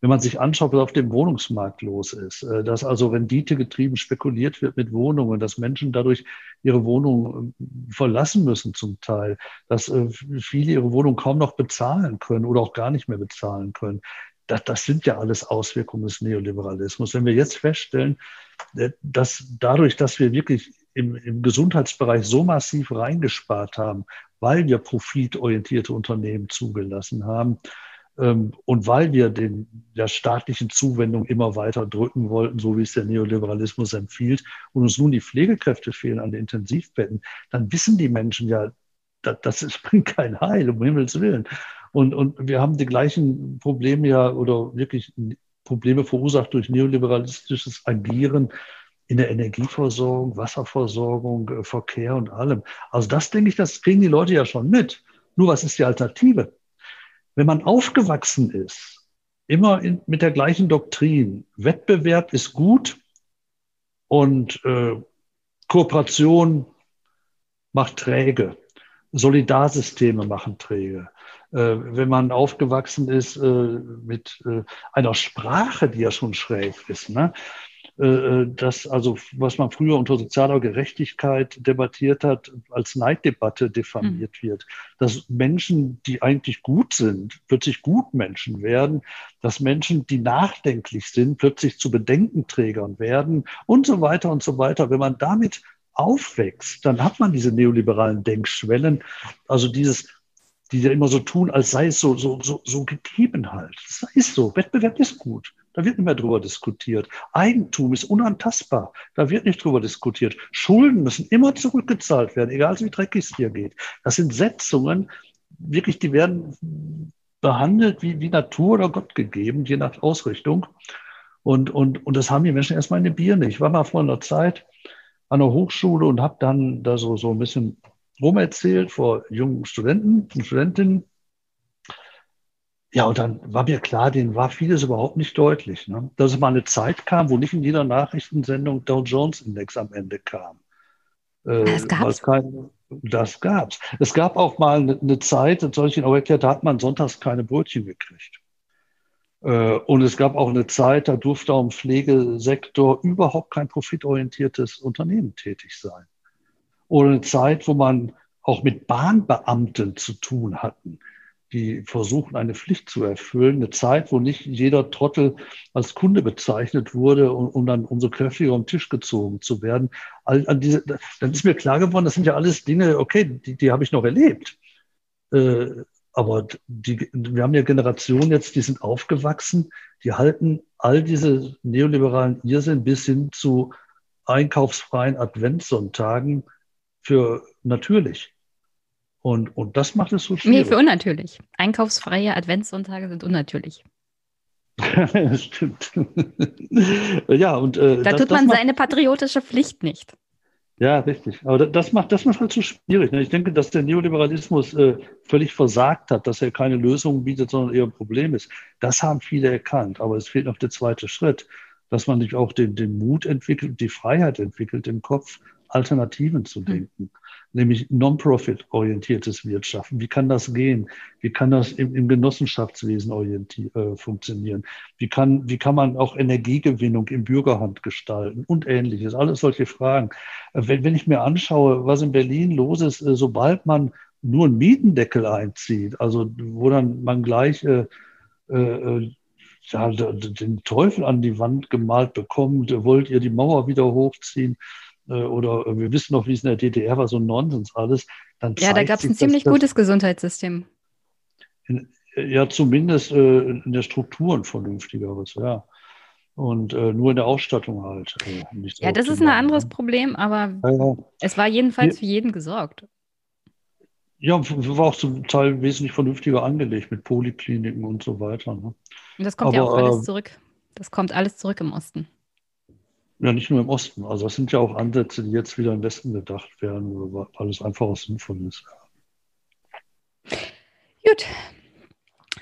wenn man sich anschaut, was auf dem Wohnungsmarkt los ist, äh, dass also Rendite getrieben spekuliert wird mit Wohnungen, dass Menschen dadurch ihre Wohnung äh, verlassen müssen zum Teil, dass äh, viele ihre Wohnung kaum noch bezahlen können oder auch gar nicht mehr bezahlen können. Das, das sind ja alles Auswirkungen des Neoliberalismus. Wenn wir jetzt feststellen, dass dadurch, dass wir wirklich im, im Gesundheitsbereich so massiv reingespart haben, weil wir profitorientierte Unternehmen zugelassen haben, und weil wir den, der staatlichen Zuwendung immer weiter drücken wollten, so wie es der Neoliberalismus empfiehlt, und uns nun die Pflegekräfte fehlen an den Intensivbetten, dann wissen die Menschen ja, das, das (laughs) bringt kein Heil, um Himmels Willen. Und, und wir haben die gleichen Probleme ja oder wirklich Probleme verursacht durch neoliberalistisches Agieren in der Energieversorgung, Wasserversorgung, äh, Verkehr und allem. Also das denke ich, das kriegen die Leute ja schon mit. Nur was ist die Alternative? Wenn man aufgewachsen ist, immer in, mit der gleichen Doktrin, Wettbewerb ist gut und äh, Kooperation macht träge, Solidarsysteme machen träge. Äh, wenn man aufgewachsen ist äh, mit äh, einer Sprache, die ja schon schräg ist, ne? Das, also was man früher unter sozialer Gerechtigkeit debattiert hat, als Neiddebatte diffamiert mhm. wird. Dass Menschen, die eigentlich gut sind, plötzlich Gutmenschen werden, dass Menschen, die nachdenklich sind, plötzlich zu Bedenkenträgern werden und so weiter und so weiter. Wenn man damit aufwächst, dann hat man diese neoliberalen Denkschwellen, also dieses die ja immer so tun, als sei es so, so, so, so gegeben halt. Das ist so. Wettbewerb ist gut. Da wird nicht mehr drüber diskutiert. Eigentum ist unantastbar. Da wird nicht drüber diskutiert. Schulden müssen immer zurückgezahlt werden, egal wie dreckig es dir geht. Das sind Setzungen, wirklich, die werden behandelt wie, wie Natur oder Gott gegeben, je nach Ausrichtung. Und, und, und das haben die Menschen erstmal in den Bier nicht. Ich war mal vor einer Zeit an der Hochschule und habe dann da so, so ein bisschen rumerzählt vor jungen Studenten und Studentinnen. Ja, und dann war mir klar, denen war vieles überhaupt nicht deutlich. Ne? Dass es mal eine Zeit kam, wo nicht in jeder Nachrichtensendung Dow Jones Index am Ende kam. Äh, das gab's. Kein, das gab's. Es gab auch mal eine, eine Zeit, das soll ich Ihnen auch erklärt, da hat man sonntags keine Brötchen gekriegt. Äh, und es gab auch eine Zeit, da durfte auch im Pflegesektor überhaupt kein profitorientiertes Unternehmen tätig sein. Oder eine Zeit, wo man auch mit Bahnbeamten zu tun hatten die versuchen, eine Pflicht zu erfüllen. Eine Zeit, wo nicht jeder Trottel als Kunde bezeichnet wurde, um, um dann umso kräftiger am Tisch gezogen zu werden. All, all diese, dann ist mir klar geworden, das sind ja alles Dinge, okay, die, die habe ich noch erlebt. Äh, aber die, wir haben ja Generationen jetzt, die sind aufgewachsen, die halten all diese neoliberalen Irrsinn bis hin zu einkaufsfreien Adventssonntagen für natürlich. Und, und das macht es so schwierig. Nee, für unnatürlich. Einkaufsfreie Adventssonntage sind unnatürlich. (laughs) das stimmt. (laughs) ja, und äh, da das, tut man seine patriotische Pflicht nicht. Ja, richtig. Aber das macht das macht halt so schwierig. Ne? Ich denke, dass der Neoliberalismus äh, völlig versagt hat, dass er keine Lösung bietet, sondern eher ein Problem ist. Das haben viele erkannt. Aber es fehlt noch der zweite Schritt, dass man sich auch den, den Mut entwickelt, die Freiheit entwickelt im Kopf, Alternativen zu hm. denken. Nämlich Non-Profit-orientiertes Wirtschaften. Wie kann das gehen? Wie kann das im, im Genossenschaftswesen äh, funktionieren? Wie kann, wie kann man auch Energiegewinnung im Bürgerhand gestalten und ähnliches? Alles solche Fragen. Äh, wenn, wenn ich mir anschaue, was in Berlin los ist, äh, sobald man nur einen Mietendeckel einzieht, also wo dann man gleich äh, äh, ja, den Teufel an die Wand gemalt bekommt, wollt ihr die Mauer wieder hochziehen? Äh, oder äh, wir wissen noch, wie es in der DDR war, so ein Nonsens alles, dann Ja, da gab es ein ziemlich gutes Gesundheitssystem. In, ja, zumindest äh, in der Struktur ein vernünftigeres, ja. Und äh, nur in der Ausstattung halt. Äh, ja, das ist ein anderes ne? Problem, aber ja. es war jedenfalls ja. für jeden gesorgt. Ja, war auch zum Teil wesentlich vernünftiger angelegt mit Polikliniken und so weiter. Ne? Und das kommt aber, ja auch alles zurück. Das kommt alles zurück im Osten. Ja, nicht nur im Osten. Also es sind ja auch Ansätze, die jetzt wieder im Westen gedacht werden, weil es einfach auch sinnvoll ist. Gut.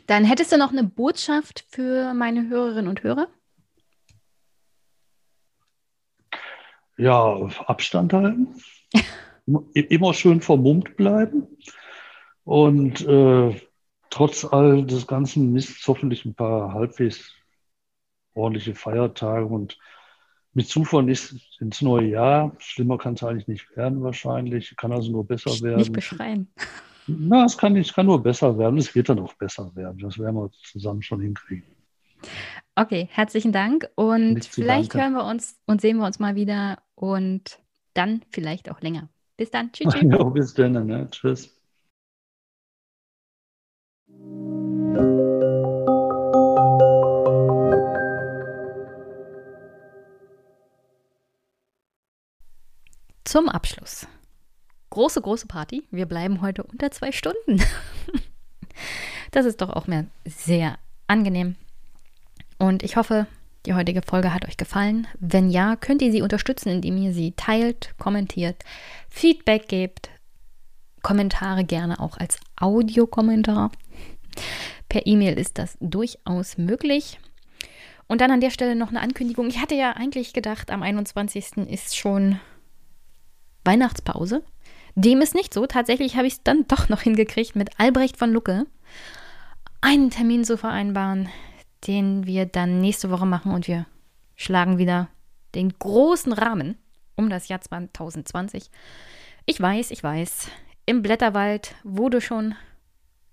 Dann hättest du noch eine Botschaft für meine Hörerinnen und Hörer? Ja, Abstand halten. (laughs) Immer schön vermummt bleiben. Und äh, trotz all des ganzen Mists hoffentlich ein paar halbwegs ordentliche Feiertage und mit Zufall ist ins neue Jahr. Schlimmer kann es eigentlich nicht werden wahrscheinlich. Kann also nur besser werden. Nicht beschreiben. Na, es kann, es kann nur besser werden. Es wird dann auch besser werden. Das werden wir zusammen schon hinkriegen. Okay, herzlichen Dank. Und vielleicht danke. hören wir uns und sehen wir uns mal wieder und dann vielleicht auch länger. Bis dann. Tschüss. (laughs) tschüss. Ja, bis dann. Ne? Tschüss. Zum Abschluss. Große, große Party. Wir bleiben heute unter zwei Stunden. (laughs) Das ist doch auch mir sehr angenehm. Und ich hoffe, die heutige Folge hat euch gefallen. Wenn ja, könnt ihr sie unterstützen, indem ihr sie teilt, kommentiert, Feedback gebt, Kommentare gerne auch als Audiokommentar. Per E-Mail ist das durchaus möglich. Und dann an der Stelle noch eine Ankündigung. Ich hatte ja eigentlich gedacht, am 21. ist schon Weihnachtspause. Dem ist nicht so. Tatsächlich habe ich es dann doch noch hingekriegt, mit Albrecht von Lucke einen Termin zu vereinbaren, den wir dann nächste Woche machen und wir schlagen wieder den großen Rahmen um das Jahr 2020. Ich weiß, ich weiß, im Blätterwald wurde schon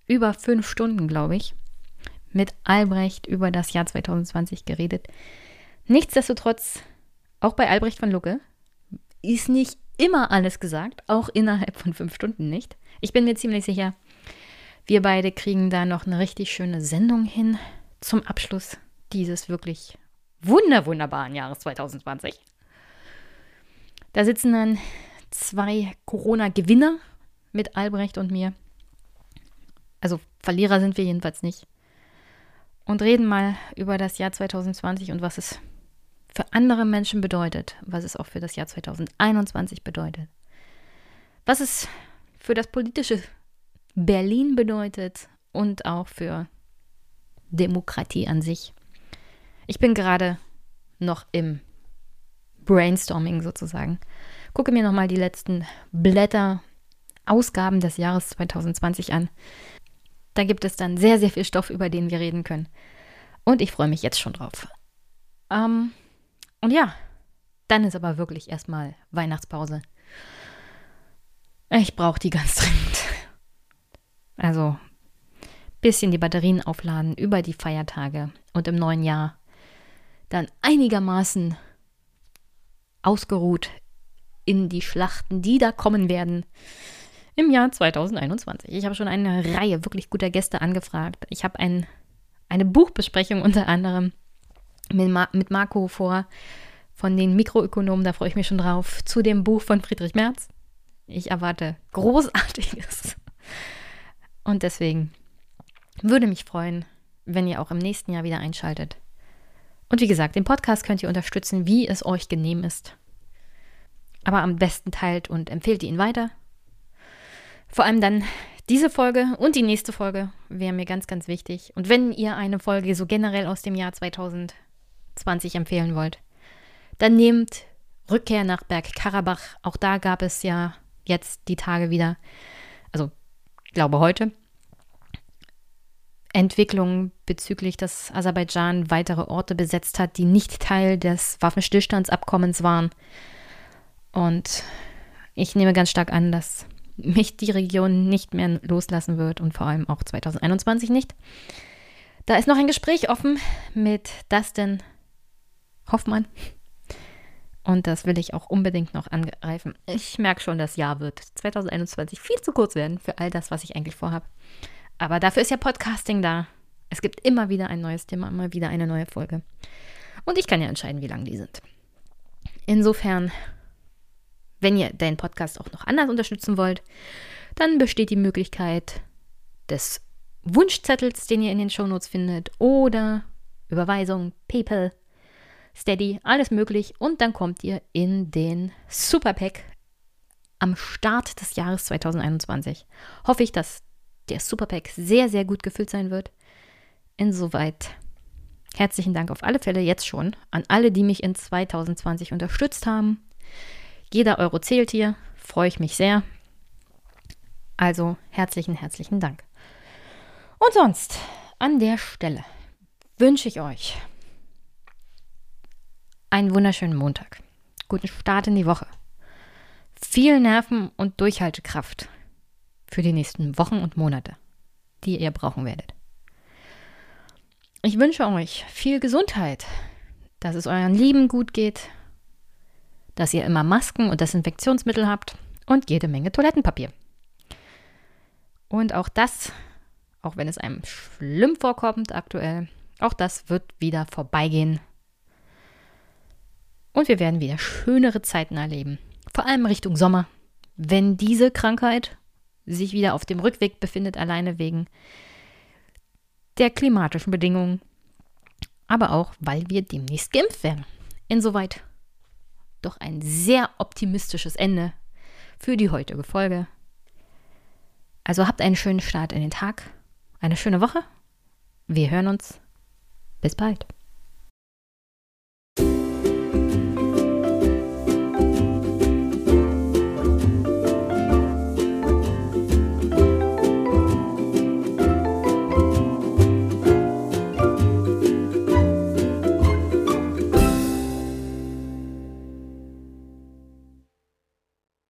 über fünf Stunden, glaube ich, mit Albrecht über das Jahr 2020 geredet. Nichtsdestotrotz, auch bei Albrecht von Lucke ist nicht immer alles gesagt, auch innerhalb von fünf Stunden nicht. Ich bin mir ziemlich sicher, wir beide kriegen da noch eine richtig schöne Sendung hin zum Abschluss dieses wirklich wunder wunderbaren Jahres 2020. Da sitzen dann zwei Corona-Gewinner mit Albrecht und mir. Also Verlierer sind wir jedenfalls nicht. Und reden mal über das Jahr 2020 und was es für andere Menschen bedeutet, was es auch für das Jahr 2021 bedeutet. Was es für das politische Berlin bedeutet und auch für Demokratie an sich. Ich bin gerade noch im Brainstorming sozusagen. Gucke mir nochmal die letzten Blätter Ausgaben des Jahres 2020 an. Da gibt es dann sehr, sehr viel Stoff, über den wir reden können. Und ich freue mich jetzt schon drauf. Ähm, und ja, dann ist aber wirklich erstmal Weihnachtspause. Ich brauche die ganz (laughs) dringend. Also, bisschen die Batterien aufladen über die Feiertage und im neuen Jahr dann einigermaßen ausgeruht in die Schlachten, die da kommen werden im Jahr 2021. Ich habe schon eine Reihe wirklich guter Gäste angefragt. Ich habe ein, eine Buchbesprechung unter anderem mit, Ma mit Marco vor von den Mikroökonomen, da freue ich mich schon drauf, zu dem Buch von Friedrich Merz. Ich erwarte Großartiges. Und deswegen würde mich freuen, wenn ihr auch im nächsten Jahr wieder einschaltet. Und wie gesagt, den Podcast könnt ihr unterstützen, wie es euch genehm ist. Aber am besten teilt und empfehlt ihn weiter. Vor allem dann diese Folge und die nächste Folge wäre mir ganz, ganz wichtig. Und wenn ihr eine Folge so generell aus dem Jahr 2020 empfehlen wollt, dann nehmt Rückkehr nach Bergkarabach. Auch da gab es ja jetzt die Tage wieder, also ich glaube heute, Entwicklungen bezüglich, dass Aserbaidschan weitere Orte besetzt hat, die nicht Teil des Waffenstillstandsabkommens waren. Und ich nehme ganz stark an, dass mich die Region nicht mehr loslassen wird und vor allem auch 2021 nicht. Da ist noch ein Gespräch offen mit Dustin Hoffmann. Und das will ich auch unbedingt noch angreifen. Ich merke schon, das Jahr wird 2021 viel zu kurz werden für all das, was ich eigentlich vorhabe. Aber dafür ist ja Podcasting da. Es gibt immer wieder ein neues Thema, immer wieder eine neue Folge. Und ich kann ja entscheiden, wie lang die sind. Insofern wenn ihr den Podcast auch noch anders unterstützen wollt, dann besteht die Möglichkeit des Wunschzettels, den ihr in den Shownotes findet, oder Überweisung, PayPal, Steady, alles möglich. Und dann kommt ihr in den Superpack am Start des Jahres 2021. Hoffe ich, dass der Superpack sehr, sehr gut gefüllt sein wird. Insoweit herzlichen Dank auf alle Fälle jetzt schon an alle, die mich in 2020 unterstützt haben. Jeder Euro zählt hier, freue ich mich sehr. Also herzlichen, herzlichen Dank. Und sonst, an der Stelle wünsche ich euch einen wunderschönen Montag, guten Start in die Woche, viel Nerven und Durchhaltekraft für die nächsten Wochen und Monate, die ihr brauchen werdet. Ich wünsche euch viel Gesundheit, dass es euren Lieben gut geht dass ihr immer Masken und Desinfektionsmittel habt und jede Menge Toilettenpapier. Und auch das, auch wenn es einem schlimm vorkommt aktuell, auch das wird wieder vorbeigehen. Und wir werden wieder schönere Zeiten erleben. Vor allem Richtung Sommer, wenn diese Krankheit sich wieder auf dem Rückweg befindet, alleine wegen der klimatischen Bedingungen, aber auch, weil wir demnächst geimpft werden. Insoweit doch ein sehr optimistisches Ende für die heutige Folge. Also habt einen schönen Start in den Tag, eine schöne Woche. Wir hören uns. Bis bald.